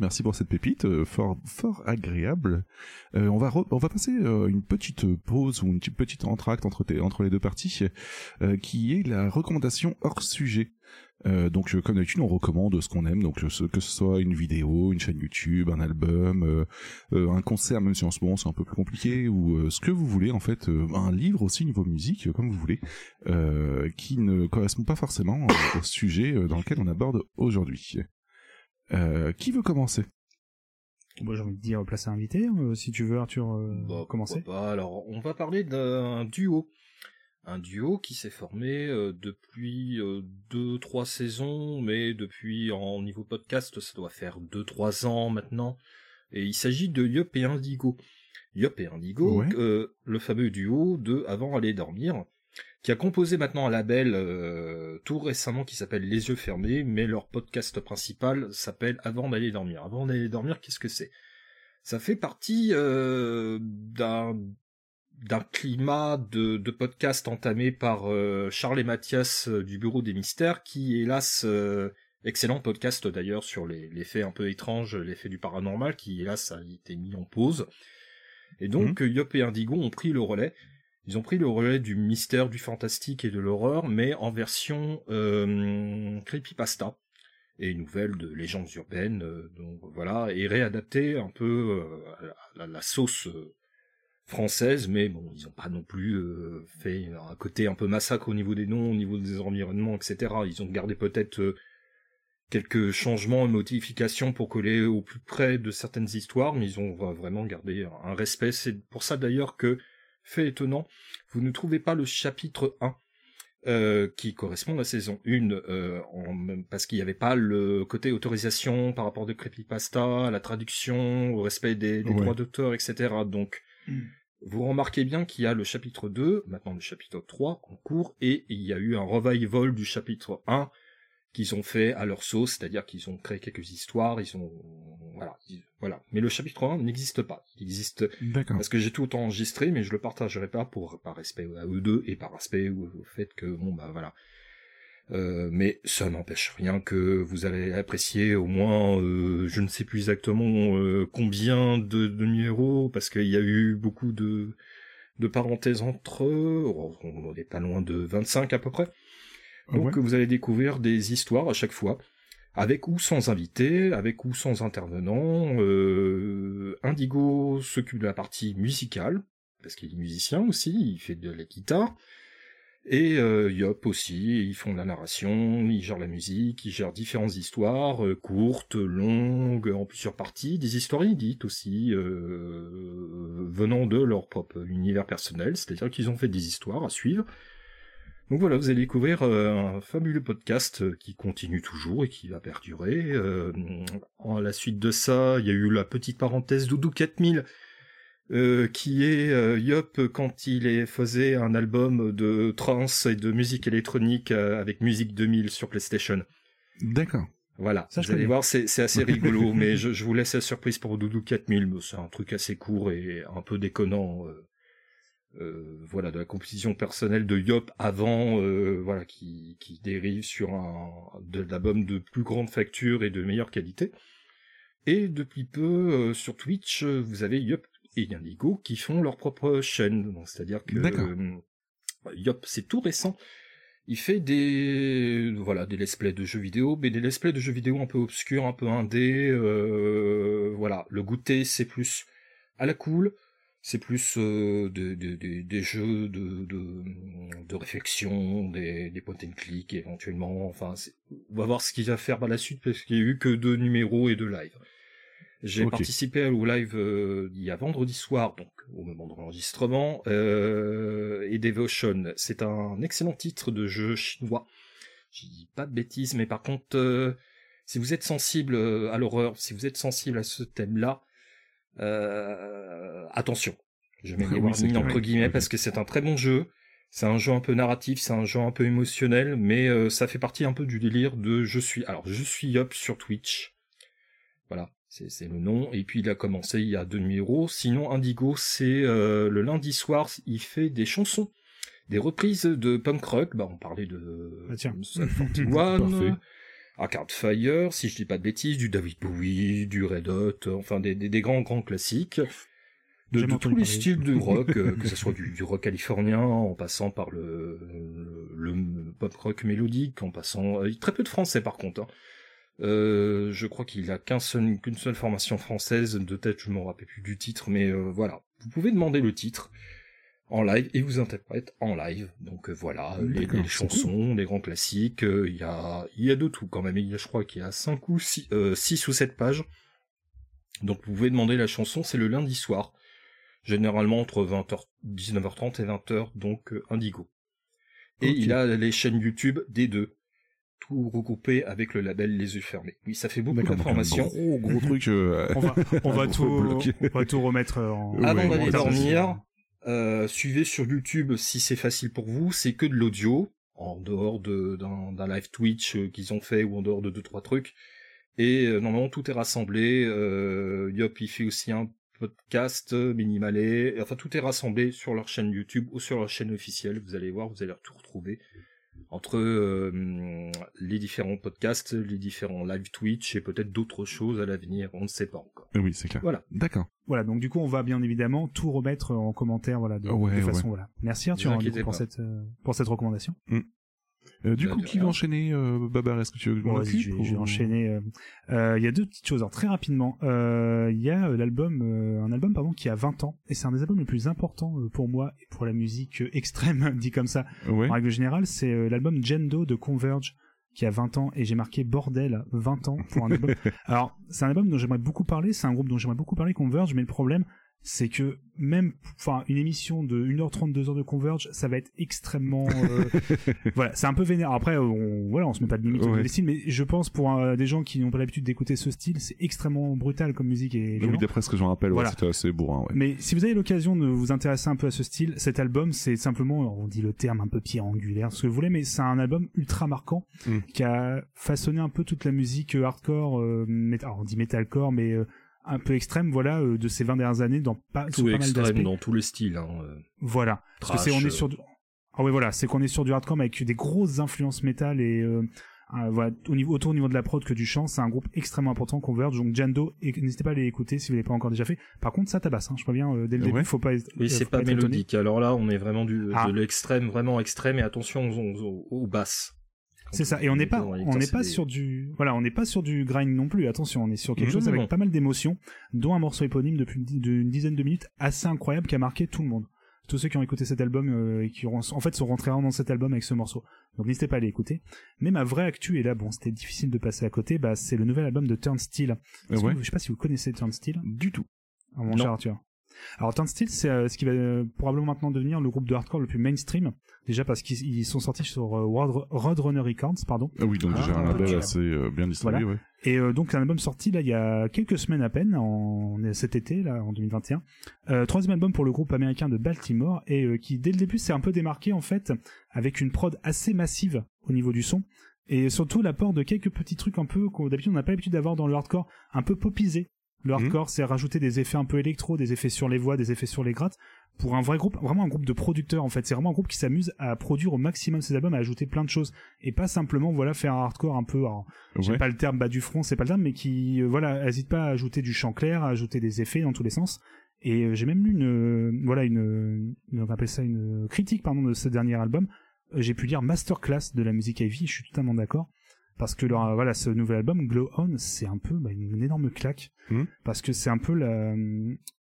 Merci pour cette pépite, euh, fort fort agréable. Euh, on va on va passer euh, une petite pause ou une petite- entracte entre les deux parties, qui est la recommandation hors sujet. Donc comme d'habitude, on recommande ce qu'on aime, donc ce- que ce soit une vidéo, une chaîne YouTube, un album, un concert, même si en ce moment c'est un peu plus compliqué, ou ce que vous voulez en fait, un livre aussi niveau musique, comme vous voulez, qui ne correspond pas forcément au sujet dans lequel on aborde aujourd'hui. Euh, qui veut commencer? Moi, j'ai envie de dire place à invité. euh, si tu veux, Arthur, euh, Bah, commencer. pas. Alors, on va parler d'un duo. Un duo qui s'est formé euh, depuis euh, deux, trois saisons, mais depuis en niveau podcast, ça doit faire deux, trois ans maintenant. Et il s'agit de Yop et Indigo. Yop et Indigo, Ouais. euh, le fameux duo de Avant aller dormir, qui a composé maintenant un label euh, tout récemment qui s'appelle Les yeux fermés, mais leur podcast principal s'appelle Avant d'aller dormir. Avant d'aller dormir, qu'est-ce que c'est? Ça fait partie euh, d'un d'un climat de, de podcast entamé par euh, Charles et Mathias du Bureau des Mystères, qui hélas, excellent podcast d'ailleurs sur les, les faits un peu étranges, les faits du paranormal, qui hélas a été mis en pause. Et donc Yop et Indigo ont pris le relais. Ils ont pris le relais du mystère, du fantastique et de l'horreur, mais en version euh, creepypasta et nouvelle de légendes urbaines, euh, donc voilà, et réadapté un peu euh, à la, sauce française, mais bon, ils ont pas non plus fait un côté un peu massacre au niveau des noms, au niveau des environnements, etc. Ils ont gardé peut-être quelques changements et modifications pour coller au plus près de certaines histoires, mais ils ont vraiment gardé un respect. C'est pour ça d'ailleurs que, fait étonnant, vous ne trouvez pas le chapitre 1 euh, qui correspond à la saison 1, euh, en- parce qu'il n'y avait pas le côté autorisation par rapport de Creepypasta, à la traduction, au respect des, des Ouais. droits d'auteur, etc. Donc, vous remarquez bien qu'il y a le chapitre 2, maintenant le chapitre 3 en cours, et il y a eu un revival du chapitre 1 qu'ils ont fait à leur sauce, c'est-à-dire qu'ils ont créé quelques histoires, ils ont... Voilà. ils- voilà. Mais le chapitre 1 n'existe pas. Il existe D'accord. parce que j'ai tout enregistré, mais je le partagerai pas pour par respect à eux deux et par respect au, au fait que bon bah voilà. Euh, mais ça n'empêche rien que vous allez apprécier au moins, euh, je ne sais plus exactement euh, combien de, de numéros, parce qu'il y a eu beaucoup de, de parenthèses entre eux, Oh, on n'est pas loin de 25 à peu près. Donc Ouais. vous allez découvrir des histoires à chaque fois, avec ou sans invité, avec ou sans intervenant. Euh, Indigo s'occupe de la partie musicale, parce qu'il est musicien aussi, il fait de la guitare. Et euh, Yop aussi, ils font de la narration, ils gèrent la musique, ils gèrent différentes histoires, euh, courtes, longues, en plusieurs parties, des histoires inédites aussi, euh, venant de leur propre univers personnel, c'est-à-dire qu'ils ont fait des histoires à suivre. Donc voilà, vous allez découvrir euh, un fabuleux podcast euh, qui continue toujours et qui va perdurer. Euh, en la suite de ça, il y a eu la petite parenthèse Doudou 4000, euh, qui est euh, Yop quand il est, faisait un album de trance et de musique électronique euh, avec Musique 2000 sur PlayStation. D'accord. Voilà, Ça, vous allez voir, c'est c'est assez rigolo, mais je, je vous laisse la surprise pour Doudou 4000. mais C'est un truc assez court et un peu déconnant. Euh, voilà, de la composition personnelle de Yop avant, euh, voilà, qui, qui dérive sur un de l'album de plus grande facture et de meilleure qualité. Et depuis peu, euh, sur Twitch, vous avez Yop et Indigo qui font leur propre chaîne. C'est-à-dire que Yop, c'est tout récent. Il fait des voilà des let's play de jeux vidéo, mais des let's play de jeux vidéo un peu obscurs, un peu indé. voilà, le goûter c'est plus à la cool, c'est plus euh, de- de- de- des jeux de, de, de réflexion, des, des point and click éventuellement. Enfin, on va voir ce qu'il va faire par la suite parce qu'il y a eu que deux numéros et deux lives. J'ai Ok. participé au live euh, il y a vendredi soir, donc au moment de l'enregistrement. Euh, et Devotion, c'est un excellent titre de jeu chinois. Je dis pas de bêtises, mais par contre, euh, si vous êtes sensible euh, à l'horreur, si vous êtes sensible à ce thème-là, euh, attention. Je mets des warnings entre guillemets parce que c'est un très bon jeu. C'est un jeu un peu narratif, c'est un jeu un peu émotionnel, mais euh, ça fait partie un peu du délire de je suis. Alors je suis Yop sur Twitch. Voilà, c'est le nom. Et puis il a commencé il y a deux numéros. Sinon Indigo, c'est euh, le lundi soir, il fait des chansons, des reprises de punk rock. Bah on parlait de Ah, tiens. Sum Parfait. 41, Arcade Fire, si je dis pas de bêtises, du David Bowie, du Red Hot, enfin des, des, des grands grands classiques. De, de tous les styles de rock, euh, que ce soit du, du rock californien, en passant par le, le, le pop rock mélodique, en passant... euh, très peu de français par contre. hein. Euh, je crois qu'il a seul, qu'une seule formation française, de tête je me rappelle plus du titre, mais euh, voilà. Vous pouvez demander le titre en live et vous interprète en live. Donc euh, voilà, les, D'accord, les c'est chansons, les grands classiques, euh, il y a il y a de tout quand même. Il y a, je crois qu'il y a 5 ou 6 six ou 7 pages. Donc vous pouvez demander la chanson, c'est le lundi soir. Généralement entre 20h 19h30 et 20h donc euh, Indigo. Et il a les chaînes YouTube des deux. Tout regroupé avec le label Les Yeux Fermés. Oui, ça fait beaucoup d'informations. Gros gros truc. euh, On va, on va tout, on va tout remettre en. Avant ouais, d'aller dormir, euh, suivez sur YouTube si c'est facile pour vous. C'est que de l'audio, en dehors de- d'un live Twitch euh, qu'ils ont fait ou en dehors de deux trois trucs. Et euh, normalement tout est rassemblé. Euh, Yop il fait aussi un podcast minimalé. Enfin tout est rassemblé sur leur chaîne YouTube ou sur leur chaîne officielle. Vous allez voir, vous allez tout retrouver entre euh, les différents podcasts, les différents live Twitch et peut-être d'autres choses à l'avenir. On ne sait pas encore. Oui, c'est clair. Voilà. D'accord. Voilà, donc du coup, on va bien évidemment tout remettre en commentaire, voilà, de, Ouais, de ouais. façon, voilà. Merci Arthur hein, coup, pour cette, euh, pour cette recommandation. Euh, du Bah, coup, de qui va enchaîner, euh, Babar Est-ce que tu veux que je m'en occupe vais, je vais ou- enchaîner. euh, euh, Il y a deux petites choses. Alors, très rapidement, euh, il y a l'album, euh, un album pardon, qui a 20 ans, et c'est un des albums les plus importants euh, pour moi et pour la musique euh, extrême, dit comme ça. Ouais. En règle générale, c'est euh, l'album Gendo de Converge qui a 20 ans et j'ai marqué bordel 20 ans pour un album. Alors, c'est un album dont j'aimerais beaucoup parler, c'est un groupe dont j'aimerais beaucoup parler Converge, mais le problème c'est que même enfin une émission de 1h30 2 heures de Converge, ça va être extrêmement euh, voilà, c'est un peu vénère. Après on voilà, on se met pas de limite Ouais. au style mais je pense pour euh, des gens qui n'ont pas l'habitude d'écouter ce style, c'est extrêmement brutal comme musique et Oui, d'après ce que j'en rappelle, ouais, Voilà. c'était assez bourrin, ouais. Mais si vous avez l'occasion de vous intéresser un peu à ce style, cet album, c'est simplement, on dit le terme un peu pierre angulaire, ce que vous voulez, mais c'est un album ultra marquant Mm. qui a façonné un peu toute la musique euh, hardcore, euh, alors on dit metalcore, mais euh, un peu extrême, voilà, euh, de ces 20 dernières années dans pas, Tout pas extrême dans tous les styles. Hein. euh. Voilà. Parce que c'est, on est sur du... Ah ouais, voilà, c'est qu'on est sur du hardcore avec des grosses influences métal et euh, euh, voilà, au niveau, autant au niveau de la prod que du chant, c'est un groupe extrêmement important, Converge, donc Jando, et n'hésitez pas à les écouter si vous l'avez pas encore déjà fait. Par contre, ça tabasse, hein, je préviens, euh, dès le Ouais. début, faut pas Oui, c'est pas étonné. mélodique. Alors là, on est vraiment du, Ah. de l'extrême, vraiment extrême, et attention aux, aux, aux basses. C'est ça, et on n'est pas, on n'est pas sur du, voilà, on n'est pas sur du grind non plus. Attention, on est sur quelque chose avec pas mal d'émotions, dont un morceau éponyme depuis une dizaine de minutes assez incroyable qui a marqué tout le monde. tous ceux qui ont écouté cet album euh, et qui ont, en fait sont rentrés dans cet album avec ce morceau. Donc n'hésitez pas à aller écouter. Mais ma vraie actu, et là bon, c'était difficile de passer à côté, bah c'est le nouvel album de Turnstile. Que ouais. Je sais pas si vous connaissez Turnstile. Du tout. Ah, mon Non. cher Arthur. Alors Turnstile, c'est euh, ce qui va euh, probablement maintenant devenir le groupe de hardcore le plus mainstream. Déjà parce qu'ils ils sont sortis sur euh, Road- Roadrunner Records, pardon. Ah oui, donc Ah, déjà un label assez euh, bien distribué, ouais. Et donc un album sorti là il y a quelques semaines à peine, en cet été là en 2021. Euh, troisième album pour le groupe américain de Baltimore et qui dès le début s'est un peu démarqué en fait avec une prod assez massive au niveau du son et surtout l'apport de quelques petits trucs un peu qu'on d'habitude on n'a pas l'habitude d'avoir dans le hardcore, un peu popisé. Le hardcore, c'est rajouter des effets un peu électro, des effets sur les voix, des effets sur les grattes. Pour un vrai groupe, vraiment un groupe de producteurs en fait. C'est vraiment un groupe qui s'amuse à produire au maximum ses albums, à ajouter plein de choses et pas simplement voilà faire un hardcore un peu. alors, j'ai Ouais. pas le terme bas du front, c'est pas le terme, mais qui euh, voilà, hésite pas à ajouter du chant clair, à ajouter des effets dans tous les sens. Et euh, j'ai même lu une euh, voilà une, une- on appelle ça une critique pardon de ce dernier album. J'ai pu lire masterclass de la musique heavy, je suis totalement d'accord parce que leur, voilà ce nouvel album Glow On, c'est un peu bah, une, énorme claque Mhm. parce que c'est un peu la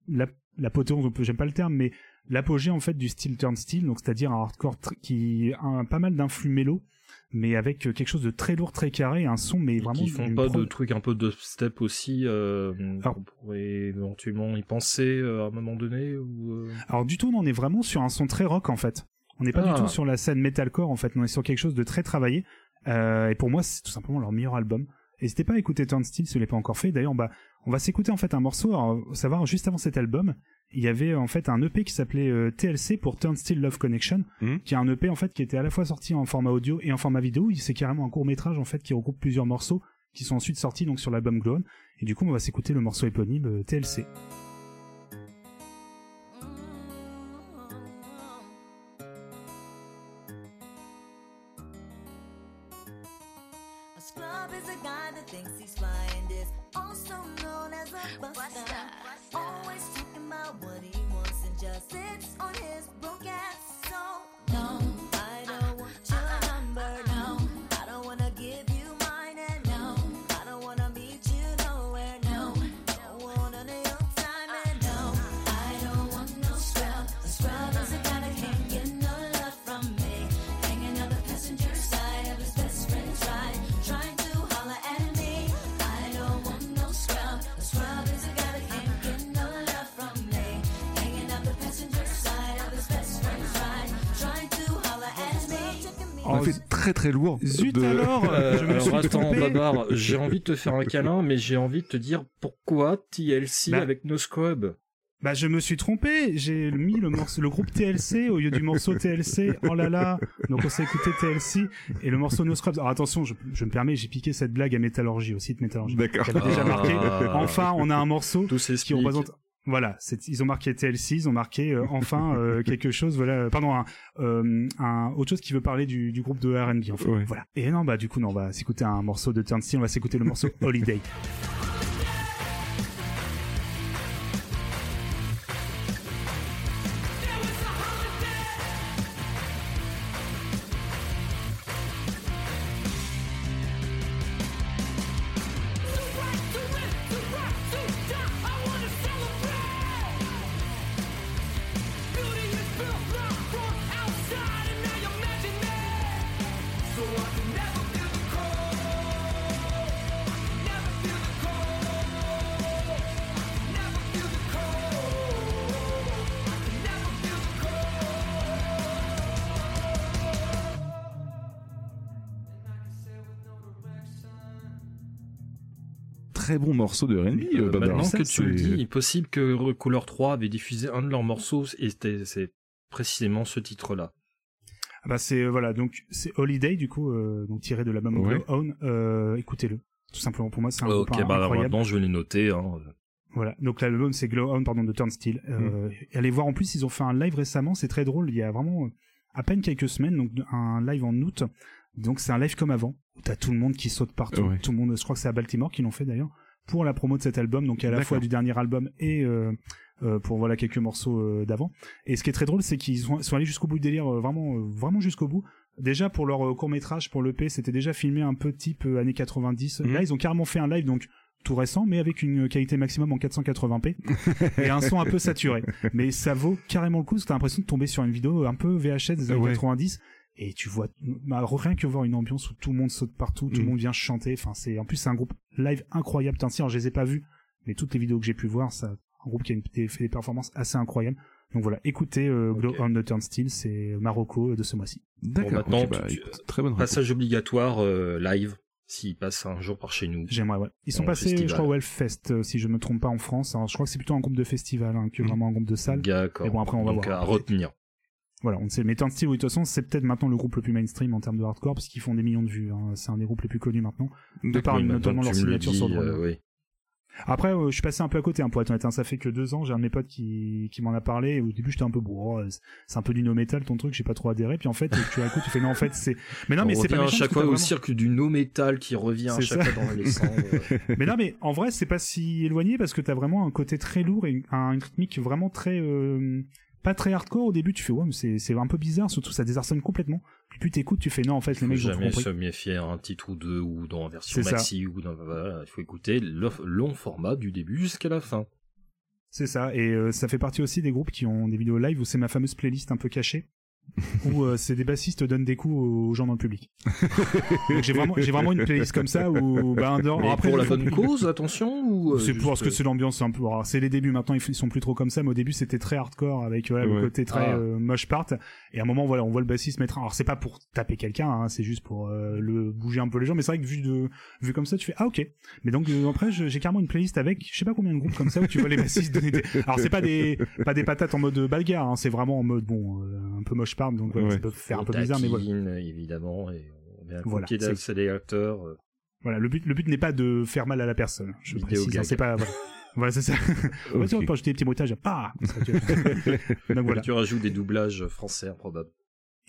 la l'apothéose, j'aime pas le terme, mais l'apogée en fait du style turnstile, donc c'est-à-dire un hardcore qui a un- pas mal d'influx mélo, mais avec euh, quelque chose de très lourd, très carré, un son mais vraiment Qui font pas de trucs un peu de step aussi. Euh, Alors- on pourrait éventuellement y penser euh, à un moment donné ou. euh, Alors du tout, on est vraiment sur un son très rock en fait. On n'est pas Ah. du tout sur la scène metalcore en fait, on est sur quelque chose de très travaillé. Euh, et pour moi, c'est tout simplement leur meilleur album. N'hésitez pas à écouter Turnstile si vous l'avez pas encore fait. D'ailleurs, bah, on va s'écouter en fait un morceau. Alors, savoir juste avant cet album, il y avait en fait un EP qui s'appelait euh, TLC pour Turnstile Love Connection, Mhm. qui est un EP en fait qui était à la fois sorti en format audio et en format vidéo. C'est carrément un court métrage en fait qui regroupe plusieurs morceaux qui sont ensuite sortis donc sur l'album Glow On. Et du coup, on va s'écouter le morceau éponyme euh, TLC. Thinks he's flying is also known as a buster. Always talking about what he wants and just sits on his broke ass. So no, très très lourd. Zut de- alors, Euh, je me alors suis attends, trompé. Babar, j'ai envie de te faire un câlin, mais j'ai envie de te dire pourquoi TLC Bah. avec No Scrub Bah je me suis trompé, j'ai mis le morceau, le groupe TLC au lieu du morceau TLC. Oh là là, donc on s'est écouté TLC et le morceau No Scrubs. Alors attention, je, je me permets, j'ai piqué cette blague à Métallurgie aussi de Métallurgie. D'accord. Elle a déjà marqué. Ah. Enfin, on a un morceau Tout qui représente. Voilà, ils ont marqué TLC, ils ont marqué euh, enfin euh, quelque chose, voilà, euh, pardon, un, euh, un autre chose qui veut parler du, du groupe de R&B en fait. Ouais. Voilà. Et non, bah du coup, non, on va s'écouter un morceau de Turnstile, on va s'écouter le morceau Holiday. Très bon morceau de R&B. Euh, euh, maintenant Ça, que tu le dis, il est possible que Couleur 3 avait diffusé un de leurs morceaux et c'était- c'est précisément ce titre-là. Ah bah c'est euh, voilà donc c'est Holiday du coup euh, donc tiré de l'album Ouais. Glow On euh, écoutez-le tout simplement pour moi c'est un Ok, groupe bah alors incroyable maintenant je vais les noter. Hein. voilà donc l'album c'est Glow On pardon de Turnstile euh, Mm. allez voir en plus ils ont fait un live récemment c'est très drôle il y a vraiment à peine quelques semaines donc un live en août donc c'est un live comme avant où t'as tout le monde qui saute partout Ouais. tout le monde je crois que c'est à Baltimore qu'ils l'ont fait d'ailleurs pour la promo de cet album donc à la fois du dernier album et euh, euh, pour voilà quelques morceaux euh, d'avant et ce qui est très drôle c'est qu'ils sont, sont allés jusqu'au bout du délire vraiment vraiment jusqu'au bout déjà pour leur court métrage pour l'EP c'était déjà filmé un peu type années 90 Mhm. là ils ont carrément fait un live donc tout récent, mais avec une qualité maximum en 480p et un son un peu saturé. Mais ça vaut carrément le coup, parce que t'as l'impression de tomber sur une vidéo un peu VHS des années Ouais. 90 et tu vois bah, rien que voir une ambiance où tout le monde saute partout, tout le Mm. monde vient chanter. Enfin, c'est en plus c'est un groupe live incroyable. Putain, si, alors, je les ai pas vus, mais toutes les vidéos que j'ai pu voir, ça, un groupe qui a une- des- fait des performances assez incroyables. Donc voilà, écoutez euh, Glow on the Turnstile, c'est Marocco de ce mois-ci. D'accord. maintenant, ok, bah, tu- écoute, très bonne réponse. Passage obligatoire euh, live, s'il passe un jour par chez nous. J'aimerais, ouais. Ils sont passés, festival. je crois, au Hellfest, euh, si je me trompe pas, en France. Alors, je crois que c'est plutôt un groupe de festival hein, que Mm. vraiment un groupe de salle. D'accord. Bon, après, on va Donc voir. à retenir. Voilà, on ne sait. Mais Turnstile, oui, de toute façon, c'est peut-être maintenant le groupe le plus mainstream en termes de hardcore, parce qu'ils font des millions de vues. hein. C'est un des groupes les plus connus maintenant. De par notamment leur signature dis, sur euh, oui. Après, euh, je suis passé un peu à côté, hein, pour être honnête. hein. Ça fait que deux ans, j'ai un de mes potes qui, qui m'en a parlé. Et au début, j'étais un peu bon, c'est un peu du no metal ton truc, j'ai pas trop adhéré. Puis en fait, tu écoutes, tu fais non, en fait, c'est. Mais non, on mais c'est pas à méchant, chaque parce que fois au vraiment- cirque du no metal qui revient à chaque ça. fois dans les cendres. euh. Mais non, mais en vrai, c'est pas si éloigné parce que t'as vraiment un côté très lourd et un- rythmique vraiment très euh, pas très hardcore au début. Tu fais ouais, mais c'est c'est un peu bizarre, surtout ça désarçonne complètement. Puis plus t'écoutes, tu fais non, en fait, les mecs ont jamais compris. se méfier à un titre ou deux ou dans la version ça. maxi ou dans voilà, il faut écouter le long format du début jusqu'à la fin. C'est ça, et euh, ça fait partie aussi des groupes qui ont des vidéos live où c'est ma fameuse playlist un peu cachée. Où euh, c'est des bassistes donnent des coups aux gens dans le public. J'ai vraiment, j'ai vraiment une playlist comme ça où bah, un dehors- Mais alors après, pour la bonne cause, attention ou euh, C'est pour parce juste, que c'est l'ambiance un peu. alors, C'est les débuts maintenant, ils sont plus trop comme ça, mais au début c'était très hardcore avec voilà, le côté très Ah. euh, moche part. Et à un moment voilà, on voit le bassiste mettre. Alors c'est pas pour taper quelqu'un, hein, c'est juste pour euh, le bouger un peu les gens. Mais c'est vrai que vu de vu comme ça, tu fais ah ok. Mais donc euh, après j'ai carrément une playlist avec je sais pas combien de groupes comme ça où tu vois les bassistes donner des. Alors c'est pas des pas des patates en mode bagarre, hein, c'est vraiment en mode bon euh, un peu moche part. Donc voilà, Ouais. ça peut faire un peu bizarre, mais voilà. évidemment et on met un coup Voilà, d'accélérateur. euh, Voilà, le but le but n'est pas de faire mal à la personne. Je Vidéo précise, hein, c'est pas. Voilà, Voilà, c'est ça. On va Ok. pas ajouter des petits bruitages. Pas. Donc voilà. Tu rajoutes des doublages français improbables.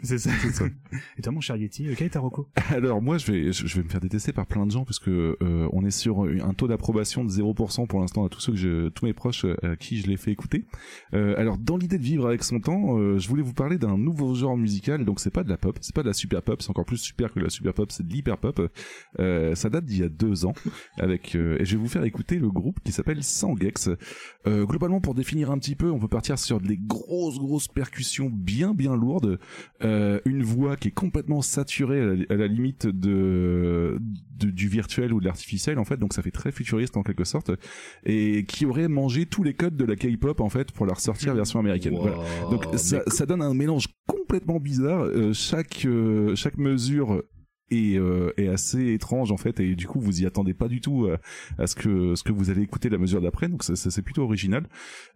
C'est ça. Et toi, mon cher Yeti, euh, quel est ta reco? Alors moi je vais je vais me faire détester par plein de gens parce que euh, on est sur un taux d'approbation de 0% pour l'instant à tous ceux que je, tous mes proches euh, à qui je l'ai fait écouter. Euh, alors dans l'idée de vivre avec son temps, euh, je voulais vous parler d'un nouveau genre musical. Donc c'est pas de la pop, c'est pas de la super pop, c'est encore plus super que la super pop, c'est de l'hyper pop. Euh, ça date d'il y a deux ans avec euh, et je vais vous faire écouter le groupe qui s'appelle Sangex. Euh, globalement pour définir un petit peu, on peut partir sur des grosses grosses percussions bien bien lourdes euh, une voix qui est complètement saturée à la, à la limite de, de- du virtuel ou de l'artificiel en fait. Donc ça fait très futuriste en quelque sorte et qui aurait mangé tous les codes de la K-pop en fait pour la ressortir version américaine. Wow, Voilà. donc ça, ça donne un mélange complètement bizarre. Euh, chaque euh, chaque mesure est, euh, est assez étrange en fait et du coup vous y attendez pas du tout euh, à ce que ce que vous allez écouter la mesure d'après. Donc ça- ça- c'est plutôt original.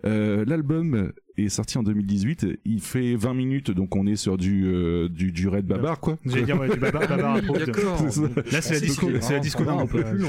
Euh, l'album est sorti en 2018 il fait 20 minutes donc on est sur du euh, du, du Red Babar quoi J'allais dire, ouais, du babar, babar. D'accord. C'est ça. Là, c'est la disco, c'est la disco un d'un peu plus long.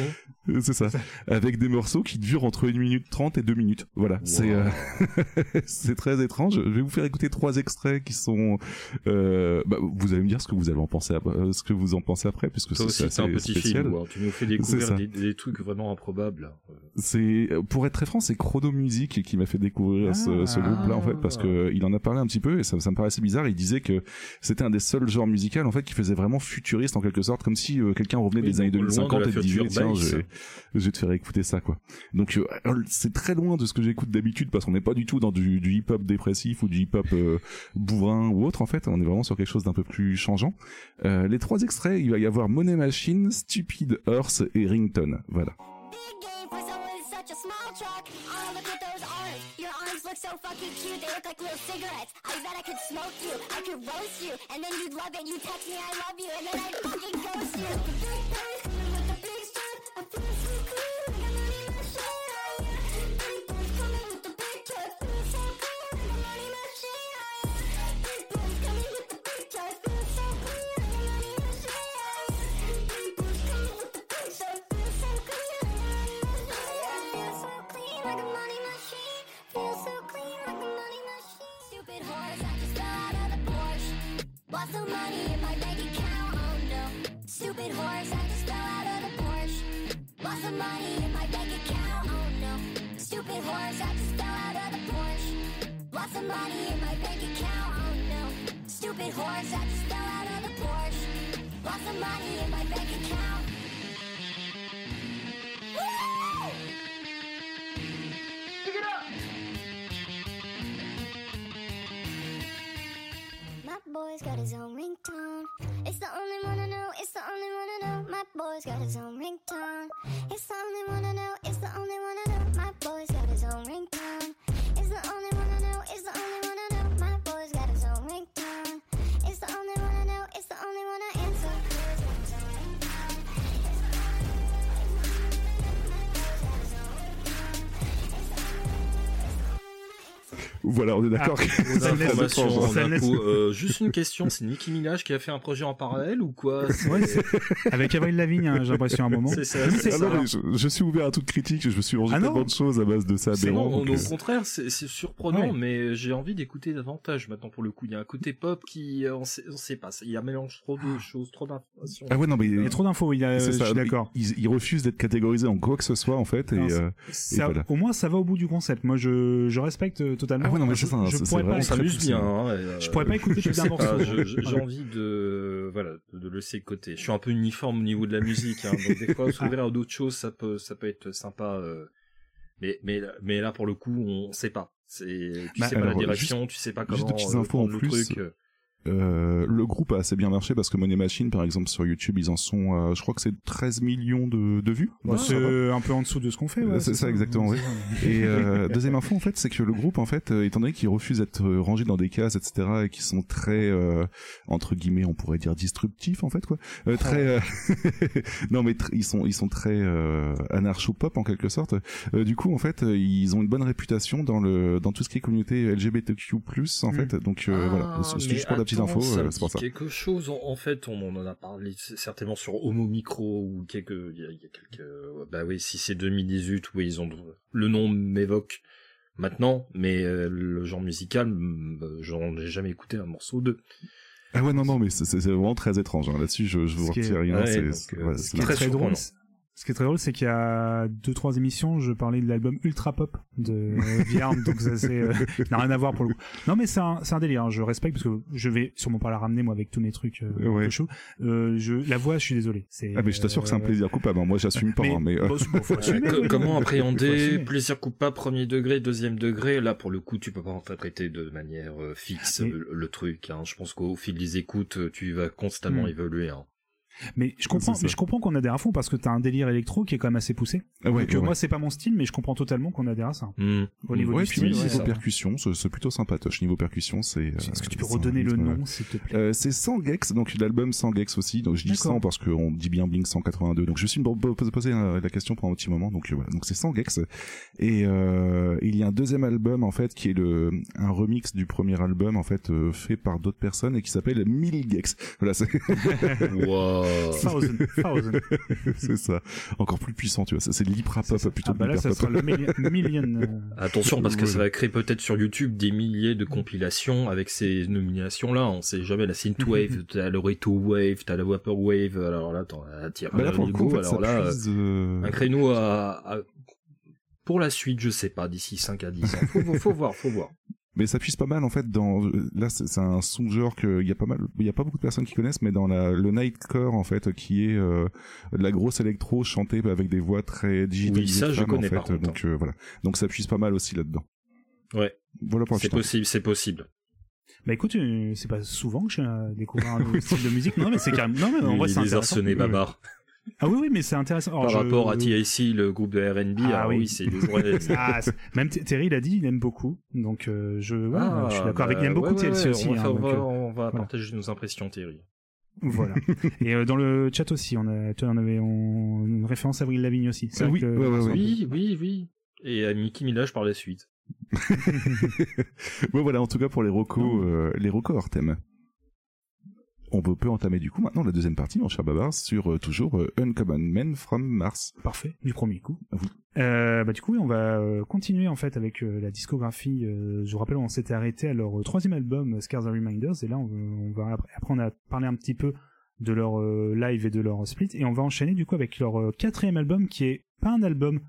Euh, c'est ça avec des morceaux qui durent entre 1 minute 30 et 2 minutes voilà c'est euh, c'est très étrange je vais vous faire écouter trois extraits qui sont euh, bah, vous allez me dire ce que vous allez en penser ce que vous en pensez après puisque c'est aussi, c'est un assez petit spécial film. Tu nous fais découvrir des, des trucs vraiment improbables. c'est pour être très franc c'est Chrono Music qui m'a fait découvrir ce, Ah. ce groupe là en fait parce que il en a parlé un petit peu et ça, ça me paraissait bizarre. Il disait que c'était un des seuls genres musicaux en fait qui faisait vraiment futuriste en quelque sorte comme si euh, quelqu'un revenait Oui, des années donc, loin de 2050 la et disait tiens je vais, je vais te faire écouter ça quoi. Donc euh, c'est très loin de ce que j'écoute d'habitude parce qu'on n'est pas du tout dans du, du hip hop dépressif ou du hip hop euh, bourrin ou autre en fait. On est vraiment sur quelque chose d'un peu plus changeant. Euh, les trois extraits il va y avoir Money Machine Stupid Horse et Ringtone. Voilà. Big game for someone with such a small truck. Look at those arms. Your arms look so fucking cute. They look like little cigarettes. I bet I could smoke you. I could roast you. And then you'd love it. You text me I love you. And then I'd fucking ghost you. Stupid horse, I just fell out of the Porsche. Lost some money in my bank account. Oh no. Stupid horse, I just fell out of the Porsche. Lost some money in my bank account. Oh no. Stupid horse, I just fell out of the Porsche. Lost some money in my bank account. boy's got his own ringtone. It's the only one I know, it's the only one I know. My boy's got his own ringtone. It's the only one I know, it's the only one I know. My boy's got his own ringtone. It's the only one I know, it's the only one I know. My boy's got his own ringtone. It's the only one I know, it's the only one I answer. Me d'un laisse- coup, euh, juste une question, c'est Nicki Minaj qui a fait un projet en parallèle ou quoi Ouais, Avec Avril Lavigne, hein, j'ai l'impression à un moment. C'est ça, Ah ça. non, mais je, je suis ouvert à toute critique, je me suis mangé Ah tellement de choses à base de ça non, donc, au contraire, c'est surprenant, Ouais. mais j'ai envie d'écouter davantage maintenant pour le coup. Il y a un côté pop qui, euh, on sait, on sait pas, il y a un mélange trop de choses, trop d'informations. Ah ouais, non, mais Il y a trop d'infos, il y a- je suis d'accord. Ils, ils refusent d'être catégorisés en quoi que ce soit, en fait, et, Non, c'est- euh, Ça- voilà. Au moins, ça va au bout du concept. Moi, je, je respecte totalement. Ouais, non, mais je, c'est ça, je pourrais pas s'amuse bien. hein. Euh, Je pourrais pas écouter plus d'un morceau. J'ai envie de, voilà, de le laisser de côté. Je suis un peu uniforme au niveau de la musique, hein, donc des fois s'ouvrir à d'autres choses, ça peut, ça peut être sympa. euh, mais, mais, mais là pour le coup, on sait pas. C'est, tu Bah, sais pas la alors, direction, tu sais pas comment juste de petites euh, infos en plus. truc. Euh. Le groupe a assez bien marché parce que Money Machine, par exemple, sur YouTube, ils en sont, euh, je crois que c'est 13 millions de, de vues. Bah, Ouais, c'est un peu en dessous de ce qu'on fait. ouais, C'est ça, exactement, oui. Et euh, deuxième info en fait, c'est que le groupe en fait, euh, étant donné qu'ils refusent d'être euh, rangés dans des cases, etc., et qui sont très euh, entre guillemets, on pourrait dire disruptifs en fait quoi, euh, très euh, non mais tr- ils sont ils sont très euh, anarcho-pop en quelque sorte. Euh, du coup en fait, ils ont une bonne réputation dans le dans tout ce qui est communauté LGBTQ+ en Mm. fait. Donc euh, voilà, c'est c'est mais juste pour la petite euh, me c'est pour dit ça. quelque chose. En, en fait, on, on en a parlé certainement sur Homo Micro ou quelques, il y a, il y a quelques, bah oui, si c'est 2018, oui, ils ont le nom m'évoque maintenant, mais euh, le genre musical, euh, j'en ai jamais écouté un morceau de. Ah ouais non non mais c'est vraiment très étrange. hein. Là-dessus, je je vous retire rien. ouais, c'est euh, ouais, Très très surprenant. drôle, ce qui est très drôle, c'est qu'il y a deux trois émissions, je parlais de l'album Ultra Pop de Björn, donc ça c'est euh, n'a rien à voir pour le coup. Non mais c'est un c'est un délire, hein, je respecte parce que je vais sûrement pas la ramener moi avec tous mes trucs euh, Ouais. Euh, je la voix, je suis désolé. C'est Ah mais je t'assure que c'est un euh, plaisir coupable. hein. Moi j'assume pas, mais- hein, mais euh, bon, c'est- bon, faut assumer, Co- oui, comment appréhender plaisir coupable premier degré, deuxième degré Là, pour le coup, tu peux pas interpréter de manière euh, fixe Mais- le, le truc. Hein. Je pense qu'au fil des écoutes, tu vas constamment Hmm. évoluer. Hein. Mais je comprends, mais je comprends qu'on adhère à fond parce que t'as un délire électro qui est quand même assez poussé. ah ouais, Donc euh, ouais. moi c'est pas mon style, mais je comprends totalement qu'on adhère à ça. Hmm. Au niveau ouais, du puis style, niveau percussion, c'est plutôt sympatoche. Niveau percussion, c'est. euh, Est-ce que tu peux redonner le nom, s'il te plaît? Euh, c'est Sangex, donc l'album Sangex aussi. Donc je dis D'accord. 100 parce qu'on dit bien Blink 182. Donc je me suis posé euh, la question pendant un petit moment. Donc euh, voilà. Donc c'est Sangex. Et euh, il y a un deuxième album en fait qui est le un remix du premier album en fait euh, fait par d'autres personnes et qui s'appelle Milgex. Voilà, c'est Wow. Thousand, thousand. c'est ça. Encore plus puissant, tu vois. C'est de l'hyper pop plutôt Ah que bah là, l'hyper ça pop. sera le million. euh, Attention parce que ça va créer peut-être sur YouTube des milliers de compilations avec ces nominations là. On sait jamais la synthwave, t'as le retro wave, t'as la vaporwave. Alors là, t'en attires Bah là pour le coup, en fait, alors là, puise, euh, un créneau à, à- pour la suite, je sais pas, d'ici 5 à 10 ans. Faut, faut, faut voir, faut voir. Mais ça puise pas mal en fait dans là c'est un sous-genre que il y a pas mal il y a pas beaucoup de personnes qui connaissent mais dans la le nightcore en fait qui est euh, de la grosse électro chantée avec des voix très digitalisées ça, de je connais en fait. par contre. donc euh, voilà donc ça puise pas mal aussi là-dedans Ouais, voilà pour c'est possible, c'est possible. Bah écoute, euh, c'est pas souvent que j'ai euh, découvert un nouveau style de musique. Non mais c'est carrément. Non mais en vrai c'est est intéressant. Babar. Ah oui oui mais c'est intéressant. Alors, Par je- rapport à TIC, le groupe de R&B, Ah alors oui. oui, c'est Ah, même Terry l'a dit, il aime beaucoup. Donc euh, je, ouais, Ah, je suis d'accord avec. bah, Il aime beaucoup ouais, TLC ouais, aussi. On va, hein, faire- donc, on va, euh, on va voilà. partager nos impressions, Thierry. Voilà. Et euh, dans le chat aussi, on a, on avait on- une référence à Avril Lavigne aussi. Ah oui, que- ouais, ouais, ouais. Oui, oui, oui. Et à Mickey Minaj par la suite. ouais voilà en tout cas pour les recos euh, les recos hors thème on peut, peut entamer du coup maintenant la deuxième partie mon cher Babar sur euh, toujours euh, Uncommon Men from Mars Parfait, du premier coup. Ah oui. Euh, bah du coup, oui, on va continuer en fait avec la discographie. je vous rappelle, on s'était arrêté à leur troisième album, Scars and Reminders, et là, on, on va après, on a parlé un petit peu de leur live et de leur split, et on va enchaîner du coup avec leur quatrième album, qui est pas un album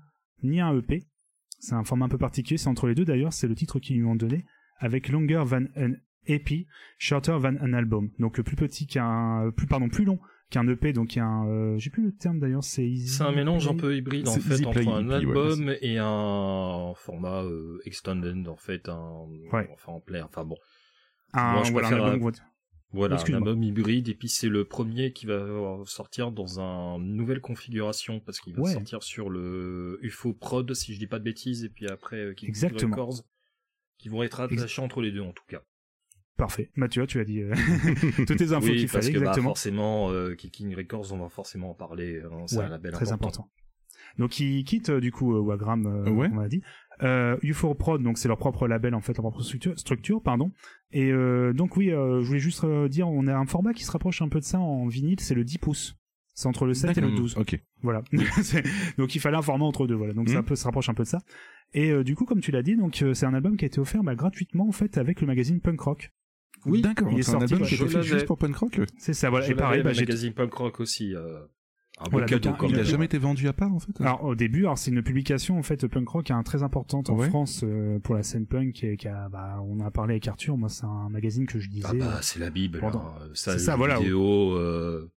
ni un EP. C'est un format un peu particulier, c'est entre les deux d'ailleurs. C'est le titre qu'ils lui ont donné, avec Longer Than an EP, Shorter Than an Album. Donc euh, plus petit qu'un, plus pardon, plus long qu'un EP, donc il y a un, euh, j'ai plus le terme d'ailleurs, c'est easy C'est un mélange un play. peu hybride en fait entre Play un EP, ouais, album et un format euh, extended en fait, un Ouais. enfin en plein, enfin bon. un, Moi, je voilà, un album euh, Voilà, un album hybride, et puis c'est le premier qui va sortir dans une nouvelle configuration, parce qu'il va Ouais. sortir sur le UFO Prod, si je dis pas de bêtises, et puis après euh, King Exactement. Records, qui vont être attachés entre les deux en tout cas. Parfait. Mathieu, tu as dit euh, toutes les infos oui, qu'il fallait que bah, exactement. forcément, euh, King Records, on va forcément en parler, hein, c'est Ouais, un label très important. important. Donc ils quittent euh, du coup euh, Wagram, Ouais. on l'a dit. Euh, UFO Prod, donc c'est leur propre label en fait, leur propre structure, structure pardon. Et donc oui, je voulais juste dire, on a un format qui se rapproche un peu de ça en vinyle, c'est le 10 pouces. C'est entre le 7 et le D'accord. 12. Ok. Voilà. Donc il fallait un format entre deux. Voilà. Donc ça un peu se rapproche un peu de ça. Et euh, du coup, comme tu l'as dit, donc euh, c'est un album qui a été offert bah, gratuitement en fait avec le magazine Punk Rock. Oui, D'accord. il est C'est un sorti, album juste pour punk rock. C'est ça. Voilà. Je et pareil, bah, magazine Punk Rock aussi, euh, un beau Voilà, cadeau donc, quand il Il a même. jamais été vendu à part en fait. Alors au début, alors c'est une publication en fait punk rock hein, très importante en Ouais. France euh, pour la scène punk et qui a, bah, on a parlé avec Arthur. Moi, c'est un magazine que je lisais Ah bah, c'est la Bible. pendant- hein. Ça, C'est ça, voilà. Vidéo, euh,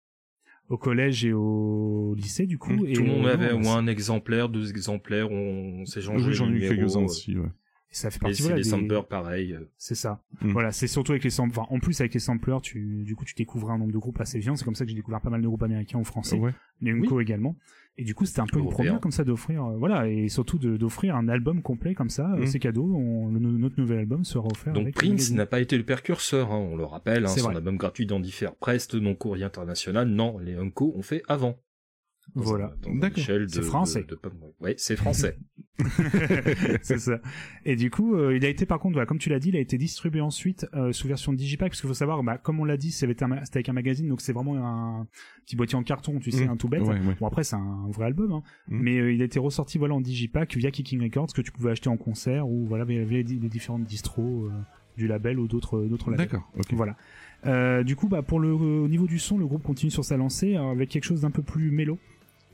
au collège et au lycée du coup. Mmh, et tout le monde euh, avait au moins un exemplaire, deux exemplaires, on s'est changé Oui, j'en ai eu quelques-uns euh, aussi. Ouais. Ça fait Et partie c'est voilà, les des- samplers pareil. euh. C'est ça. Mm. Voilà, c'est surtout avec les samplers. Enfin, en plus avec les samplers, tu du coup tu découvres un nombre de groupes assez violents. C'est comme ça que j'ai découvert pas mal de groupes américains ou français, Ouais. les Unco également. Et du coup, c'était un peu une première comme ça d'offrir, euh, voilà, et surtout de- d'offrir un album complet comme ça. euh, Mm. C'est cadeau. On, le- notre nouvel album sera offert. Donc avec Prince n'a pas été le précurseur, hein, on le rappelle, hein, C'est son vrai. album gratuit dans différents Prest, non courrier international, non, les Unco ont fait avant. Voilà. D'accord. C'est français. de-. Ouais, c'est français. c'est ça. Et du coup, euh, il a été par contre, voilà, comme tu l'as dit, il a été distribué ensuite euh, sous version digipack, parce qu'il faut savoir, bah, comme on l'a dit, c'était avec un magazine, donc c'est vraiment un petit boîtier en carton, tu sais, Mm. un tout bête. Ouais, ouais. Bon après, c'est un vrai album, hein. Mm. mais euh, il a été ressorti voilà en digipack via Kicking Records que tu pouvais acheter en concert ou voilà via via les, les différentes distros du label ou d'autres d'autres labels. D'accord. Ok. Voilà. Euh, du coup, bah, pour le au niveau du son, le groupe continue sur sa lancée avec quelque chose d'un peu plus mélo.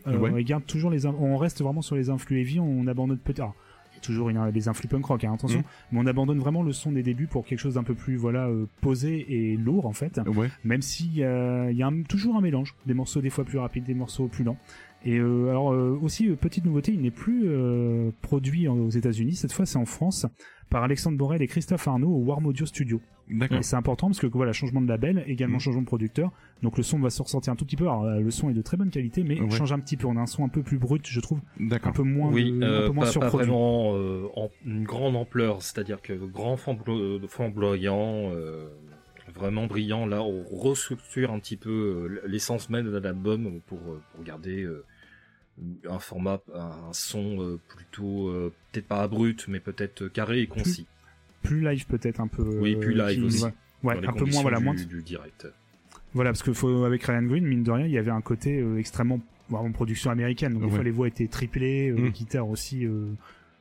Euh, Ouais. On garde toujours les, on reste vraiment sur les influx heavy, on abandonne peut-être. alors, Il y a toujours une, des influx punk rock, hein, attention, Mm. mais on abandonne vraiment le son des débuts pour quelque chose d'un peu plus voilà euh, posé et lourd en fait. Ouais. Même a, il y a un- toujours un mélange, des morceaux des fois plus rapides, des morceaux plus lents. Et euh, alors euh, aussi euh, petite nouveauté, il n'est plus euh, produit en- aux États-Unis. Cette fois, c'est en France par Alexandre Borel et Christophe Arnaud au Warm Audio Studio. D'accord. Et c'est important parce que voilà, changement de label, également Mm. changement de producteur. Donc le son va se ressentir un tout petit peu. Alors euh, le son est de très bonne qualité, mais Ouais. change un petit peu. On a un son un peu plus brut, je trouve, un D'accord. peu moins, oui, de- euh, un peu moins pas, pas surproduit. vraiment euh, en une grande ampleur, c'est-à-dire que grand flambo- flamboyant, euh, vraiment brillant. Là, on restructure un petit peu l'essence même de l'album pour, euh, pour garder euh, un format, un son euh, plutôt euh, peut-être pas brut, mais peut-être carré et concis. Plus live peut-être un peu. Oui, euh, plus live qui- aussi. Ouais, les un peu moins voilà, moins du direct. Voilà, parce que faut, avec Ryan Green, mine de rien, il y avait un côté euh, extrêmement vraiment production américaine. Donc des fois les voix étaient triplées, euh, Mm. les guitares aussi euh,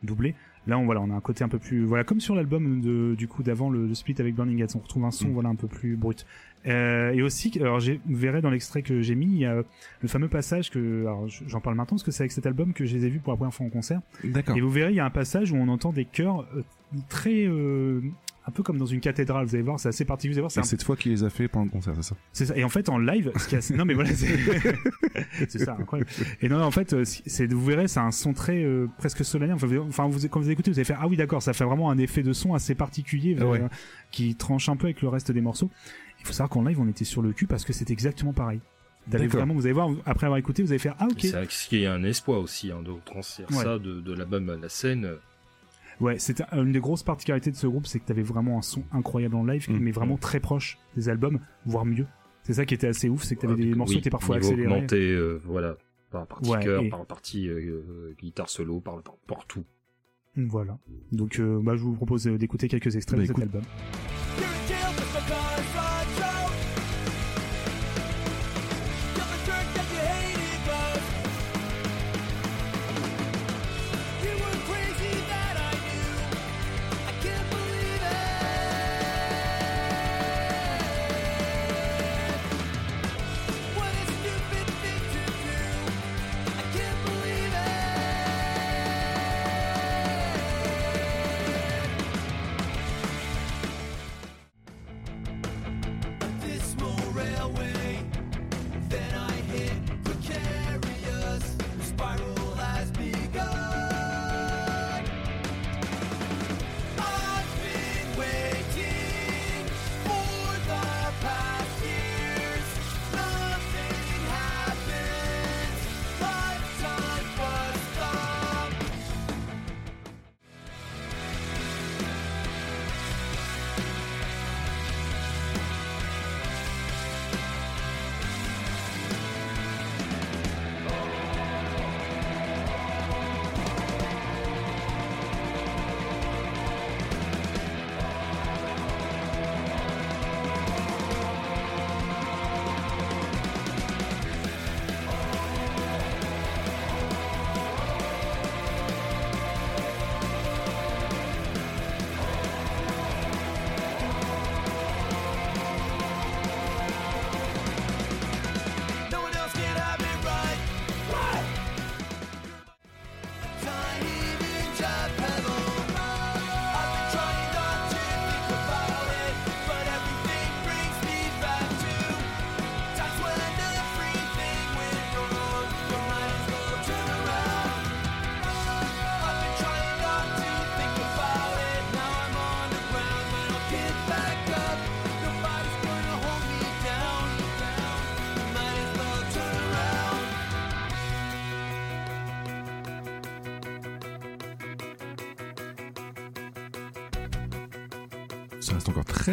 doublées. Là, on voilà, on a un côté un peu plus voilà, comme sur l'album de du coup d'avant le, le split avec Burning Heads, on retrouve un son Mm. voilà un peu plus brut. Euh, et aussi, alors j'ai- vous verrez dans l'extrait que j'ai mis, il y a le fameux passage que alors j'en parle maintenant parce que c'est avec cet album que je les ai vus pour la première fois en concert. D'accord. Et vous verrez, il y a un passage où on entend des chœurs euh, très euh, un peu comme dans une cathédrale. Vous allez voir, c'est assez particulier. Vous allez voir, c'est C'est un cette fois qu'il les a fait pendant le concert, c'est ça c'est ça. Et en fait, en live, ce qui est assez... non mais voilà, c'est c'est ça, incroyable. Et non, en fait, euh, c'est vous verrez, c'est un son très euh, presque solennel. Enfin, vous, enfin, vous quand vous écoutez, vous allez faire ah oui, d'accord, ça fait vraiment un effet de son assez particulier euh, qui tranche un peu avec le reste des morceaux. Il faut savoir qu'en live, on était sur le cul parce que c'est exactement pareil. D'aller vraiment, vous allez voir, après avoir écouté, vous allez faire ah ok. C'est ce qui est un espoir aussi, hein, de transférer Ouais. ça de, de l'album à la scène. Ouais, c'était une des grosses particularités de ce groupe, c'est que t'avais vraiment un son incroyable en live, Mm. mais vraiment très proche des albums, voire mieux. C'est ça qui était assez ouf, c'est que t'avais Ouais, des morceaux oui, qui étaient parfois accélérés. augmenté, euh, voilà, par partie Ouais, chœur, et- par partie euh, euh, guitare solo, par. Voilà. Donc, euh, bah, je vous propose d'écouter quelques extraits Bah, de cet écoute. album.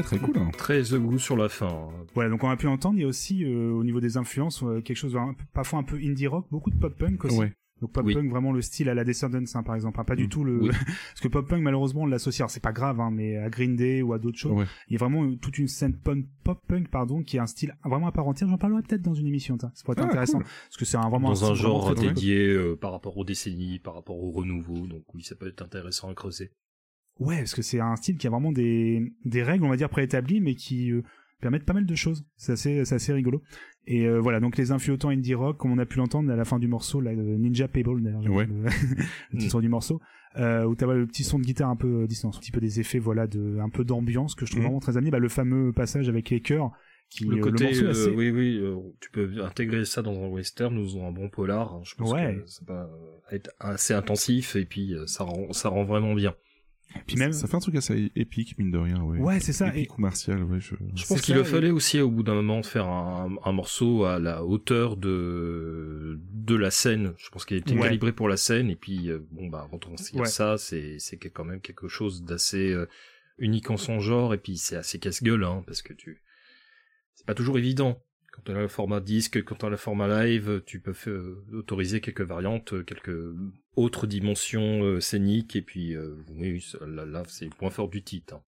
Très très cool. Hein. Très The goût sur la fin. Voilà, donc on a pu entendre, il y a aussi euh, au niveau des influences euh, quelque chose un parfois un peu indie rock, beaucoup de pop punk aussi. Ouais. Donc pop Oui. punk vraiment le style à la Descendants hein, par exemple, hein, pas du Mm. tout le Oui. parce que pop punk malheureusement on l'associe, alors c'est pas grave hein, mais à Green Day ou à d'autres choses, Ouais. il y a vraiment toute une scène pop, pop punk pardon qui est un style vraiment à part entière. J'en parlerai peut-être dans une émission, ça, ça pourrait être Ah, intéressant cool. parce que c'est un, vraiment Dans un genre dédié euh, par rapport aux décennies, par rapport au renouveau. Donc oui, ça peut être intéressant à creuser. Ouais, parce que c'est un style qui a vraiment des, des règles, on va dire, préétablies, mais qui euh, permettent pas mal de choses. C'est assez, rigolo. Et euh, voilà, donc les influx autant indie rock, comme on a pu l'entendre à la fin du morceau, là, euh, Ninja Payball, d'ailleurs, Ouais. le, le titre du morceau, euh, où t'as le petit son de guitare un peu distance, un petit peu des effets, voilà, de, un peu d'ambiance que je trouve Mhm. vraiment très amené. Bah, le fameux passage avec les chœurs, qui, Le côté, morceau est euh, assez... oui, oui, euh, tu peux intégrer ça dans un western ou dans un bon polar. hein. Je pense Ouais. que ça va être assez intensif et puis ça rend, ça rend vraiment bien. Puis même, Ça fait un truc assez épique, mine de rien. Ouais, ouais, c'est ça. Et, Épique ou martial, ouais. Je... Pense qu'il et- fallait aussi au bout d'un moment faire un, un morceau à la hauteur de de la scène. Je pense qu'il a été Ouais. calibré pour la scène et puis euh, bon bah retranscrire Ouais. ça, c'est c'est quand même quelque chose d'assez euh, unique en son genre et puis c'est assez casse-gueule hein, parce que tu c'est pas toujours évident. Quand tu as le format disque, quand tu as le format live, tu peux faire, euh, autoriser quelques variantes, quelques autres dimensions euh, scéniques et puis euh, oui, là, là c'est le point fort du titre. hein.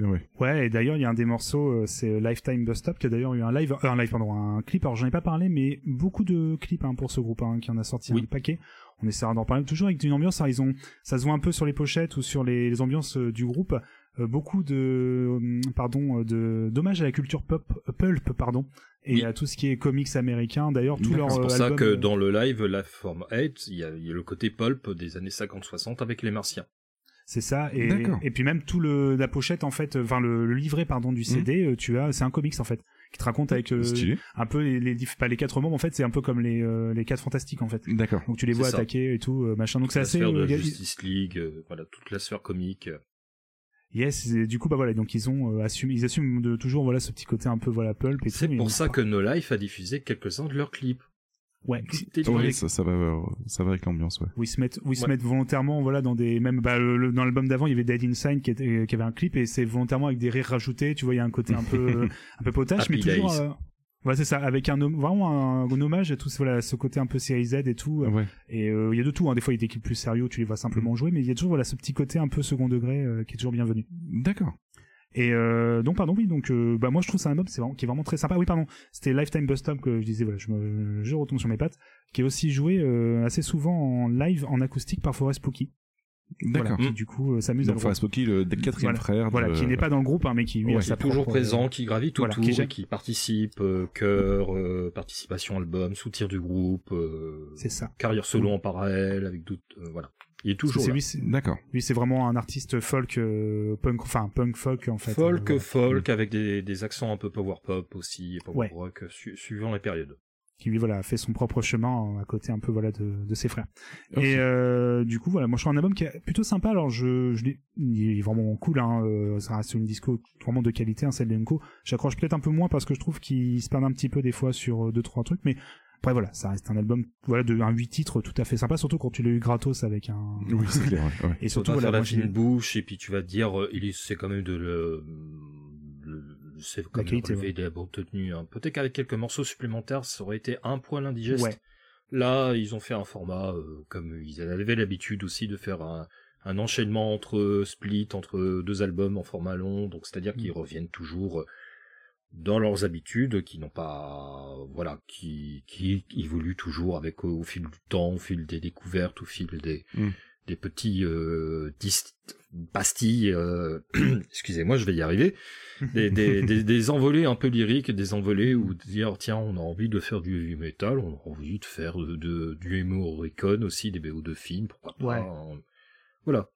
Ouais. Ouais, et d'ailleurs, il y a un des morceaux, euh, c'est Lifetime Bus Stop, qui a d'ailleurs eu un live, euh, un live, pardon, un clip. Alors, j'en ai pas parlé, mais beaucoup de clips hein, pour ce groupe, hein, qui en a sorti Oui. un paquet. On essaiera d'en parler toujours avec une ambiance. Alors, ils ont, ça se voit un peu sur les pochettes ou sur les, les ambiances euh, du groupe. Euh, beaucoup de, euh, pardon, euh, de d'hommage à la culture pop, pulp, pardon, et Oui. à tout ce qui est comics américains. D'ailleurs, tout leur C'est pour euh, ça album, que dans le live, la forme 8, il y, a, il y a le côté pulp des années 50-60 avec les martiens. C'est ça, et, D'accord. et puis même tout le la pochette en fait, enfin le, le livret pardon du CD, euh, tu as, c'est un comics en fait qui te raconte avec euh, un peu les, les pas les quatre membres en fait, c'est un peu comme les euh, les quatre fantastiques en fait. D'accord. Donc tu les C'est vois ça. attaquer et tout machin. Donc c'est la assez sphère de la y a- Justice League, euh, voilà, toute la sphère comique. Euh. yes, et du coup bah voilà, donc ils ont euh, assumé ils assument de toujours voilà ce petit côté un peu voilà pulp et C'est pour ça que No Life a diffusé quelques-uns de leurs clips. ouais, Oui, livré. ça, ça va, euh, ça va avec l'ambiance, ouais. où ils se mettent où ils se mettent volontairement voilà dans des même bah, le- le- dans l'album d'avant il y avait Dead Inside qui était qui avait un clip et c'est volontairement avec des rires rajoutés tu vois il y a un côté un peu euh, un peu potache mais toujours euh, ouais c'est ça avec un vraiment un, un hommage à tout ce- voilà ce côté un peu série Z et tout Ouais. et euh, il y a de tout hein. des fois il y a des plus sérieux tu les vois simplement jouer mais il y a toujours voilà ce petit côté un peu second degré euh, qui est toujours bienvenu D'accord. et euh, donc pardon oui donc bah moi je trouve c'est un c'est vraiment, qui est vraiment très sympa oui pardon c'était Lifetime Bus Stop que je disais voilà je me je retombe sur mes pattes qui est aussi joué assez souvent en live en acoustique par Forest Spooky D'accord. voilà, qui du coup euh, s'amuse à Donc Spooky, le quatrième Voilà. frère. voilà de- qui n'est pas dans le groupe hein, mais qui lui Ouais, a Qui sa est toujours propre, euh, présent, qui gravite voilà, autour, qui qui participe, euh, chœur, euh, participation album, soutien du groupe, euh, c'est ça carrière solo en parallèle, avec d'autres, euh, voilà. Il est toujours c'est là. lui c'est D'accord. lui c'est vraiment un artiste folk euh, punk enfin punk folk en fait folk, voilà. folk, avec des, des accents un peu power pop aussi, power Ouais. rock, su- suivant les périodes. Qui lui voilà a fait son propre chemin euh, à côté un peu voilà de, de ses frères. Et euh, du coup voilà moi je trouve un album qui est plutôt sympa. Alors je, je l'ai- il est vraiment cool hein euh, ça reste une disco vraiment de qualité hein, celle d'Enko. J'accroche peut-être un peu moins parce que je trouve qu'il se perd un petit peu des fois sur euh, deux trois trucs mais après voilà ça reste un album voilà de un huit titres tout à fait sympa surtout quand tu l'as eu gratos avec un Oui, c'est clair, ouais, et surtout voilà faire la fine bouche et puis tu vas te dire euh, il est c'est quand même de le- c'est quand même qualité, relevé de la bonne tenue hein. peut-être qu'avec quelques morceaux supplémentaires ça aurait été un poil indigeste Ouais. là ils ont fait un format euh, comme ils avaient l'habitude aussi de faire un, un enchaînement entre split entre deux albums en format long donc c'est à dire qu'ils Mm. reviennent toujours euh, dans leurs habitudes qui n'ont pas voilà qui qui évoluent toujours avec au fil du temps au fil des découvertes au fil des Mm. Des petits euh, dis- pastilles euh, excusez-moi je vais y arriver des, des, des, des envolées un peu lyriques des envolées où dire tiens on a envie de faire du heavy metal on a envie de faire de, de- du emo recon aussi des BO de films pourquoi pas Ouais. hein. voilà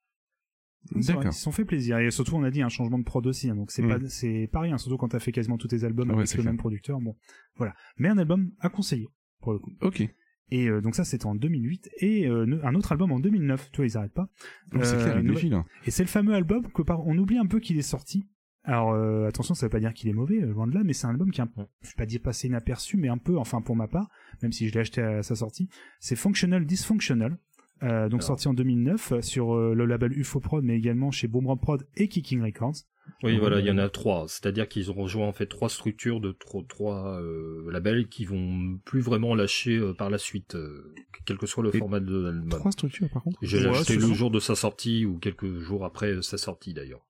D'accord. Ils se sont fait plaisir. Et surtout, on a dit un changement de prod aussi. hein, donc c'est Mm. pas, c'est pas rien. Surtout quand t'as fait quasiment tous tes albums Ouais, avec le clair. même producteur. Bon, voilà. Mais un album à conseiller pour le coup. Ok. Et euh, donc ça, c'était en 2008. Et euh, un autre album en 2009. Tu vois, ils arrêtent pas. Donc, c'est Euh, clair, il nouvelle- hein. Et c'est le fameux album que par... on oublie un peu qu'il est sorti. Alors euh, attention, ça veut pas dire qu'il est mauvais, euh, loin de là, mais c'est un album qui est, un... Ouais. je vais pas dire passé inaperçu, mais un peu, enfin pour ma part, même si je l'ai acheté à sa sortie, c'est Functional Dysfunctional, euh, donc Alors. sorti en 2009 euh, sur euh, le label UFO Prod, mais également chez Boom Prod et Kicking Records. Oui, voilà, il y en a trois. C'est-à-dire qu'ils ont rejoint en fait trois structures de tro- trois euh, labels qui vont plus vraiment lâcher euh, par la suite, euh, quel que soit le Et format de l'album. Trois structures par contre. J'ai Ouais, acheté le ça. jour de sa sortie ou quelques jours après euh, sa sortie d'ailleurs.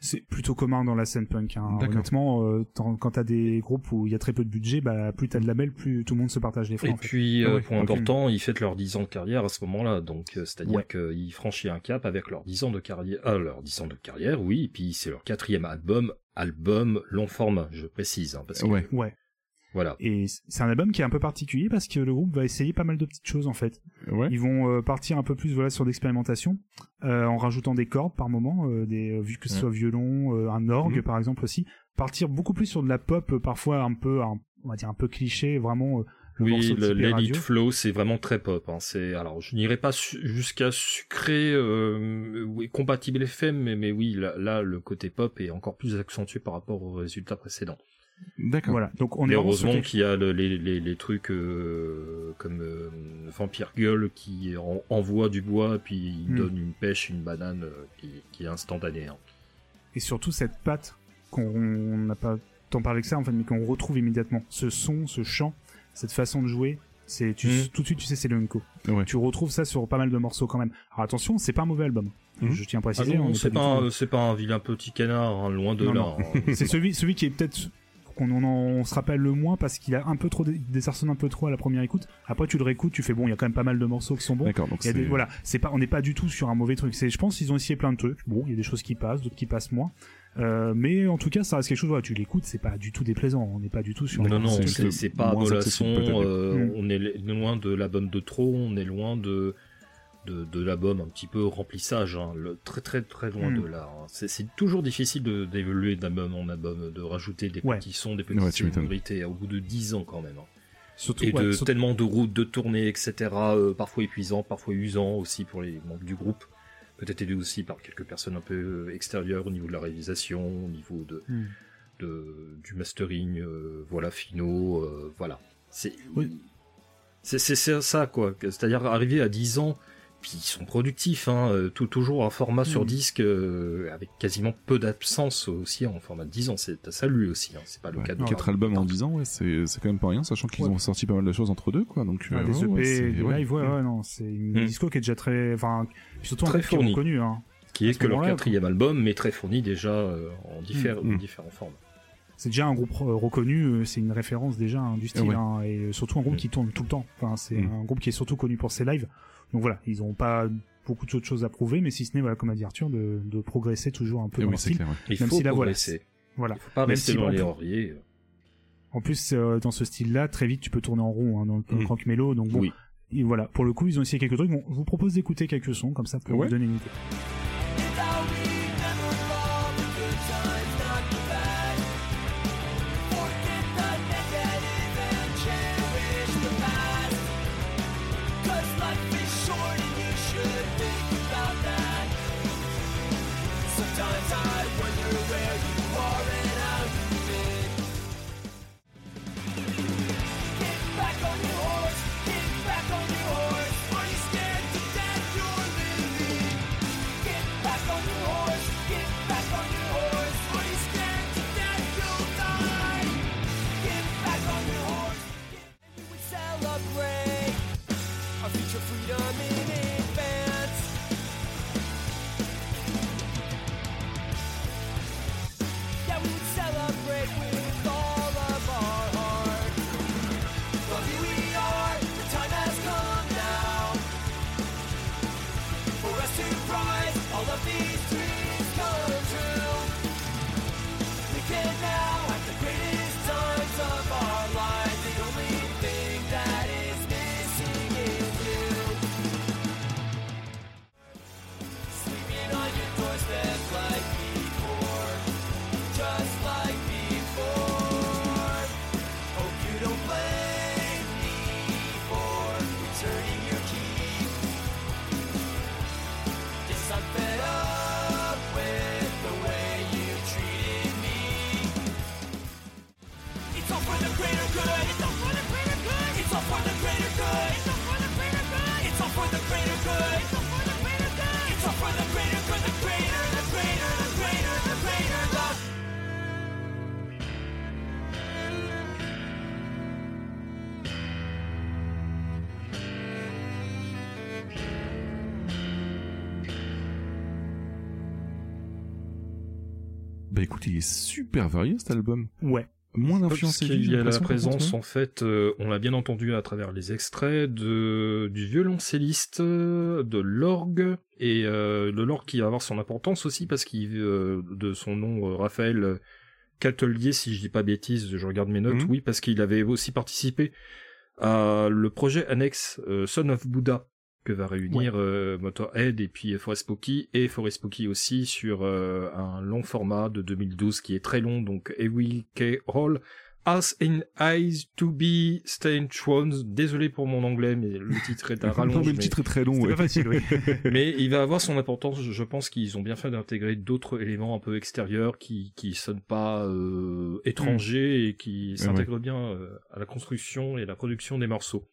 C'est plutôt commun dans la scène punk. Hein. D'accord. Honnêtement, euh, quand t'as des groupes où il y a très peu de budget, bah plus t'as de labels, plus tout le monde se partage les frais. Et en fait. puis, Ah euh, ouais, point important, ils fêtent leurs 10 ans de carrière à ce moment-là. Donc, euh, c'est-à-dire Ouais. qu'ils franchissent un cap avec leurs 10 ans de carrière. Ah, leurs 10 ans de carrière, oui. Et puis, c'est leur quatrième album, album long format, je précise. hein, parce que, Ouais. Ouais. Voilà. Et c'est un album qui est un peu particulier parce que le groupe va essayer pas mal de petites choses en fait. Ouais. Ils vont euh, partir un peu plus voilà sur l'expérimentation euh, en rajoutant des cordes par moment, euh, des vu que ce soit violon, euh, un orgue Mhm. par exemple aussi. Partir beaucoup plus sur de la pop parfois un peu un- on va dire un peu cliché vraiment. euh, le Oui, morceau le typé Let radio. It Flow, c'est vraiment très pop. Hein. C'est alors, je n'irai pas su- jusqu'à sucré, euh, oui, compatible FM, mais, mais oui, là, là, le côté pop est encore plus accentué par rapport aux résultats précédents. D'accord. Voilà. Donc on Et est heureusement qu'il y a le- les, les, les trucs euh, comme euh, Vampire Girl qui en- envoie du bois, puis il Mm. donne une pêche, une banane euh, qui, qui est instantanée. hein. et surtout cette patte qu'on n'a pas tant parlé que ça en fait, mais qu'on retrouve immédiatement. Ce son, ce chant, cette façon de jouer, c'est tu, Mhm. tout de suite tu sais c'est le Unco. Ouais. Tu retrouves ça sur pas mal de morceaux quand même. Alors attention, c'est pas un mauvais album. Mhm. Je tiens à Ah préciser. on est c'est pas, tout- un- c'est pas un vilain petit canard, hein, loin de Non, là. hein. c'est celui, celui qui est peut-être qu'on en, on se rappelle le moins parce qu'il a un peu trop dé- désarçonne un peu trop à la première écoute. Après tu le réécoutes, tu fais bon, il y a quand même pas mal de morceaux qui sont bons. D'accord. Donc Il y a c'est des, voilà, c'est pas, on n'est pas du tout sur un mauvais truc. C'est, je pense qu'ils ont essayé plein de trucs. Bon, il y a des choses qui passent, d'autres qui passent moins. Euh, mais en tout cas, ça reste quelque chose. Voilà, tu l'écoutes, c'est pas du tout déplaisant. On n'est pas du tout sur. Non, un- non, c'est pas accessible, peut-être. euh, Mm. on est loin de l'album de trop, on est loin de, de, de l'album un petit peu remplissage, hein, le, très très très loin Mm. de là. hein. C'est c'est toujours difficile d'évoluer d'album en album, de rajouter des Ouais. petits sons, des petites sonorités au bout de 10 ans quand même. hein. Surtout, Et ouais, de surtout- tellement de routes, de tournées, etc. euh, parfois épuisant, parfois usant aussi pour les membres du groupe. Peut-être aidé aussi par quelques personnes un peu euh, extérieures au niveau de la réalisation, au niveau de, Hmm. de du mastering, euh, voilà, finaux, euh, voilà. C'est Oui. c'est c'est c'est ça quoi. C'est-à-dire arriver à 10 ans, puis ils sont productifs, hein, euh, tout, toujours un format sur Mm. disque euh, avec quasiment peu d'absence aussi en format de 10 ans. C'est à saluer aussi, hein, c'est pas le Ouais, cas de Quatre albums en 10 ans, ouais, c'est c'est quand même pas rien, sachant qu'ils Ouais. ont sorti pas mal de choses entre deux, quoi. Donc Ah, euh, des EP, ouais, c'est- des ouais. live, ouais, ouais, non, c'est une Hmm. disco qui est déjà très, enfin, surtout un Très groupe qui est fourni. reconnu, hein. qui est que leur quatrième album, mais très fourni déjà euh, en diffère- Mm. différentes formes. C'est déjà un groupe euh, reconnu, euh, c'est une référence déjà hein, du style, Ouais. hein, et euh, surtout un groupe Mm. qui tourne tout le temps. Enfin, c'est Mm. un groupe qui est surtout connu pour ses lives. Donc voilà, ils ont pas beaucoup d'autres choses à prouver, mais si ce n'est, voilà, comme a dit Arthur, de, de progresser toujours un peu Et dans oui, le style. clair. ouais. Il Même faut si là, voilà, progresser. Voilà. Il faut pas Même rester si dans on les lauriers. En plus, euh, dans ce style-là, très vite, tu peux tourner en rond, hein, dans le Mm. croque mélo. Donc bon, Oui. et voilà. Pour le coup, ils ont essayé quelques trucs. Bon, je vous propose d'écouter quelques sons comme ça pour Ouais. vous donner une idée. your meaning. Il est super varié cet album. Ouais. Moins d'influence qu'il y a la présence, en fait, euh, on l'a bien entendu à travers les extraits, de, du violoncelliste, de l'orgue, et euh, le l'orgue qui va avoir son importance aussi, parce qu'il, euh, de son nom, euh, Raphaël Catelier, si je dis pas bêtises, je regarde mes notes, Mhm. oui, parce qu'il avait aussi participé à le projet annexe euh, Son of Buddha, que va réunir euh, Motorhead et puis Forest Spooky, et Forest Spooky aussi sur euh, un long format de 2012 qui est très long, donc Every K. Hall, As in Eyes to be Stained Thrones. Désolé pour mon anglais, mais le titre est à Non, rallonge. mais le mais- titre est très long, C'était ouais. pas facile, oui. mais il va avoir son importance. Je pense qu'ils ont bien fait d'intégrer d'autres éléments un peu extérieurs qui qui sonnent pas euh, étrangers et qui s'intègrent bien euh, à la construction et la production des morceaux.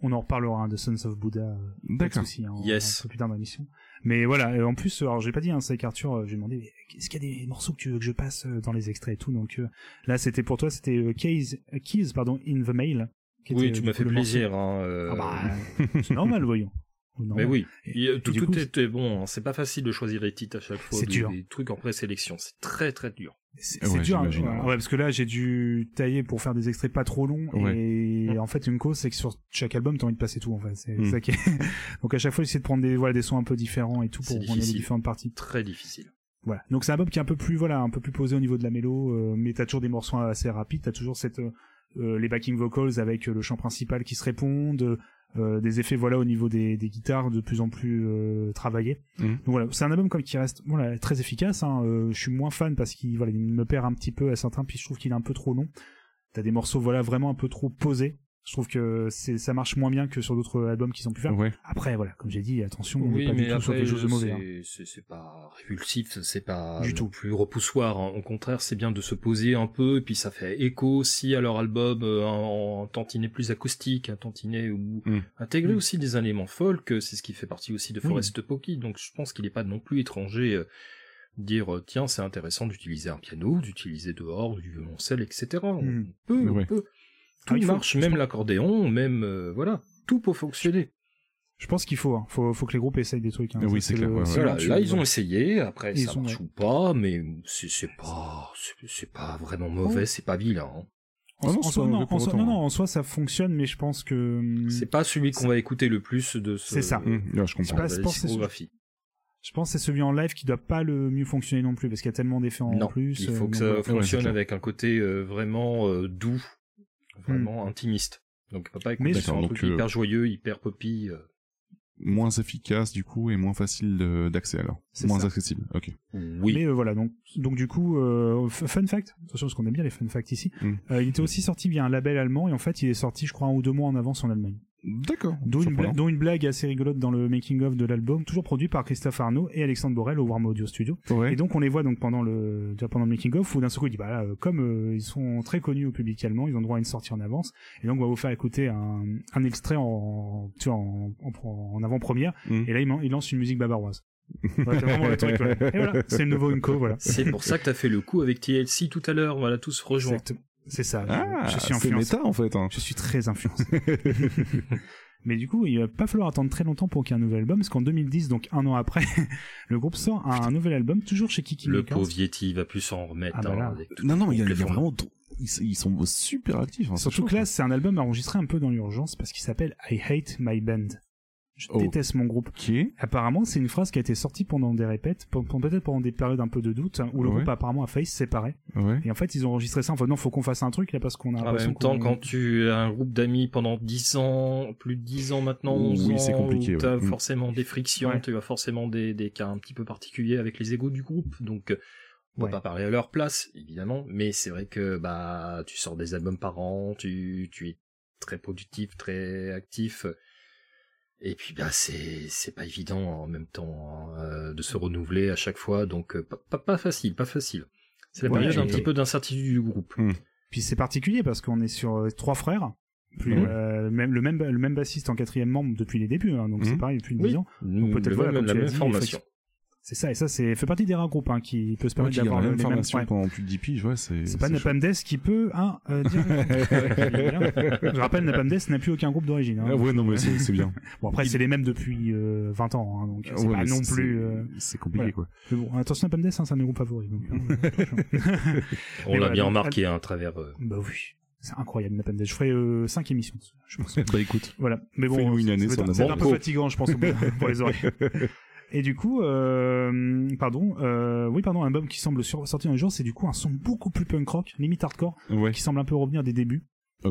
On en reparlera hein, de Sons of Buddha. euh, D'accord. hein, Yes. Un peu plus tard dans l'émission. Mais voilà, euh, en plus, alors j'ai pas dit, hein, c'est avec Arthur, euh, j'ai demandé, est-ce qu'il y a des morceaux que tu veux que je passe euh, dans les extraits et tout? Donc euh, là, c'était pour toi, c'était euh, Keys, Keys, pardon, in the Mail. qui Oui, était, tu m'as fait plaisir. Hein, euh, Ah bah, c'est normal, voyons. Mais oui, Et- Et, et tout, tout coup, était bon. hein. C'est pas facile de choisir les titres à chaque fois. C'est des, dur. des trucs en présélection. C'est très très dur. C'est Ouais, dur, hein, ouais, parce que là j'ai dû tailler pour faire des extraits pas trop longs Ouais. et en fait une cause c'est que sur chaque album t'as envie de passer tout en fait. C'est Mm. ça qui est... Donc à chaque fois j'essaie de prendre des voilà des sons un peu différents et tout pour prendre les différentes parties. Très difficile. Voilà. Donc c'est un album qui est un peu plus voilà un peu plus posé au niveau de la mélo, euh, mais t'as toujours des morceaux assez rapides, t'as toujours cette euh, euh, les backing vocals avec euh, le chant principal qui se répondent, euh, des effets voilà au niveau des, des guitares de plus en plus euh, travaillés. Mhm. Donc voilà, c'est un album comme qui reste voilà très efficace. Hein. Euh, je suis moins fan parce qu'il voilà il me perd un petit peu à certains, puis je trouve qu'il est un peu trop long. T'as des morceaux voilà vraiment un peu trop posés. Je trouve que c'est ça marche moins bien que sur d'autres albums qu'ils ont pu faire. Ouais. Après voilà, comme j'ai dit, attention, on Oui, n'est pas mais du tout sur quelque chose de mauvais. hein. c'est- pas répulsif, c'est pas Du tout. plus repoussoir. hein. Au contraire, c'est bien de se poser un peu, et puis ça fait écho aussi à leur album, euh, en, en tantinet plus acoustique, un tantinet où Mm. intégrer Mm. aussi des éléments folk, c'est ce qui fait partie aussi de Oui. Forest Pocky. Donc je pense qu'il n'est pas non plus étranger. euh, dire euh, tiens c'est intéressant d'utiliser un piano, d'utiliser dehors du violoncelle, etc. On Mm. peut, on peut. Ah, Tout faut- marche, même l'accordéon, même euh, voilà, tout peut fonctionner. Je pense qu'il faut, hein. faut, faut que les groupes essayent des trucs. Hein. Oui, c'est clair, ouais, Voilà, là ils ont essayé, après Ils ça ont- marche ou pas, mais c'est pas c'est- pas vraiment mauvais, c'est pas vilain. hein. En, Ah en soi, pas non, mauvais pour en soi- autant, non, non, hein. en soi, ça fonctionne, mais je pense que hum, C'est pas celui qu'on va écouter le plus de ce C'est ça. Mmh, ouais, je C'est comprends. pas- je la pense que c'est discographie. je pense que c'est celui en live qui doit pas le mieux fonctionner non plus parce qu'il y a tellement d'effets en Non, plus. il faut euh, que ça ouais, fonctionne avec un côté euh, vraiment euh, doux, vraiment intimiste. Donc d'accord, truc donc, euh, hyper joyeux, hyper poppy. euh. Moins efficace, du coup, et moins facile d'accès, alors. C'est Moins ça. accessible, ok. Oui. Mais euh, voilà, donc, donc du coup, euh, fun fact, attention parce qu'on aime bien les fun facts ici, Mm. euh, il était aussi sorti via un label allemand et en fait il est sorti je crois un ou deux mois en avance en Allemagne. D'accord. Dont une, dont blague assez rigolote dans le making of de l'album, toujours produit par Christophe Arnaud et Alexandre Borel au Warm Audio Studio. Ouais. Et donc on les voit donc pendant le pendant le making of où d'un seul coup il dit bah là, euh, comme euh, ils sont très connus au public allemand, ils ont droit à une sortie en avance et donc on va vous faire écouter un, un extrait en tu vois en, en, en avant-première Mm. et là il, man- il lance une musique bavaroise. Voilà, t'as vraiment le truc, voilà. Et voilà, c'est le nouveau Unco, voilà. C'est pour ça que t'as fait le coup avec TLC tout à l'heure, voilà, tous rejoints. Exactement. C'est ça. je- Ah, je, suis c'est influencé. méta, en fait. Hein. Je suis très influencé. Mais du coup, il va pas falloir attendre très longtemps pour qu'il y ait un nouvel album, parce qu'en 2010, donc un an après, le groupe sort un nouvel album, toujours chez Kiki Le pauvre Yeti va plus s'en remettre. Ah bah hein, avec Non, non, mais il y a, les il y a vraiment... Ils, ils sont super actifs. Hein, c'est Surtout que là, c'est un album enregistré un peu dans l'urgence, parce qu'il s'appelle I Hate My Band. Je Oh. déteste mon groupe. Apparemment, c'est une phrase qui a été sortie pendant des répètes, pe- pe- peut-être pendant des périodes un peu de doute, hein, où le Ouais. groupe apparemment a failli se séparer. Ouais. Et en fait, ils ont enregistré ça en fait, non, faut qu'on fasse un truc là parce qu'on a En l'impression même temps, quand tu as un groupe d'amis pendant 10 ans, plus de 10 ans maintenant, Oui, 11 ans, c'est compliqué, où t'as ouais. Mm. forcément des frictions, Ouais. tu as forcément des, des cas un petit peu particuliers avec les égos du groupe, donc euh, on Ouais. va pas parler à leur place, évidemment, mais c'est vrai que bah tu sors des albums par an, tu, tu es très productif, très actif, et puis bah c'est c'est pas évident en même temps hein, euh, de se renouveler à chaque fois, donc euh, pas, pas, pas facile, pas facile. C'est la Ouais, période un et- petit peu d'incertitude du groupe. Puis c'est particulier parce qu'on est sur euh, trois frères. Plus, euh, même, le, même, le même bassiste en quatrième membre depuis les débuts, hein, donc c'est pareil depuis Oui. 10 ans. Nous, peut-être voilà, comme la tu même dit, formation. C'est ça, et ça, c'est fait partie des rares groupes hein, qui peut se Ouais, permettre garde d'avoir la le- même les mêmes. formation ouais. pendant plus de 10 piges, ouais, c'est. C'est pas. Napalm Death qui peut, hein, euh, dire. Je rappelle, Napalm Death n'a plus aucun groupe d'origine. Hein. Ah ouais, non, mais c'est c'est bien. Bon, après, c'est les mêmes depuis euh, 20 ans, hein, donc c'est Ouais, pas non c'est- plus. euh, C'est compliqué, voilà. quoi. Mais bon, attention, Napalm Death, hein, c'est un de mes groupes favoris. Donc, hein, On l'a voilà, bien remarqué à travers. euh, bah oui, c'est incroyable, Napalm Death. Je ferai 5 émissions, je pense. bah écoute. Voilà. Mais bon, être un peu fatigant, je pense, au bout, pour les oreilles. Et du coup, euh, pardon, euh, oui, pardon, un album qui semble sortir un jour, c'est du coup un son beaucoup plus punk rock, limite hardcore, Ouais, qui semble un peu revenir des débuts,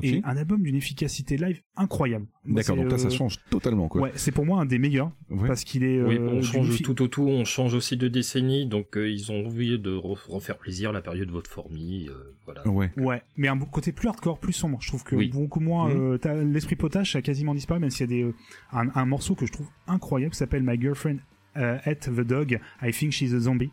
et un album d'une efficacité live incroyable. D'accord, donc là, ça euh, change totalement, quoi. Ouais, c'est pour moi un des meilleurs, Ouais. parce qu'il est. Oui, euh, on change fi- tout au tout, on change aussi de décennie, donc euh, ils ont envie de re- refaire plaisir la période de votre fourmi, euh, voilà. Ouais. Ouais, mais un côté plus hardcore, plus sombre. Je trouve que Oui. beaucoup moins. T'as- L'esprit potache a quasiment disparu, même s'il y a des, euh, un, un morceau que je trouve incroyable qui s'appelle My Girlfriend uh, Ate the Dog. I think she's a zombie.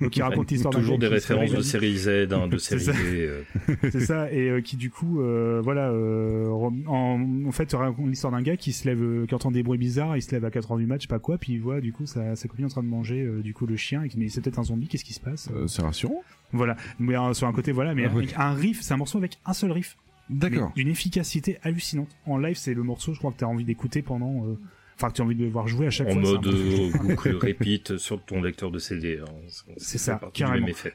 Donc, qui raconte l'histoire d'un Toujours gars des références de série Z, hein, de série ça. B. euh, C'est ça, et euh, qui du coup, euh, voilà, euh, en, en fait, raconte l'histoire d'un gars qui se lève, euh, qui entend des bruits bizarres, il se lève à 4 heures du match, pas quoi, puis il voit du coup sa, sa copine en train de manger euh, du coup le chien, et qui dit mais c'est peut-être un zombie, qu'est-ce qui se passe? Euh, c'est rassurant. Voilà, mais euh, sur un côté, voilà, mais Ah oui. avec un riff, c'est un morceau avec un seul riff. D'accord. d'une efficacité hallucinante. En live, c'est le morceau, je crois que tu as envie d'écouter pendant. Enfin, que tu as envie de voir jouer à chaque en fois. un mode euh, boucle répite sur ton lecteur de CD. hein. C'est ça, carrément. même effet.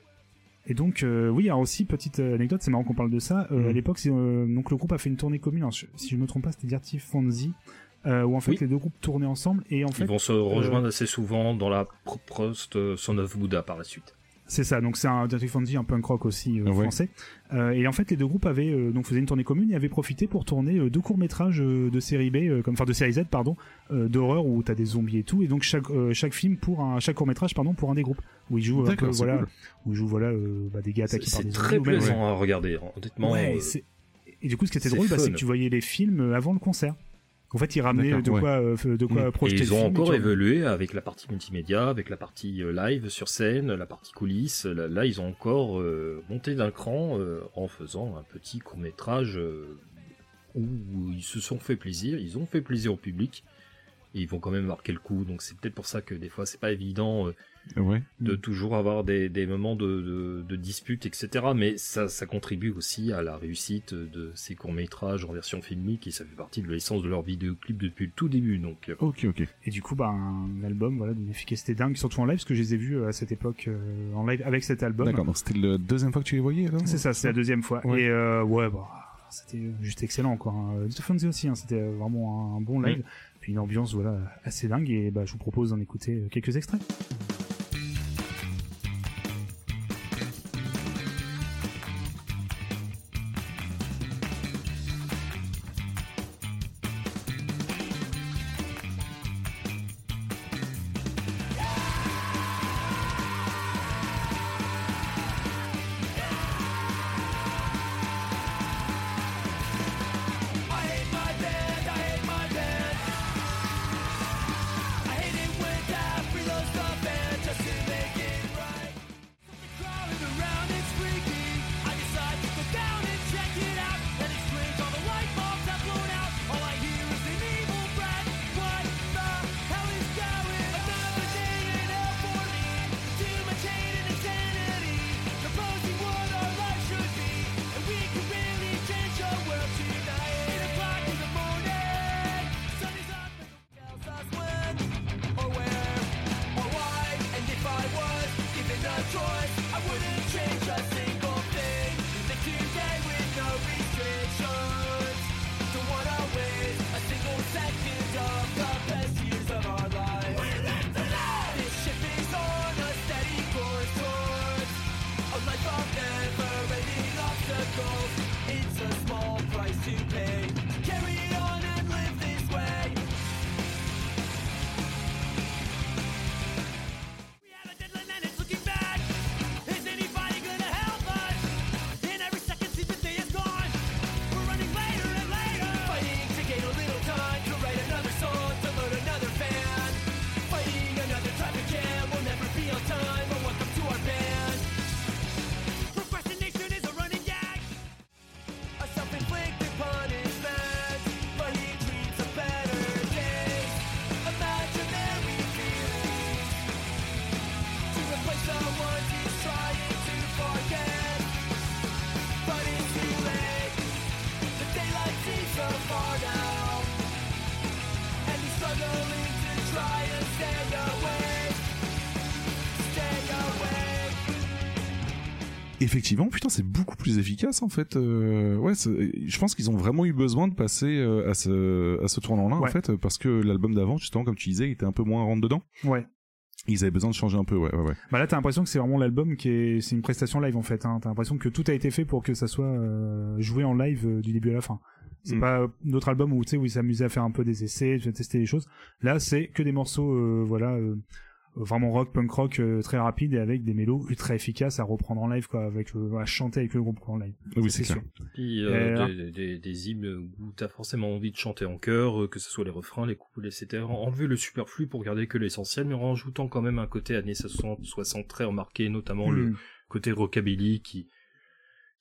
Et donc, euh, oui, alors aussi, petite euh, anecdote, c'est marrant qu'on parle de ça. Euh, Mhm. À l'époque, euh, donc le groupe a fait une tournée commune. Alors, je- si je me trompe pas, c'était Dirty euh, où en fait Oui. les deux groupes tournaient ensemble. Et en fait, Ils vont se rejoindre assez souvent dans la post Son of Buddha par la suite. C'est ça. Donc c'est un Dirty Fonzie, un punk rock aussi euh, Ah ouais. français. Euh, et en fait, les deux groupes avaient euh, donc faisaient une tournée commune et avaient profité pour tourner euh, deux courts métrages de série B, euh, comme enfin de série Z, pardon, euh, d'horreur où t'as des zombies et tout. Et donc chaque euh, chaque film pour un chaque court métrage, pardon, pour un des groupes où ils jouent un peu, c'est voilà, cool. où ils jouent voilà euh, bah, des gars C'est attaqués par c'est des très zombies. ou même- plaisant à regarder, honnêtement. Ouais, euh, c'est- et du coup, ce qui était c'est drôle, bah, c'est que tu voyais les films euh, avant le concert. En fait, ils ramenaient D'accord, de ouais. quoi, euh, de quoi Mm. Et projeter ils le ont film, et encore évolué avec la partie multimédia, avec la partie euh, live sur scène, la partie coulisses. Là, là, ils ont encore euh, monté d'un cran euh, en faisant un petit court métrage où ils se sont fait plaisir, ils ont fait plaisir au public. Et ils vont quand même marquer le coup, donc c'est peut-être pour ça que des fois c'est pas évident euh, Ouais. de Mm. toujours avoir des, des moments de, de, de dispute, etc. Mais ça, ça contribue aussi à la réussite de ces courts-métrages en version filmique et ça fait partie de l'essence de leur vidéoclip depuis le tout début. Donc, euh, Ok, ok. Et du coup, bah, un album, voilà, d'une efficacité dingue, surtout en live, parce que je les ai vus euh, à cette époque euh, en live avec cet album. D'accord, donc c'était la deuxième fois que tu les voyais, là C'est ça, c'est la deuxième fois. Ouais. Et euh, ouais, bah, c'était juste excellent, quoi. hein. The Fonzie aussi, hein, c'était vraiment un, bon live. Puis une ambiance, voilà, assez dingue. Et bah, je vous propose d'en écouter quelques extraits. Effectivement, putain, c'est beaucoup plus efficace en fait. Euh, ouais, je pense qu'ils ont vraiment eu besoin de passer euh, à ce à ce tournant-là en fait, parce que l'album d'avant, justement, comme tu disais, il était un peu moins rentre dedans. Ouais. Ils avaient besoin de changer un peu, ouais, ouais, ouais. Bah là, t'as l'impression que c'est vraiment l'album qui est, c'est une prestation live en fait. Hein. T'as l'impression que tout a été fait pour que ça soit euh, joué en live euh, du début à la fin. C'est Mm. pas d'autres albums où tu sais où ils s'amusaient à faire un peu des essais, à tester des choses. Là, c'est que des morceaux, euh, voilà, vraiment rock, punk rock, euh, très rapide et avec des mélos ultra efficaces à reprendre en live, quoi, avec euh, à chanter avec le groupe en live. Oui, c'est sûr. Puis euh, Euh, des, des, des hymnes où t'as forcément envie de chanter en chœur, euh, que ce soit les refrains, les couplets, etc. Enlever le superflu pour garder que l'essentiel, mais en rajoutant quand même un côté années 60, 60 très remarqué, notamment le Mm. côté rockabilly qui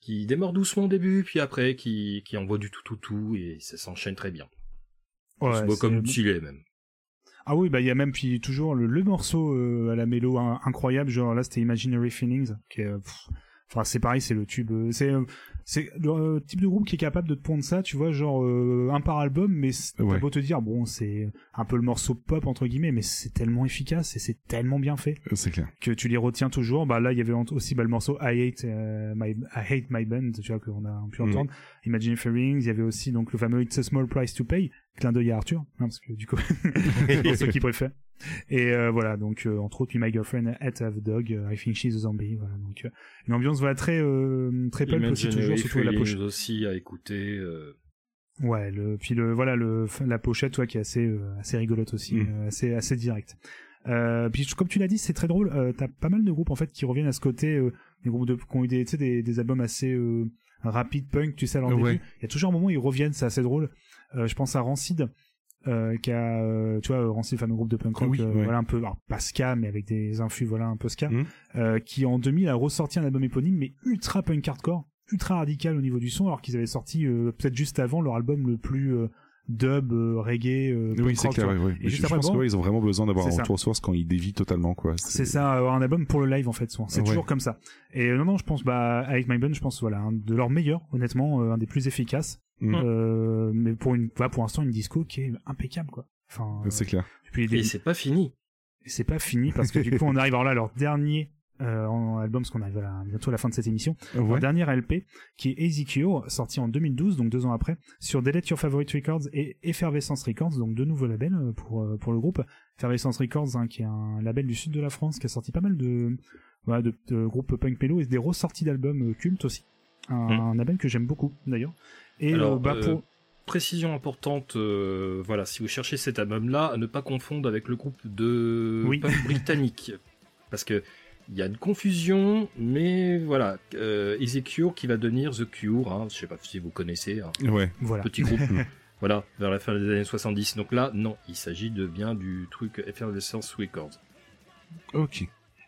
qui démarre doucement au début, puis après qui, qui envoie du tout tout tout, et ça s'enchaîne très bien. Ouais, C'est beau comme stylé même. Ah oui, bah il y a même puis toujours le, le morceau euh, à la mélo in- incroyable, genre là c'était Imaginary Feelings, qui est, pff, enfin c'est pareil, c'est le tube, euh, c'est euh, c'est le type de groupe qui est capable de te pondre ça, tu vois, genre euh, un par album, mais t'as Ouais. beau te dire bon c'est un peu le morceau pop entre guillemets, mais c'est tellement efficace et c'est tellement bien fait C'est clair. que tu les retiens toujours. Bah là il y avait aussi bah, le morceau I Hate euh, My I Hate My Band, tu vois qu'on a pu entendre. Imaginary Feelings, il y avait aussi donc le fameux It's a Small Price to Pay, clin d'œil à Arthur, hein, parce que du coup pour ceux qui préfèrent. Et euh, voilà, donc euh, entre autres, puis My Girlfriend Had Have a Dog, euh, I Think She's a Zombie, voilà. Donc euh, une ambiance voilà très euh, très punk aussi toujours, surtout la pochette. aussi à écouter. euh, Ouais, le puis le voilà le la pochette, toi qui est assez euh, assez rigolote aussi, Mm. euh, assez assez direct. Euh, puis comme tu l'as dit, c'est très drôle. Euh, T'as pas mal de groupes en fait qui reviennent à ce côté, euh, des groupes de, qui ont eu des, des, des albums assez euh, rapides punk, tu sais, à leur Ouais. début. Il y a toujours un moment où ils reviennent, c'est assez drôle. Euh, je pense à Rancid, euh, qui a, euh, tu vois, Rancid, fameux groupe de punk rock, Oui, ouais. voilà un peu, alors, pas ska, mais avec des influx, voilà un peu ska, euh, qui en 2000 a ressorti un album éponyme, mais ultra punk hardcore, ultra radical au niveau du son, alors qu'ils avaient sorti euh, peut-être juste avant leur album le plus euh, dub, euh, reggae, Oui, c'est clair. ouais. Et juste je après, pense bon, que ouais, ils ont vraiment besoin d'avoir un ça. retour source quand ils dévient totalement, quoi. C'est ça, avoir un album pour le live en fait, souvent. C'est Ouais. toujours comme ça. Et non, non, je pense, bah, avec My Bun, je pense, voilà, un de leurs meilleurs, honnêtement, un des plus efficaces. Mm. Euh, mais pour une, voilà, pour l'instant, une disco qui est impeccable, quoi. Enfin, euh, C'est clair. puis Et c'est pas fini. c'est pas fini parce que du coup, on arrive alors là à leur dernier euh, en album, parce qu'on arrive à la- bientôt à la fin de cette émission. Ouais. dernier LP, qui est Easy Cure, sorti en 2012, donc deux ans après, sur Delete Your Favorite Records et Effervescence Records, donc deux nouveaux labels pour, pour le groupe. Effervescence Records, hein, qui est un label du sud de la France, qui a sorti pas mal de, voilà, de, de groupes punk pélo et des ressorties d'albums cultes aussi. Un, Mm. un label que j'aime beaucoup, d'ailleurs. Et Alors, euh, bah, euh, pour... Précision importante, euh, voilà, si vous cherchez cet album-là, à ne pas confondre avec le groupe de Oui. punk britannique. Parce que il y a une confusion, mais voilà, euh, Easy Cure qui va devenir The Cure, hein, je sais pas si vous connaissez, un Ouais. Voilà. petit groupe, voilà, vers la fin des années 70. Donc là, non, il s'agit de bien du truc Effervescence Records. Ok.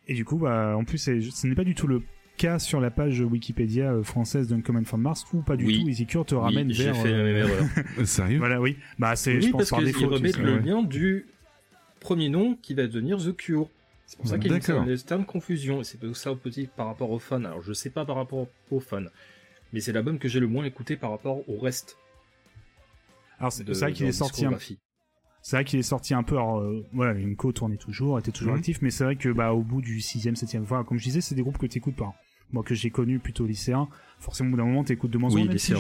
Et du coup, bah, en plus, ce n'est pas du tout le cas sur la page Wikipédia euh, française d'Uncommon from Mars, où pas du Oui. tout, Easy Cure te Oui, ramène j'ai vers... fait la euh, même erreur. Euh, Sérieux? Voilà, oui. Bah, c'est, je Oui, pense, parce par défaut. tu remettent le ouais. lien du premier nom qui va devenir The Cure. C'est pour ça qu'il y a une certaine confusion. Et c'est ça aussi par rapport aux fans. Alors je sais pas par rapport aux fans, mais c'est l'album que j'ai le moins écouté par rapport au reste. Alors, c'est de vrai qu'il est sorti un. C'est vrai qu'il est sorti un peu. Alors, euh, voilà, Limco tournait toujours, était toujours Mhm. actif, mais c'est vrai que bah au bout du sixième, septième fois, comme je disais, c'est des groupes que t'écoutes pas. Moi, que j'ai connu plutôt lycéen, forcément au bout d'un moment t'écoutes de moins en Oui, moins. si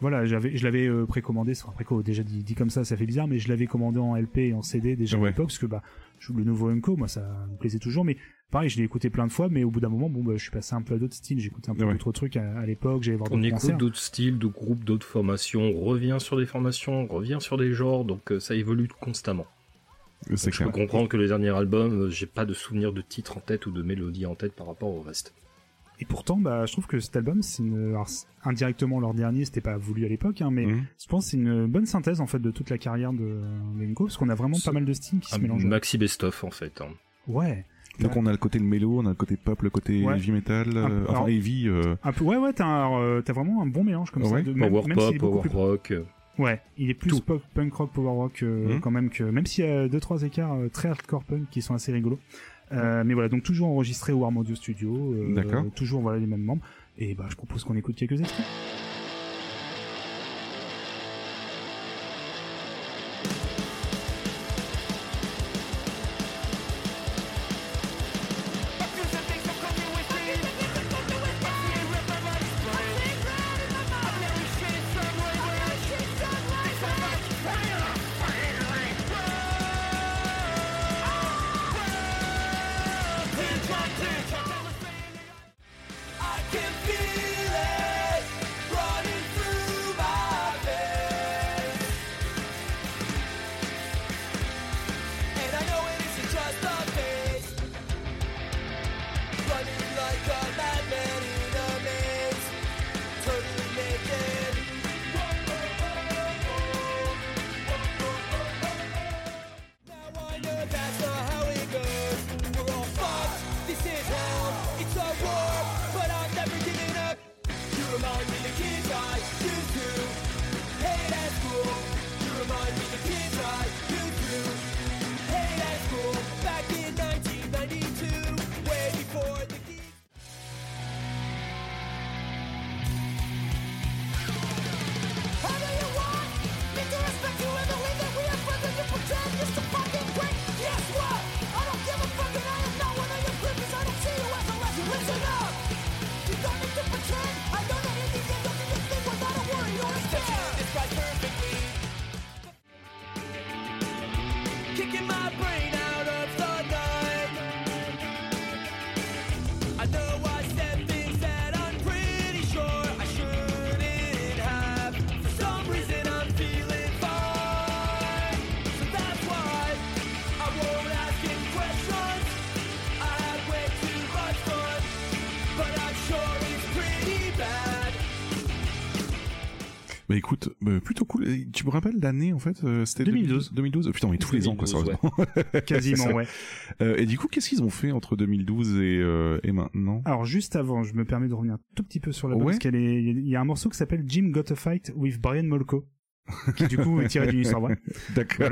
voilà, j'avais, je l'avais euh, précommandé. Enfin, préco, déjà dit, dit comme ça, ça fait bizarre, mais je l'avais commandé en LP et en CD déjà à l'époque, parce que bah je- le nouveau Unco, moi ça me plaisait toujours, mais pareil, je l'ai écouté plein de fois, mais au bout d'un moment, bon, bah, je suis passé un peu à d'autres styles. J'écoutais un peu Ouais. d'autres trucs à, à l'époque. J'allais voir On d'autres écoute concerts. d'autres styles, d'autres groupes, d'autres formations. On revient sur des formations, on revient sur des genres. Donc euh, ça évolue constamment. Donc, je peux comprendre que les derniers albums, euh, j'ai pas de souvenir de titre en tête ou de mélodie en tête par rapport au reste. Et pourtant, bah, je trouve que cet album, c'est une... alors, indirectement leur dernier, c'était pas voulu à l'époque, hein, mais Mhm. je pense que c'est une bonne synthèse en fait de toute la carrière de Lenko, parce qu'on a vraiment pas mal de styles qui se mélangent. maxi best-of en fait. hein. Ouais. Donc on a le côté le mélo, on a le côté pop, le côté Ouais. heavy metal, Un euh, enfin alors- heavy. euh, Un peu, ouais, ouais, t'as, euh, t'as vraiment un bon mélange comme ça. De, même, Power même pop, power plus... rock. Ouais, il est plus Tout. pop, punk rock, power rock euh, Mhm. quand même que même s'il y a deux trois écarts euh, très hardcore punk qui sont assez rigolos. Euh, mais voilà, donc toujours enregistré au Arm Audio Studio, euh, D'accord. toujours voilà les mêmes membres. Et bah je propose qu'on écoute quelques extraits. Tu me rappelles l'année en fait euh, C'était 2012. 2012. Putain, mais tous les ans quoi, 2012, sérieusement. Quasiment, C'est ça. ouais. Euh, et du coup, qu'est-ce qu'ils ont fait entre 2012 et, euh, et maintenant? Alors juste avant, je me permets de revenir un tout petit peu sur la Ouais. parce qu'elle est, il y a un morceau qui s'appelle Jim Got a Fight with Brian Molko, qui du coup est tiré d'une histoire vraie. D'accord.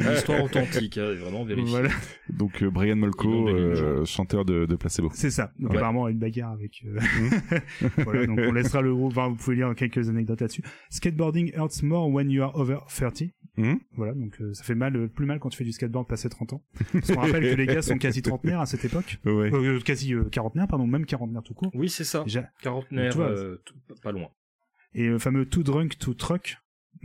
Une histoire authentique, hein, vraiment vérifiée. Voilà, Donc euh, Brian Molko, euh, chanteur de, de Placebo. c'est ça. Donc Ouais. apparemment une bagarre avec. euh, voilà, donc on laissera le groupe. Enfin, vous pouvez lire quelques anecdotes là-dessus. Skateboarding hurts more when you are over 30. Mhm. Voilà, donc euh, ça fait mal, euh, plus mal quand tu fais du skateboard passé 30 ans. Parce qu'on rappelle que les gars sont quasi trentenaires à cette époque. Ouais. Euh, quasi euh, quarantenaires, pardon, même quarantenaires tout court. Oui, c'est ça. Déjà. Quarantenaire, euh, pas loin. Et le fameux Too Drunk to Truck,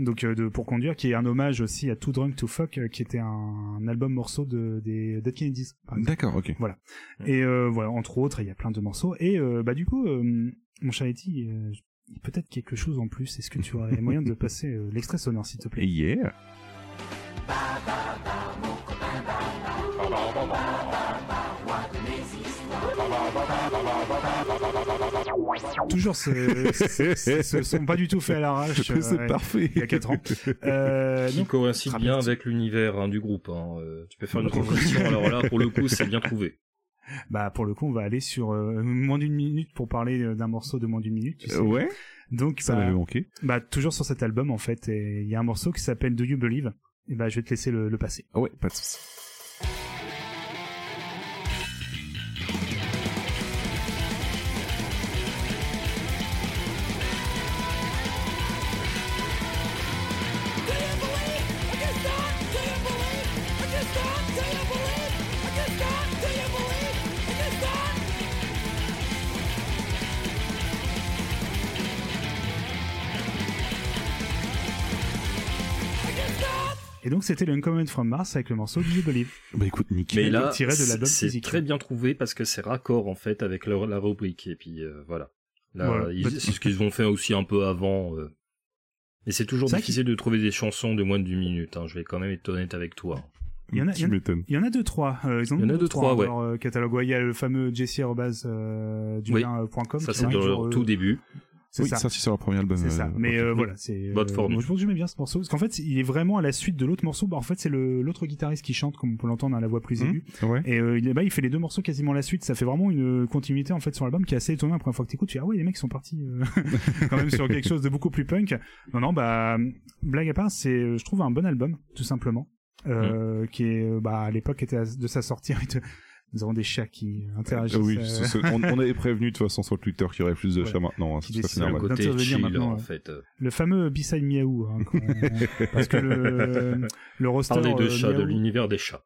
donc euh, de, pour conduire, qui est un hommage aussi à Too Drunk to Fuck, euh, qui était un, un album morceau de, des Dead Kennedys. D'accord, ok. Et euh, voilà, entre autres, il y a plein de morceaux. Et bah du coup, mon cher peut-être quelque chose en plus. Est-ce que tu aurais moyen de passer l'extrait sonore, s'il te plaît? Yeah. Toujours, ce, ce, ce- ce sont pas du tout fait à l'arrache. C'est euh, parfait. Il y a 4 ans. Euh, Qui donc, coïncide bien avec l'univers hein, du groupe. hein. Euh, tu peux faire une transition, alors là, pour le coup, c'est bien trouvé. bah pour le coup, on va aller sur euh, moins d'une minute pour parler d'un morceau de moins d'une minute. tu sais. Ouais, Donc, ça bah, m'avait manqué. Bah toujours sur cet album en fait, il y a un morceau qui s'appelle Do You Believe? Et bah je vais te laisser le, le passer. Ah ouais, pas de soucis. Donc c'était le Uncommon from Mars avec le morceau Do You Believe. Bah écoute, nickel. Mais là, tiré de l'album c'est très bien trouvé parce que c'est raccord en fait avec la, la rubrique. Et puis euh, voilà. Là, Voilà. ils- c'est ce qu'ils ont fait aussi un peu avant. euh. Et c'est toujours difficile de trouver des chansons de moins d'une minute. hein. Je vais quand même être honnête avec toi. Il y en a- il y tu en a- m'étonnes. Il y en a deux trois. Euh, ils en Il y en a deux, trois, dans ouais. leur euh, catalogue. Ouais, il y a le fameux jesse@julien.com. Ça, c'est dans leur tout début. C'est Oui, ça. ça, c'est sur leur premier album. C'est euh, ça. Mais euh, voilà, c'est. Bonne euh, formule. moi, je pense que j'aimais bien ce morceau parce qu'en fait, il est vraiment à la suite de l'autre morceau. Bah, en fait, c'est le l'autre guitariste qui chante, comme on peut l'entendre à la voix plus Mhm. aiguë. Ouais. Et euh, il, est- bah, il fait les deux morceaux quasiment à la suite. Ça fait vraiment une continuité en fait sur l'album qui est assez étonnant. La première fois que t'écoutes, tu dis ah ouais, les mecs sont partis euh, quand même sur quelque chose de beaucoup plus punk. Non, non, bah blague à part, c'est je trouve un bon album tout simplement. Euh, qui est bah à l'époque était à- de sa sortie nous avons des chats qui interagissent Euh, oui, euh, ce- on, on avait prévenu de toute façon sur Twitter qu'il y aurait plus de Ouais. chats maintenant. hein, c'est Le côté chill maintenant, en fait. euh. le fameux B-side Miaou hein, parce que le le roster Parler de euh, chats, de l'univers des chats.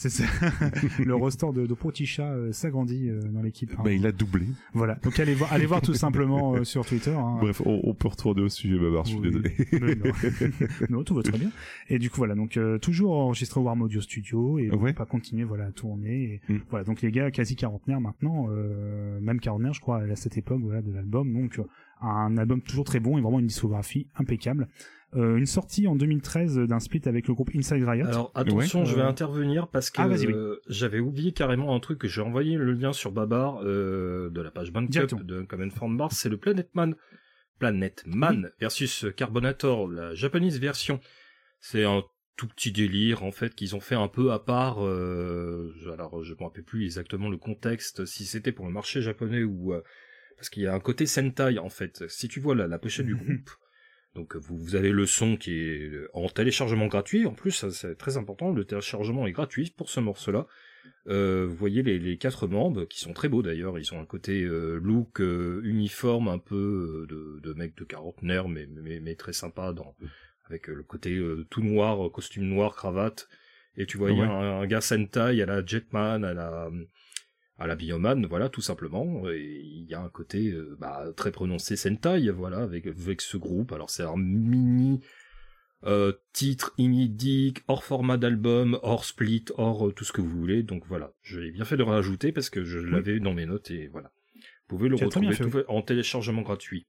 C'est ça le roster de, de chats euh, s'agrandit euh, dans l'équipe hein. Bah, il a doublé. voilà donc allez voir allez voir tout simplement euh, sur Twitter hein. Bref, on, on peut retourner au sujet, Babar, je suis désolé. Non. non, tout va très bien. Et du coup, voilà, donc euh, toujours enregistré au Warm Audio Studio et on Ouais. va continuer voilà à tourner. Et Mm. Voilà, donc les gars quasi quarantenaires maintenant, euh, même quarantenaire, je crois, à cette époque voilà de l'album. Donc un album toujours très bon et vraiment une discographie impeccable. Euh, une sortie en 2013 d'un split avec le groupe Inside Riot. Alors attention, Ouais. je vais intervenir parce que ah, oui. euh, j'avais oublié carrément un truc que j'ai envoyé le lien sur Babar euh, de la page Bandcamp de Common From Mars, c'est le Planet Man, Planet Man versus Carbonator, la japonaise version. C'est un tout petit délire en fait qu'ils ont fait un peu à part. euh, alors je me rappelle plus exactement le contexte, si c'était pour le marché japonais ou parce qu'il y a un côté Sentai en fait. Si tu vois la, la pochette du groupe. Donc vous, vous avez le son qui est en téléchargement gratuit. En plus, c'est très important. Le téléchargement est gratuit pour ce morceau-là. Euh, vous voyez les, les quatre membres qui sont très beaux d'ailleurs. Ils ont un côté euh, look euh, uniforme, un peu euh, de, de mec de quarantenaire, mais, mais, mais très sympa dans avec euh, le côté euh, tout noir, euh, costume noir, cravate. Et tu voyais Ouais. un, un gars Sentai à la Jetman, à la à la Bioman, voilà, tout simplement. Et il y a un côté euh, bah, très prononcé Sentai, voilà, avec, avec ce groupe. Alors c'est un mini euh, titre inédit, hors format d'album, hors split, hors euh, tout ce que vous voulez. Donc voilà, j'ai bien fait de rajouter parce que je l'avais dans mes notes et voilà. Vous pouvez le retrouver tout en téléchargement gratuit.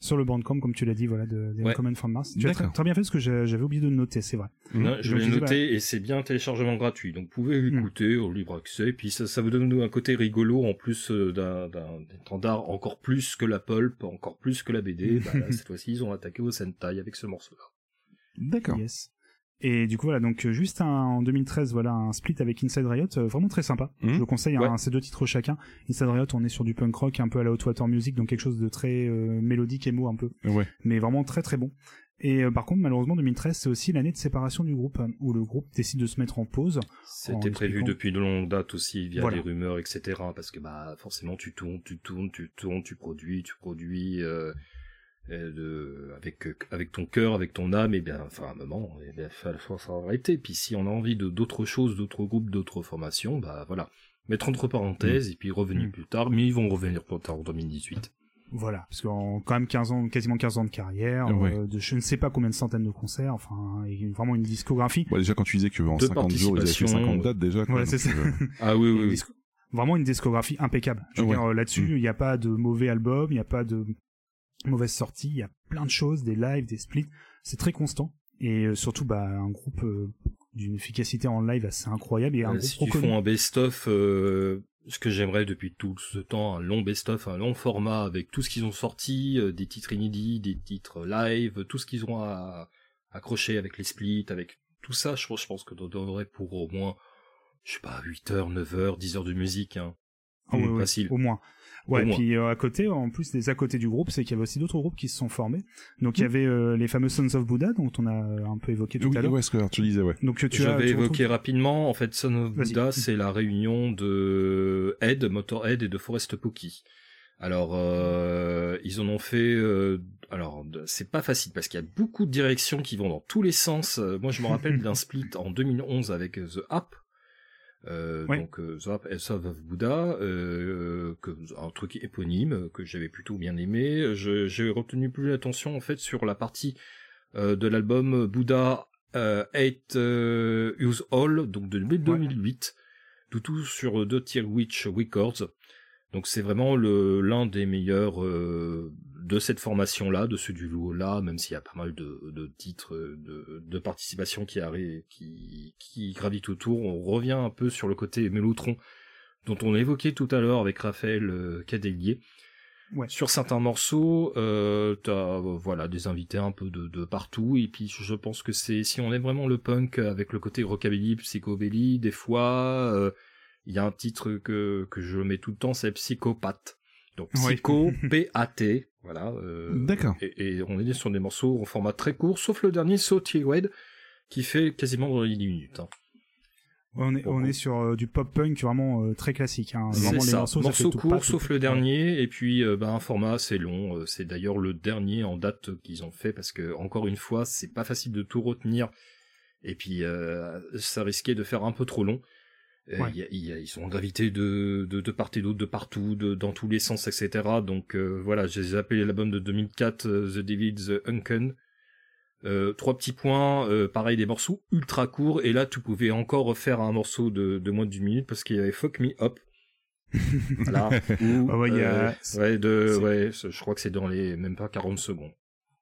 Sur le bandcamp, comme tu l'as dit, voilà, de, des Ouais. Uncommon from Mars. Tu as très, bien fait parce que j'avais oublié de le noter, c'est vrai. Non, je l'ai noté et c'est bien téléchargement gratuit. Donc vous pouvez l'écouter au libre accès. Puis ça, ça vous donne un côté rigolo en plus euh, d'un d'un standard encore plus que la pulp, encore plus que la BD. Bah, là, cette fois-ci, ils ont attaqué au Sentai avec ce morceau-là. D'accord. Yes. Et du coup voilà donc euh, juste un- en 2013 voilà un split avec Inside Riot euh, vraiment très sympa. Mhm. Je le conseille Ouais. hein, ces deux titres chacun. Inside Riot on est sur du punk rock un peu à la Hot Water Music donc quelque chose de très euh, mélodique émo un peu Ouais. mais vraiment très très bon. Et euh, par contre malheureusement 2013 c'est aussi l'année de séparation du groupe où le groupe décide de se mettre en pause. En C'était prévu expliquant- depuis de longues dates aussi via Voilà. des rumeurs, etc. Parce que bah forcément tu tournes, tu tournes, tu tournes, tu produis, tu produis euh, de, avec avec ton cœur, avec ton âme. Et bien, enfin à un moment, eh bien, faut, faut s'arrêter. Puis si on a envie de d'autres choses, d'autres groupes, d'autres formations, bah voilà, mettre entre parenthèses et puis revenir Mm. plus tard. Mais ils vont revenir plus tard en 2018. Voilà parce qu'en quand même 15 ans quasiment 15 ans de carrière, Ouais. euh, de je ne sais pas combien de centaines de concerts enfin et vraiment une discographie. Bon, déjà, quand tu disais qu'en De 50 jours, ils avaient fait participation, 50 dates déjà. Ouais, donc, c'est ça. euh, Ah oui, oui, oui. Vraiment une discographie impeccable. Je veux Ouais. dire, euh, là-dessus, Mm. il n'y a pas de mauvais album, il n'y a pas de mauvaise sortie, il y a plein de choses, des lives, des splits. C'est très constant. Et euh, surtout, bah, un groupe euh, d'une efficacité en live assez incroyable et un Euh, groupe si tu reconnu. font un best-of, euh, ce que j'aimerais depuis tout ce temps, un long best-of, un long format avec tout ce qu'ils ont sorti, des titres inédits, des titres live, tout ce qu'ils ont à accrocher avec les splits, avec tout ça, je pense, je pense que on devrait pour au moins, je sais pas, 8 heures, 9 heures, 10 heures de musique, hein. Ah ouais, ouais, facile. Au moins. Ouais, puis euh, à côté, en plus des à côté du groupe, c'est qu'il y avait aussi d'autres groupes qui se sont formés. Donc il y avait euh, les fameux Sons of Buddha, dont on a euh, un peu évoqué tout Oui, à l'heure. ouais, ce que tu disais, ouais. Donc tu je as, vais tu évoquer retrouves- rapidement. En fait, Son of Vas-y. Buddha, c'est la réunion de Ed, Motorhead et de Forest Pookie. Alors, euh, ils en ont fait. euh, alors, c'est pas facile parce qu'il y a beaucoup de directions qui vont dans tous les sens. Moi, je me rappelle d'un split en 2011 avec The App. Euh, Ouais. Donc euh, The App and Son of Buddha, euh, que, un truc éponyme euh, que j'avais plutôt bien aimé. J'ai retenu plus l'attention en fait sur la partie euh, de l'album Buddha euh, 8 euh, Use All, donc de 2008, tout tout sur The Tier Witch Records. Donc c'est vraiment l'un des meilleurs euh, de cette formation-là, de ce duo-là, même s'il y a pas mal de, de titres euh, de, de participation qui, qui gravitent autour. On revient un peu sur le côté mélotron dont on a évoqué tout à l'heure avec Raphaël euh, Cadelier. Ouais. Sur certains morceaux, euh, t'as euh, voilà des invités un peu de, de partout et puis je pense que c'est si on aime vraiment le punk avec le côté rockabilly, psychobilly, des fois euh, il y a un titre que que je mets tout le temps, c'est psychopathe. Donc psycho P A T, voilà. euh, D'accord. Et, et on est sur des morceaux en format très court, sauf le dernier So Red qui fait quasiment dans les 10 minutes. hein. On est, on est sur euh, du pop punk vraiment euh, très classique. Hein. C'est Vraiment les ça, morceaux, ça fait morceau tout court pas, tout- sauf le dernier et puis euh, bah, un format assez long. c'est d'ailleurs le dernier en date qu'ils ont fait parce que encore une fois c'est pas facile de tout retenir et puis ça risquait de faire un peu trop long. Ouais. il y a- il y a- ils sont gravités de, de, de part et d'autre, de partout, de, dans tous les sens, etc. Donc voilà, je les ai appelés l'album de 2004, euh, The Devil's Unken. Euh, trois petits points, euh, pareil des morceaux ultra courts, et là tu pouvais encore refaire un morceau de, de moins d'une minute parce qu'il y avait Fuck Me Up. voilà. Ou, Ah ouais, il y a- euh, ouais, de, c'est- ouais, je crois que c'est dans les même pas 40 secondes.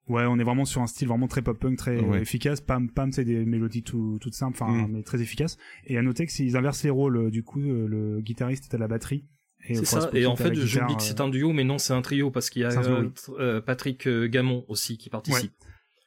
Ouais, on est vraiment sur un style vraiment très pop punk, très Ouais. efficace. Pam, pam, c'est des mélodies tout, toutes simples, enfin, Mm. mais très efficaces. Et à noter que s'ils inversent les rôles, du coup, le guitariste est à la batterie. Et C'est ça. Et en fait, j'oublie que c'est un duo, mais non, c'est un trio parce qu'il y a oui. euh, Patrick Gamon aussi qui participe.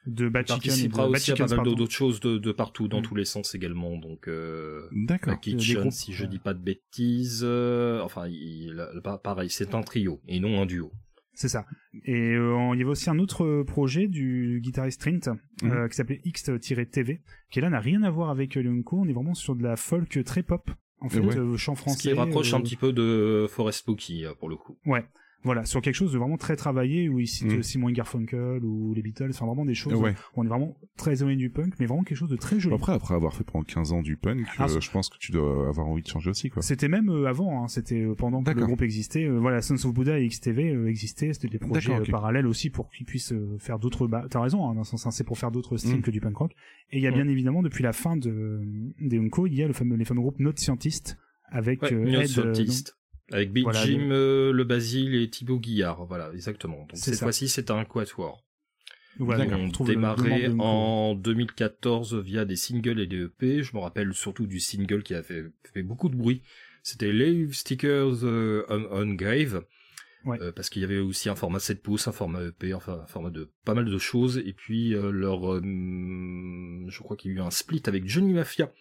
De Bad Chicken. et de Bad aussi à pas mal d'autres choses de, de partout, dans Mm. tous les sens également. Donc, euh, D'accord. Kitchen, si je dis pas de bêtises, euh, enfin, il, pa- pareil, c'est un trio et non un duo. C'est ça. Et euh, il y avait aussi un autre euh, projet du guitariste Trint euh, qui s'appelait X-TV, qui là n'a rien à voir avec euh, Leonco. On est vraiment sur de la folk très pop. En fait, Ouais. chant français. Ce qui rapproche un petit peu de Forest Spooky pour le coup. Ouais. Voilà, sur quelque chose de vraiment très travaillé où il cite Mhm. euh, Simon Garfunkel ou les Beatles, enfin vraiment des choses. Ouais. où on est vraiment très éloigné du punk, mais vraiment quelque chose de très joli. Après, après avoir fait pendant 15 ans du punk, Ah, euh, je pense que tu dois avoir envie de changer aussi, quoi. C'était même euh, avant, hein, c'était pendant que le groupe existait. euh, voilà, Sons of Buddha et XTV euh, existaient, c'était des projets euh, parallèles aussi pour qu'ils puissent euh, faire d'autres. Bah, T'as raison, hein, dans sens, c'est pour faire d'autres styles Mm. que du punk rock. Et il y a Mm. bien évidemment depuis la fin de des Unco, il y a le fameux, les fameux groupes Not Scientist avec Ouais, euh, Ed, euh. Avec Big Voilà, Jim, euh, le Basile et Thibaut Guillard, voilà, exactement. Donc C'est cette fois-ci, c'est un quatuor. Voilà, Ils ont démarré en 2014 via des singles et des EP. Je me rappelle surtout du single qui a fait, fait beaucoup de bruit. C'était Leave Stickers euh, on, on Grave. Ouais. Euh, parce qu'il y avait aussi un format 7 pouces, un format EP, enfin un format de pas mal de choses. Et puis euh, leur, euh, je crois qu'il y a eu un split avec Johnny Mafia.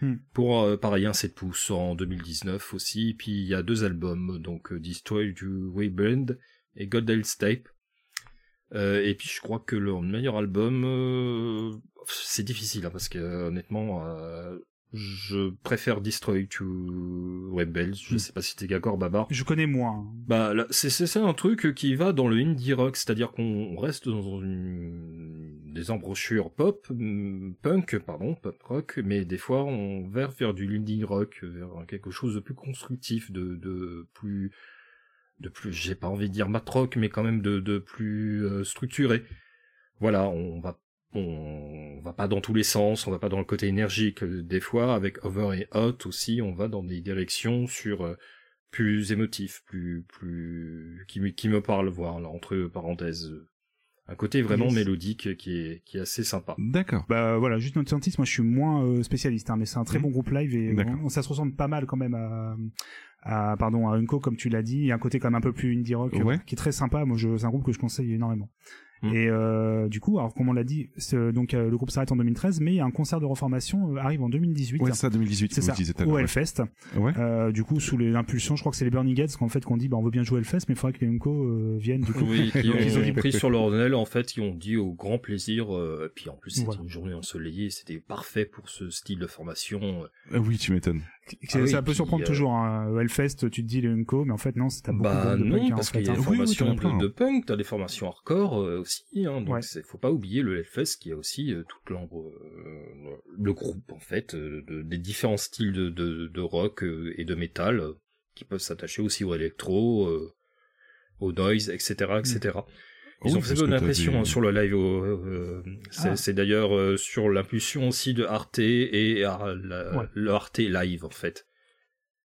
Hmm. Pour euh, pareil un 7 pouces en 2019 aussi. Puis il y a deux albums, donc euh, Destroy to Waybrand et Godale's Tape. Euh, et puis je crois que leur meilleur album, euh, c'est difficile hein, parce que honnêtement, je préfère Destroy to Rebels. Je Mm. sais pas si t'es d'accord, Babar. Je connais moins. Bah c'est c'est c'est un truc qui va dans le indie rock, c'est-à-dire qu'on reste dans une, des embrochures pop, mm, punk, pardon, pop rock, mais des fois on va vers du indie rock, vers quelque chose de plus constructif, de, de plus, de plus, j'ai pas envie de dire mat rock, mais quand même de, de plus euh, structuré. Voilà, on va on va pas dans tous les sens, on va pas dans le côté énergique. Des fois, avec Over et Hot aussi, on va dans des directions sur euh, plus émotif, plus plus qui me qui me parle, voir là entre parenthèses, euh, un côté vraiment Yes. mélodique qui est qui est assez sympa. D'accord. Bah voilà, juste notre scientiste, moi je suis moins euh, spécialiste, hein, mais c'est un très Mhm. bon groupe live et on- ça se ressemble pas mal quand même à, à pardon à Unco comme tu l'as dit, il y a un côté quand même un peu plus indie rock euh, qui est très sympa. Moi, je, c'est un groupe que je conseille énormément. Mhm. Et euh, du coup, alors comme on l'a dit, donc euh, le groupe s'arrête en 2013, mais un concert de reformation euh, arrive en 2018. Ouais, ça 2018, c'est vous ça, au. Hellfest. Ouais. Euh, du coup, sous les impulsions, je crois que c'est les Burning Heads qu'en fait qu'on dit, bah on veut bien jouer Hellfest, mais il faudrait que les Unco euh, viennent du coup. Oui, qui ont, Donc, ils ont pris sur leur aile, en fait, ils ont dit au grand plaisir, euh, et puis en plus c'était Voilà. une journée ensoleillée, c'était parfait pour ce style de formation. Ah oui, tu m'étonnes. C'est Ah oui, ça peut puis, surprendre euh, toujours. Hein. Hellfest, tu te dis les Unco, mais en fait non, c'est t'as beaucoup Bah de, de non, punk, hein, parce qu'il y a hein. des Oui, oui, formations t'en as plein, de, hein. de punk, t'as des formations hardcore euh, aussi, hein, donc Ouais. c'est faut pas oublier le Hellfest qui a aussi euh, toute l'ombre, euh, le groupe en fait, euh, de- des différents styles de, de, de rock et de métal euh, qui peuvent s'attacher aussi au électro, euh, au noise, etc., etc. Ils Oui, ont fait bonne t'as impression hein, sur le live. euh, c'est Ah. c'est d'ailleurs euh, sur l'impulsion aussi de Arte et à la- Ouais. le Arte Live en fait,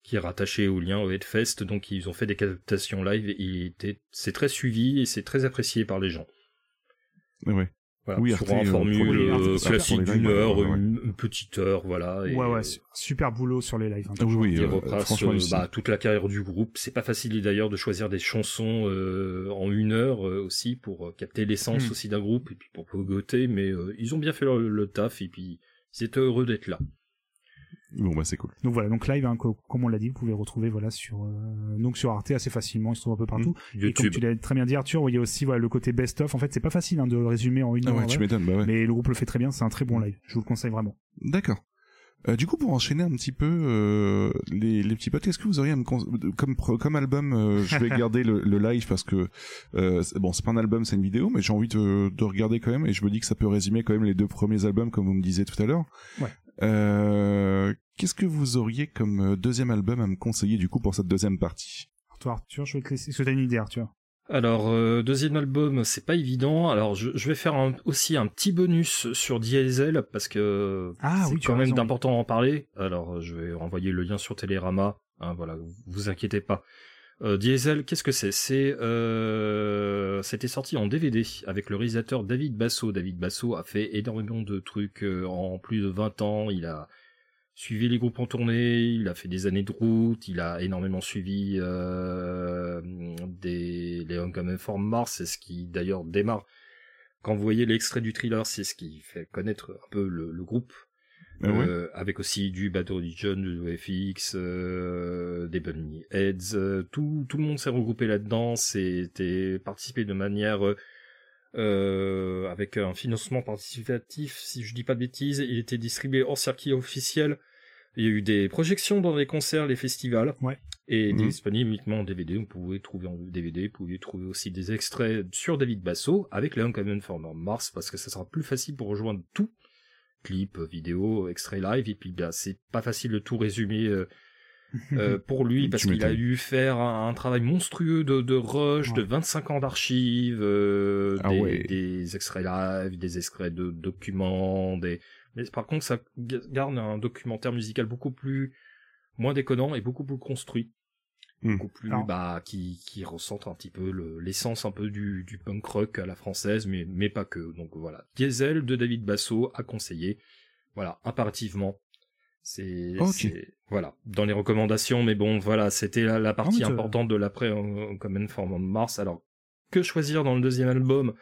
qui est rattaché au lien au Headfest. Donc ils ont fait des captations live. Et il était, c'est très suivi et c'est très apprécié par les gens. Ouais. Voilà, Oui, sur Arte, un euh, formule euh, classique d'une heure, ouais, ouais. Une, une petite heure, voilà. et, Ouais, ouais, euh, su- super boulot sur les lives. hein, Ah oui, euh, euh, bah, toute la carrière du groupe. C'est pas facile d'ailleurs de choisir des chansons euh, en une heure euh, aussi pour euh, capter l'essence Hmm. aussi d'un groupe et puis pour pogoter, mais euh, ils ont bien fait le, le taf et puis ils étaient heureux d'être là. Bon, bah, c'est cool. Donc voilà, donc live, hein, co- comme on l'a dit, vous pouvez retrouver voilà sur euh, donc sur Arte assez facilement, il se trouve un peu partout. Et comme tu l'as très bien dit Arthur, il y a aussi voilà le côté best of. En fait, c'est pas facile hein, de le résumer en une Ah heure, ouais, en tu bah ouais. mais le groupe le fait très bien. C'est un très bon live. Je vous le conseille vraiment. D'accord. Euh, du coup, pour enchaîner un petit peu euh, les, les petits potes, est-ce que vous auriez à me comme comme album, euh, je vais garder le, le live parce que bon, c'est pas un album, c'est une vidéo, mais j'ai envie de, de regarder quand même et je me dis que ça peut résumer quand même les deux premiers albums comme vous me disiez tout à l'heure. Ouais. Qu'est-ce que vous auriez comme euh, deuxième album à me conseiller du coup pour cette deuxième partie? Toi Arthur, je vais te laisser. Est-ce que t'as une idée Arthur Alors, euh, deuxième album, c'est pas évident. Alors, je, je vais faire un- aussi un petit bonus sur Diesel parce que Ah c'est oui, quand as même d'important d'en parler. Alors, euh, je vais renvoyer le lien sur Télérama. Hein, voilà, vous, vous inquiétez pas. Euh, Diesel, qu'est-ce que c'est? C'est euh, c'était sorti en DVD avec le réalisateur David Basso. David Basso a fait énormément de trucs en plus de 20 ans. Il a suivi les groupes en tournée, il a fait des années de route, il a énormément suivi euh, des les Uncommon from Mars, c'est ce qui d'ailleurs démarre. Quand vous voyez l'extrait du thriller, c'est ce qui fait connaître un peu le, le groupe. Ah Euh, avec aussi du Bad Religion, du FX, euh, des Bunny Heads, euh, tout, tout le monde s'est regroupé là-dedans, c'était participé de manière euh, avec un financement participatif, si je dis pas de bêtises, il était distribué hors circuit officiel. Il y a eu des projections dans les concerts, les festivals, Ouais. et Mhm. disponible uniquement en DVD. Vous pouvez trouver en DVD, vous pouvez trouver aussi des extraits sur David Basso avec les Uncommon from Mars, parce que ça sera plus facile pour rejoindre tout clip, vidéo, extrait live, et puis bah, c'est pas facile de tout résumer euh, euh, pour lui, parce qu'il a dû faire un, un travail monstrueux de, de rush, de Ouais. 25 ans d'archives, euh, Ah des, ouais. des extraits live, des extraits de documents, des... Mais par contre, ça ga- garde un documentaire musical beaucoup plus moins déconnant et beaucoup plus construit. Hmm. beaucoup plus Alors- bah qui qui ressentent un petit peu le- l'essence un peu du, du punk rock à la française mais mais pas que donc voilà Diesel de David Basso à conseiller voilà impérativement c'est voilà dans les recommandations mais bon voilà c'était la, la partie importante de l'après en Common Form of Mars alors que choisir dans le deuxième album?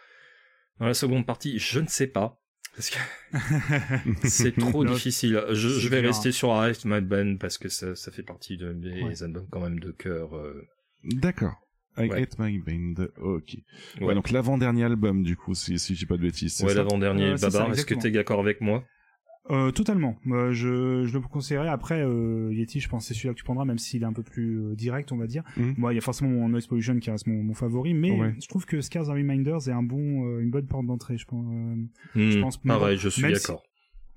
Dans la seconde partie je ne sais pas parce que c'est trop difficile. Je, vais clair. rester sur Arrest My Band parce que ça, ça fait partie de mes Ouais. albums quand même de cœur. euh, D'accord. I Ouais. Hate My Band. Ok. Ouais, Ouais. donc l'avant-dernier album, du coup, si, si j'ai pas de bêtises. Ouais, l'avant-dernier, Euh, Babar, est-ce que t'es d'accord avec moi? Euh, totalement. Euh, je, je le conseillerais. Après, euh, Yeti, je pense que c'est celui-là que tu prendras, même s'il est un peu plus euh, direct, on va dire. Mhm. Moi, il y a forcément mon Noise Pollution qui reste mon, mon favori, mais Ouais. je trouve que Scars and Reminders est un bon, euh, une bonne porte d'entrée, je pense. euh, Je Hmm, pense que- Pareil, je suis si- d'accord.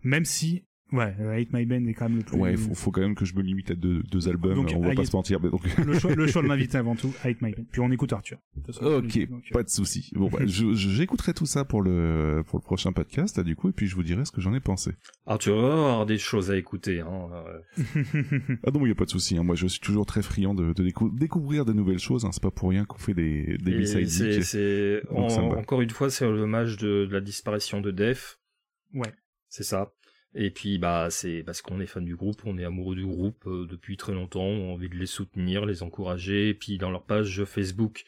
même si, ouais, euh, Hate My Band est quand même le plus. Ouais, faut, faut quand même que je me limite à deux, deux albums, Donc, on va I pas se mentir. mais donc... le choix, le choix de m'inviter avant tout, Hate My Band. Puis on écoute Arthur. Ok, donc, euh, pas de souci. Bon, bah, j'écouterai tout ça pour le pour le prochain podcast, là, du coup, et puis je vous dirai ce que j'en ai pensé. Tu vas avoir des choses à écouter. Hein. euh, Ah non, il y a pas de souci. Hein. Moi, je suis toujours très friand de, de décou- découvrir de nouvelles choses. Hein. C'est pas pour rien qu'on fait des des et B-side c'est, geeks. c'est- Donc, ça me en- va. encore une fois, c'est l'hommage de, de la disparition de Def. Ouais. C'est ça. Et puis bah c'est parce qu'on est fan du groupe, on est amoureux du groupe euh, depuis très longtemps, on a envie de les soutenir, les encourager. Et puis dans leur page Facebook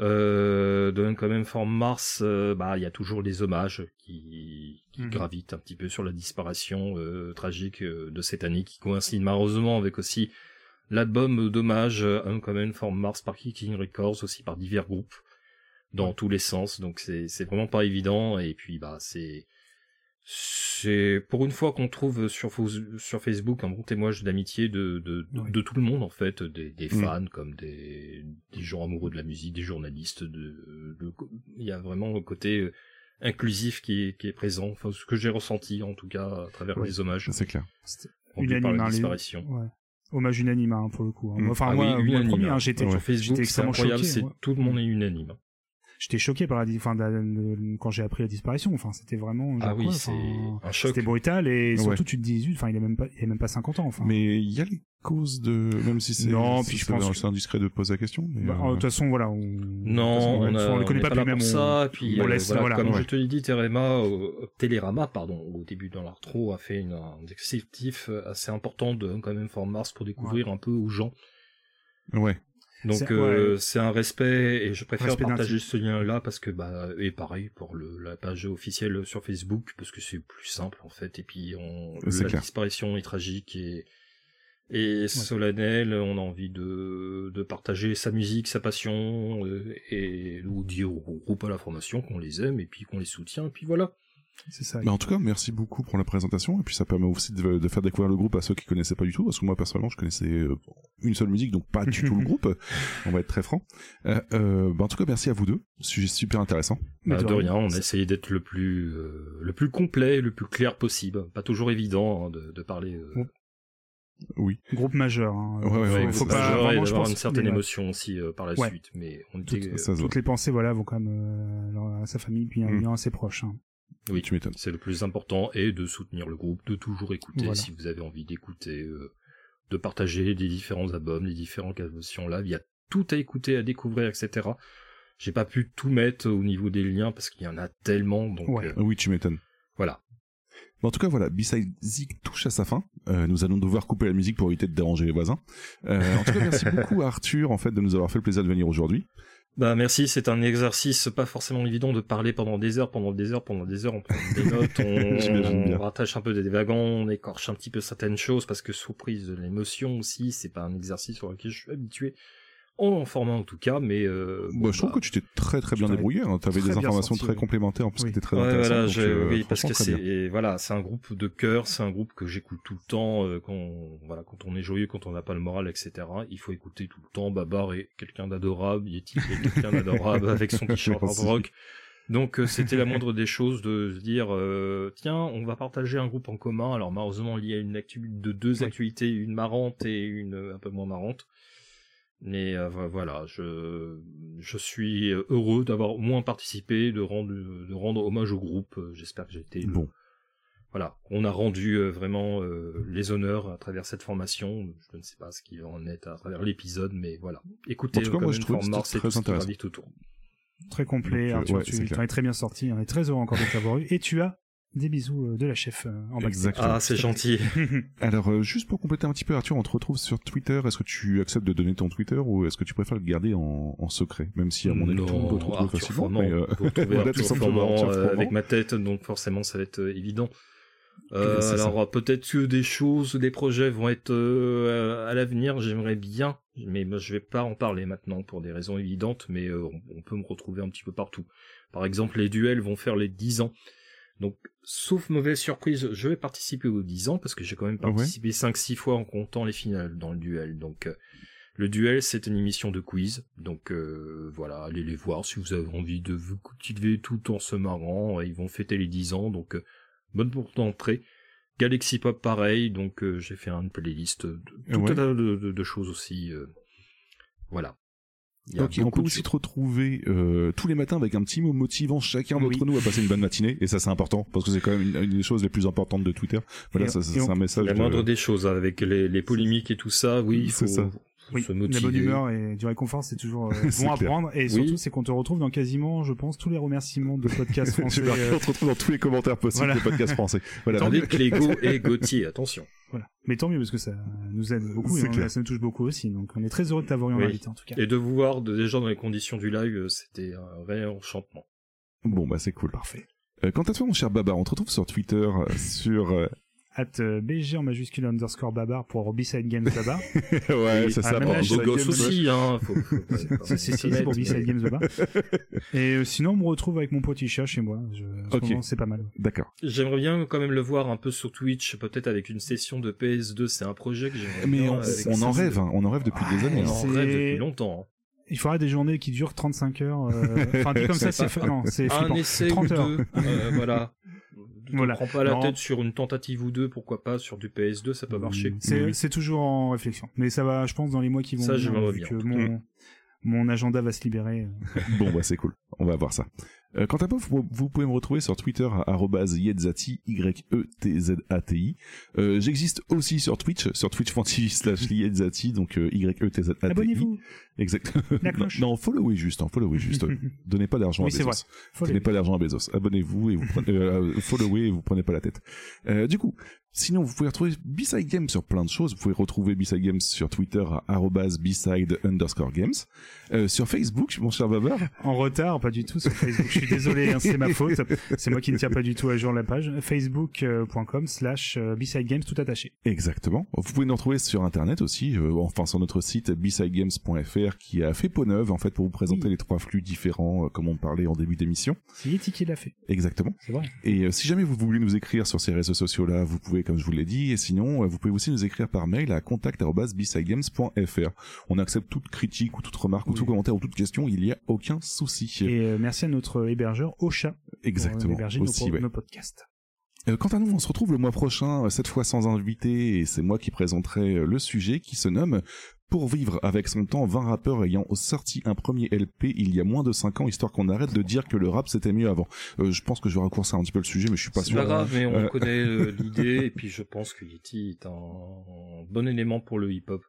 euh, de Uncommon Form Mars, euh, bah il y a toujours des hommages qui, qui Mhm. gravitent un petit peu sur la disparition euh, tragique de cette année, qui coïncide malheureusement avec aussi l'album d'hommage euh, Uncommon Form Mars par Kicking Records, aussi par divers groupes dans tous les sens. Donc c'est c'est vraiment pas évident. Et puis bah c'est c'est pour une fois qu'on trouve sur, Facebook un bon témoignage d'amitié de, de, de, Ouais. de tout le monde en fait, des, des Mm. fans comme des, des gens amoureux de la musique, des journalistes. De, de- il y a vraiment un côté euh, inclusif qui est, qui est présent, enfin ce que j'ai ressenti en tout cas à travers Ouais. les hommages C'est clair. rendus par Unanime, la hein, les- disparition. ouais. Hommage unanime hein, pour le coup. hein. Mm. Enfin Ah moi, oui, moi, le unanime, premier, hein, j'étais Ouais. Sur Facebook, c'est incroyable, choqué, c'est ouais. tout le monde est unanime. J'étais choqué par la, enfin, la- quand j'ai appris la disparition. Enfin, c'était vraiment. Ah oui, c'est un choc. C'était brutal et surtout Ouais. tu te dis, enfin, il a même pas, il a même pas 50 ans. Enfin. Mais il y a les causes de, même si c'est, Non, c'est- puis je pense que- c'est indiscrét de poser la question. mais, Bah, euh, De toute façon, voilà. On... Non, façon, on, a, on les connaît pas, pas plus même. on- ça. Puis on euh, laisse, voilà, voilà, comme ouais. je te l'ai dit, Terema, euh, Télérama, pardon, au début dans l'intro, a fait une, un descriptif assez important de quand même For Mars pour découvrir un peu aux gens. ouais. Donc C'est- euh, c'est un respect et je préfère Respect partager ce lien-là parce que bah et pareil pour le, la page officielle sur Facebook parce que c'est plus simple en fait. Et puis on, la clair. disparition est tragique et et solennelle, on a envie de, de partager sa musique, sa passion, euh, et nous dire au groupe à la formation qu'on les aime et puis qu'on les soutient, et puis voilà. C'est ça. Mais en tout cas, merci beaucoup pour la présentation. Et puis ça permet aussi de, de faire découvrir le groupe à ceux qui connaissaient pas du tout. Parce que moi, personnellement, je connaissais euh, une seule musique, donc pas du tout le groupe. On va être très franc. Euh, euh, bah, en tout cas, merci à vous deux. Sujet super intéressant. Mais Bah, de rien. on a essayé d'être le plus euh, le plus complet, le plus clair possible. Pas toujours évident hein, de, de parler. euh. Oui. Groupe majeur. Hein. Ouais, ouais, ouais, ouais, faut, faut pas majeur et vraiment, je pense, une certaine émotion aussi euh, par la Ouais. suite, mais on était. Toutes les pensées, voilà, vont quand même euh, à sa famille, puis Mm. bien à ses proches. hein. Oui, Tu m'étonnes. c'est le plus important et de soutenir le groupe, de toujours écouter Voilà. si vous avez envie d'écouter, euh, de partager les différents albums, les différentes cantions là. Il y a tout à écouter, à découvrir, etc. J'ai pas pu tout mettre au niveau des liens parce qu'il y en a tellement, donc Ouais. euh, Oui, tu m'étonnes. voilà. Bon, en tout cas, voilà, B-Side Zik touche à sa fin. Euh, nous allons devoir couper la musique pour éviter de déranger les voisins. Euh, en tout cas, merci beaucoup à Arthur, en fait, de nous avoir fait le plaisir de venir aujourd'hui. Bah merci, c'est un exercice pas forcément évident de parler pendant des heures, pendant des heures, pendant des heures, on prend des notes, on rattache un peu des wagons, on écorche un petit peu certaines choses parce que sous prise de l'émotion aussi, c'est pas un exercice sur lequel je suis habitué, en format en tout cas, mais euh, bon, Bah, je trouve bah, que tu t'es très très bien tu débrouillé. Hein. T'avais très des informations sorti, très complémentaires en plus Oui. étaient très Ouais, intéressantes. voilà, donc, euh, oui, parce que c'est voilà, c'est un groupe de cœur, c'est un groupe que j'écoute tout le temps euh, quand voilà quand on est joyeux, quand on n'a pas le moral, etc. Il faut écouter tout le temps. Babar est quelqu'un d'adorable, Yeti est quelqu'un d'adorable avec son t-shirt rock. Donc euh, c'était la moindre des choses de se dire euh, tiens on va partager un groupe en commun. Alors malheureusement il y a une actu de deux Ouais. actualités, une marrante et une un peu moins marrante. Mais euh, vo- voilà, je je suis heureux d'avoir au moins participé, de rendre de rendre hommage au groupe. Euh, J'espère que j'ai été le- Bon. voilà, on a rendu euh, vraiment euh, les honneurs à travers cette formation. Je ne sais pas ce qu'il va en être à travers l'épisode, mais voilà. Écoutez, En tout cas, comme moi, je trouve tout très qui intéressant. autour. Très complet, Donc, euh, Arthur, ouais, c'est tu t'en es très bien sorti. On est très heureux encore de t'avoir eu. Et tu as des bisous euh, de la chef euh, en. Ah, c'est gentil. Alors, euh, juste pour compléter un petit peu, Arthur, on te retrouve sur Twitter. Est-ce que tu acceptes de donner ton Twitter ou est-ce que tu préfères le garder en, en secret, même si à mon avis tout le monde peut Arthur facilement. Mais, euh, voilà, tout simplement, euh, avec ma tête, donc forcément ça va être euh, évident. Euh, alors peut-être que des choses, des projets vont être euh, à l'avenir. J'aimerais bien, mais moi, je vais pas en parler maintenant pour des raisons évidentes. Mais euh, on, on peut me retrouver un petit peu partout. Par exemple, les duels vont faire les 10 ans. Donc, sauf mauvaise surprise, je vais participer aux 10 ans parce que j'ai quand même Ah ouais participé 5-6 fois en comptant les finales dans le duel. Donc, euh, le duel, c'est une émission de quiz. Donc, euh, voilà, allez les voir si vous avez envie de vous cultiver tout en se marrant. Ils vont fêter les 10 ans, donc euh, bonne porte d'entrée. Galaxy Pop, pareil. Donc, euh, j'ai fait une playlist de tout Ouais. un tas de, de- de choses aussi. euh, voilà. On peut aussi te retrouver euh, tous les matins avec un petit mot motivant chacun d'entre Oui. nous à passer une bonne matinée et ça c'est important parce que c'est quand même une, une des choses les plus importantes de Twitter. Voilà, Et- ça, et c'est un message. La de- moindre des choses avec les, les polémiques et tout ça, oui, il faut, C'est ça. Oui, se la bonne humeur et du réconfort, c'est toujours euh, bon à clair. prendre. Et Oui. surtout, c'est qu'on te retrouve dans quasiment, je pense, tous les remerciements de podcasts français. euh, on te retrouve dans tous les commentaires possibles Voilà. des podcasts français. Voilà. Mieux. Avec Lego et Gauthier, attention. voilà. Mais tant mieux, parce que ça nous aide beaucoup et on- ça nous touche beaucoup aussi. Donc, on est très heureux de t'avoir eu en Oui. invité, en tout cas. Et de vous voir de- déjà dans les conditions du live, euh, c'était un vrai enchantement. Bon bah c'est cool. Parfait. Euh, quant à toi mon cher Babar, on te retrouve sur Twitter sur euh, At euh, BG en majuscule underscore babar pour B-Side Games babar. ouais, Et- c'est ça. pour ouais. aussi, hein. C'est pour mais- Games babar. Et euh, sinon, on me retrouve avec mon petit chat chez moi. Je, en ce Ok. moment, c'est pas mal. D'accord. J'aimerais bien quand même le voir un peu sur Twitch, peut-être avec une session de PS2. C'est un projet que j'aimerais Mais bien on, en rêve, hein, on en rêve depuis des années. On hein. en C'est- rêve depuis longtemps. hein. Il faudra des journées qui durent 35 heures. euh, Enfin, dit comme ça, c'est non, c'est Un essai 30 ou heures. euh, voilà. Ne Voilà. prends pas la Non. tête sur une tentative ou deux, pourquoi pas sur du PS2, ça peut marcher. C'est Oui. c'est toujours en réflexion. Mais ça va, je pense, dans les mois qui vont Ça, je venir, m'en vu bien, que en tout mon, mon agenda va se libérer. Bon bah c'est cool, on va voir ça. Euh, quant à moi, vous, vous pouvez me retrouver sur Twitter à arobase yetzati, Y-E-T-Z-A-T-I. Euh, J'existe aussi sur Twitch, sur twitch.tv slash yetzati, donc euh, Y-E-T-Z-A-T-I. Abonnez-vous. Exact. La cloche. non, followez juste, hein, followez juste. Donnez pas d'argent Oui, à Bezos. vrai. Donnez pas d'argent à Bezos. Abonnez-vous et vous prenez, euh, followez et vous prenez pas la tête. Euh, du coup, sinon vous pouvez retrouver B-Side Games sur plein de choses. Vous pouvez retrouver B-Side Games sur Twitter à B-Side underscore games. Euh, sur Facebook, mon cher Babar. En retard, pas du tout sur Facebook. Je suis désolé, hein, c'est ma faute. C'est moi qui ne tiens pas du tout à jour la page. Facebook.com slash euh, B-Side Games tout attaché. Exactement. Vous pouvez nous retrouver sur internet aussi, euh, enfin sur notre site bsidegames.fr qui a fait peau neuve en fait pour vous présenter Oui. les trois flux différents euh, comme on parlait en début d'émission. C'est Yeti qui l'a fait. Exactement. C'est vrai. Et euh, si jamais vous voulez nous écrire sur ces réseaux sociaux là, vous pouvez comme je vous l'ai dit et sinon euh, vous pouvez aussi nous écrire par mail à contact@bsidegames.fr. On accepte toute critique ou toute remarque ou tout commentaire ou toute question, il y a aucun souci. Et euh, merci à notre hébergeur Ocha Exactement. pour héberger nos, Aussi, ouais. nos podcasts. Euh, quant à nous, on se retrouve le mois prochain, euh, cette fois sans invité, et c'est moi qui présenterai euh, le sujet qui se nomme Pour vivre avec son temps, 20 rappeurs ayant sorti un premier LP il y a moins de 5 ans, histoire qu'on arrête de dire que le rap c'était mieux avant. Euh, je pense que je vais raccourcir un petit peu le sujet, mais je suis pas C'est sûr. pas grave, mais on Euh, connaît euh, l'idée, et puis je pense que Yeti est un bon élément pour le hip-hop.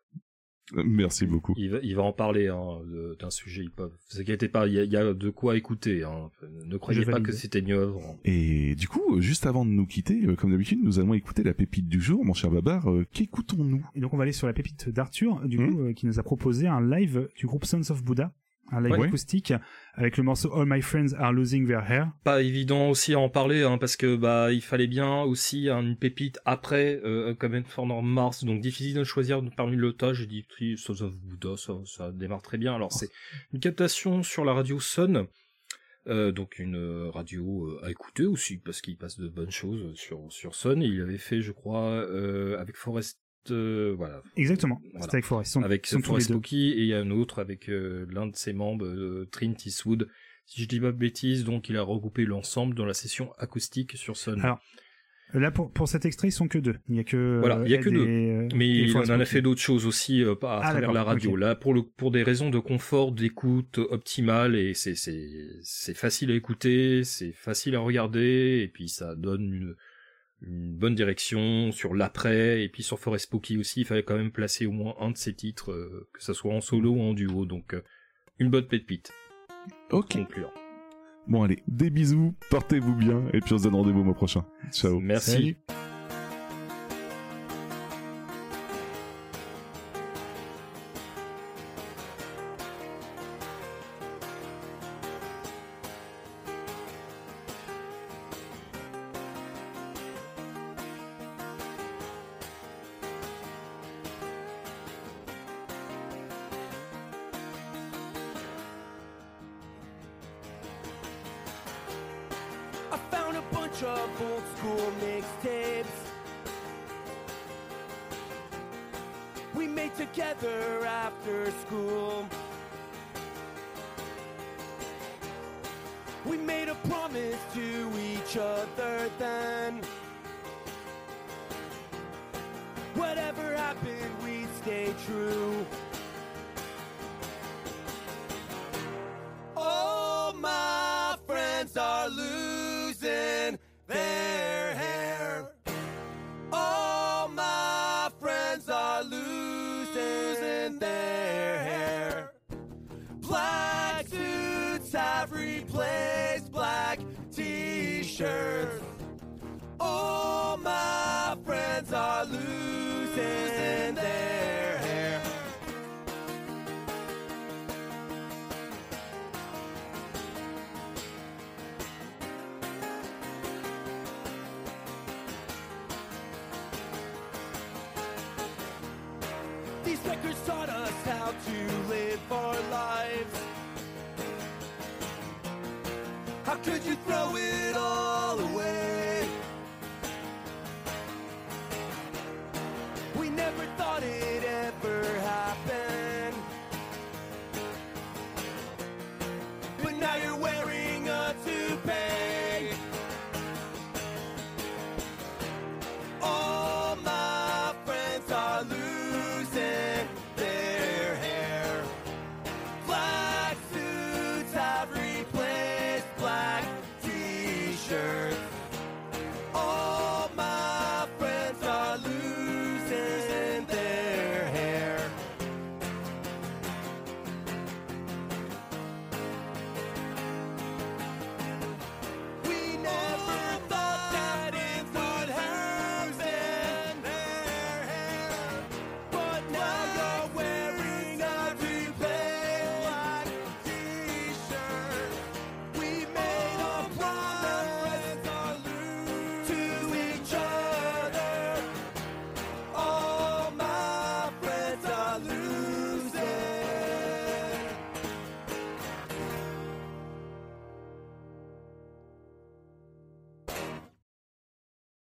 Euh, Merci beaucoup. Il va, il va en parler hein, d'un sujet hip-hop. Vous inquiétez pas, il y a, il y a de quoi écouter. Hein. Ne croyez pas que c'était une œuvre. Et du coup, juste avant de nous quitter, euh, comme d'habitude, nous allons écouter la pépite du jour, mon cher Babar. Euh, Qu'écoutons-nous? Et donc on va aller sur la pépite d'Arthur, du Mhm. coup, euh, qui nous a proposé un live du groupe Sons of Buddha, un live acoustique avec le morceau All My Friends Are Losing Their Hair. Pas évident aussi à en parler, hein, parce que bah il fallait bien aussi une pépite après euh, Common for Mars, donc difficile de choisir parmi le tas. J'ai dit Sons of Buddha, ça, ça démarre très bien. Alors c'est une captation sur la radio Sun. Euh, donc une euh, radio euh, à écouter aussi parce qu'il passe de bonnes choses sur sur Sun. Il avait fait, je crois, euh, avec Forest, euh, voilà, Exactement, Voilà. c'était avec Forest. Ils sont- avec sont. Pookie et il y a un autre avec euh, l'un de ses membres, euh, Trent Eastwood. Si je dis pas de bêtises, donc il a regroupé l'ensemble dans la session acoustique sur Sun. Alors, Là, pour, pour cet extrait, ils sont que deux. Il y a que. Voilà, il y a que deux. euh, Mais il en a fait d'autres choses aussi euh, à Ah, travers la radio. Là, pour le pour des raisons de confort, d'écoute optimale et c'est c'est c'est facile à écouter, c'est facile à regarder et puis ça donne une une bonne direction sur l'après et puis sur Forest Spooky aussi. Il fallait quand même placer au moins un de ces titres, euh, que ça soit en solo ou en duo. Donc euh, une bonne pépite. Ok. Conclure. Bon allez, des bisous, portez-vous bien, et puis on se donne rendez-vous au mois prochain. Ciao. Merci. Salut.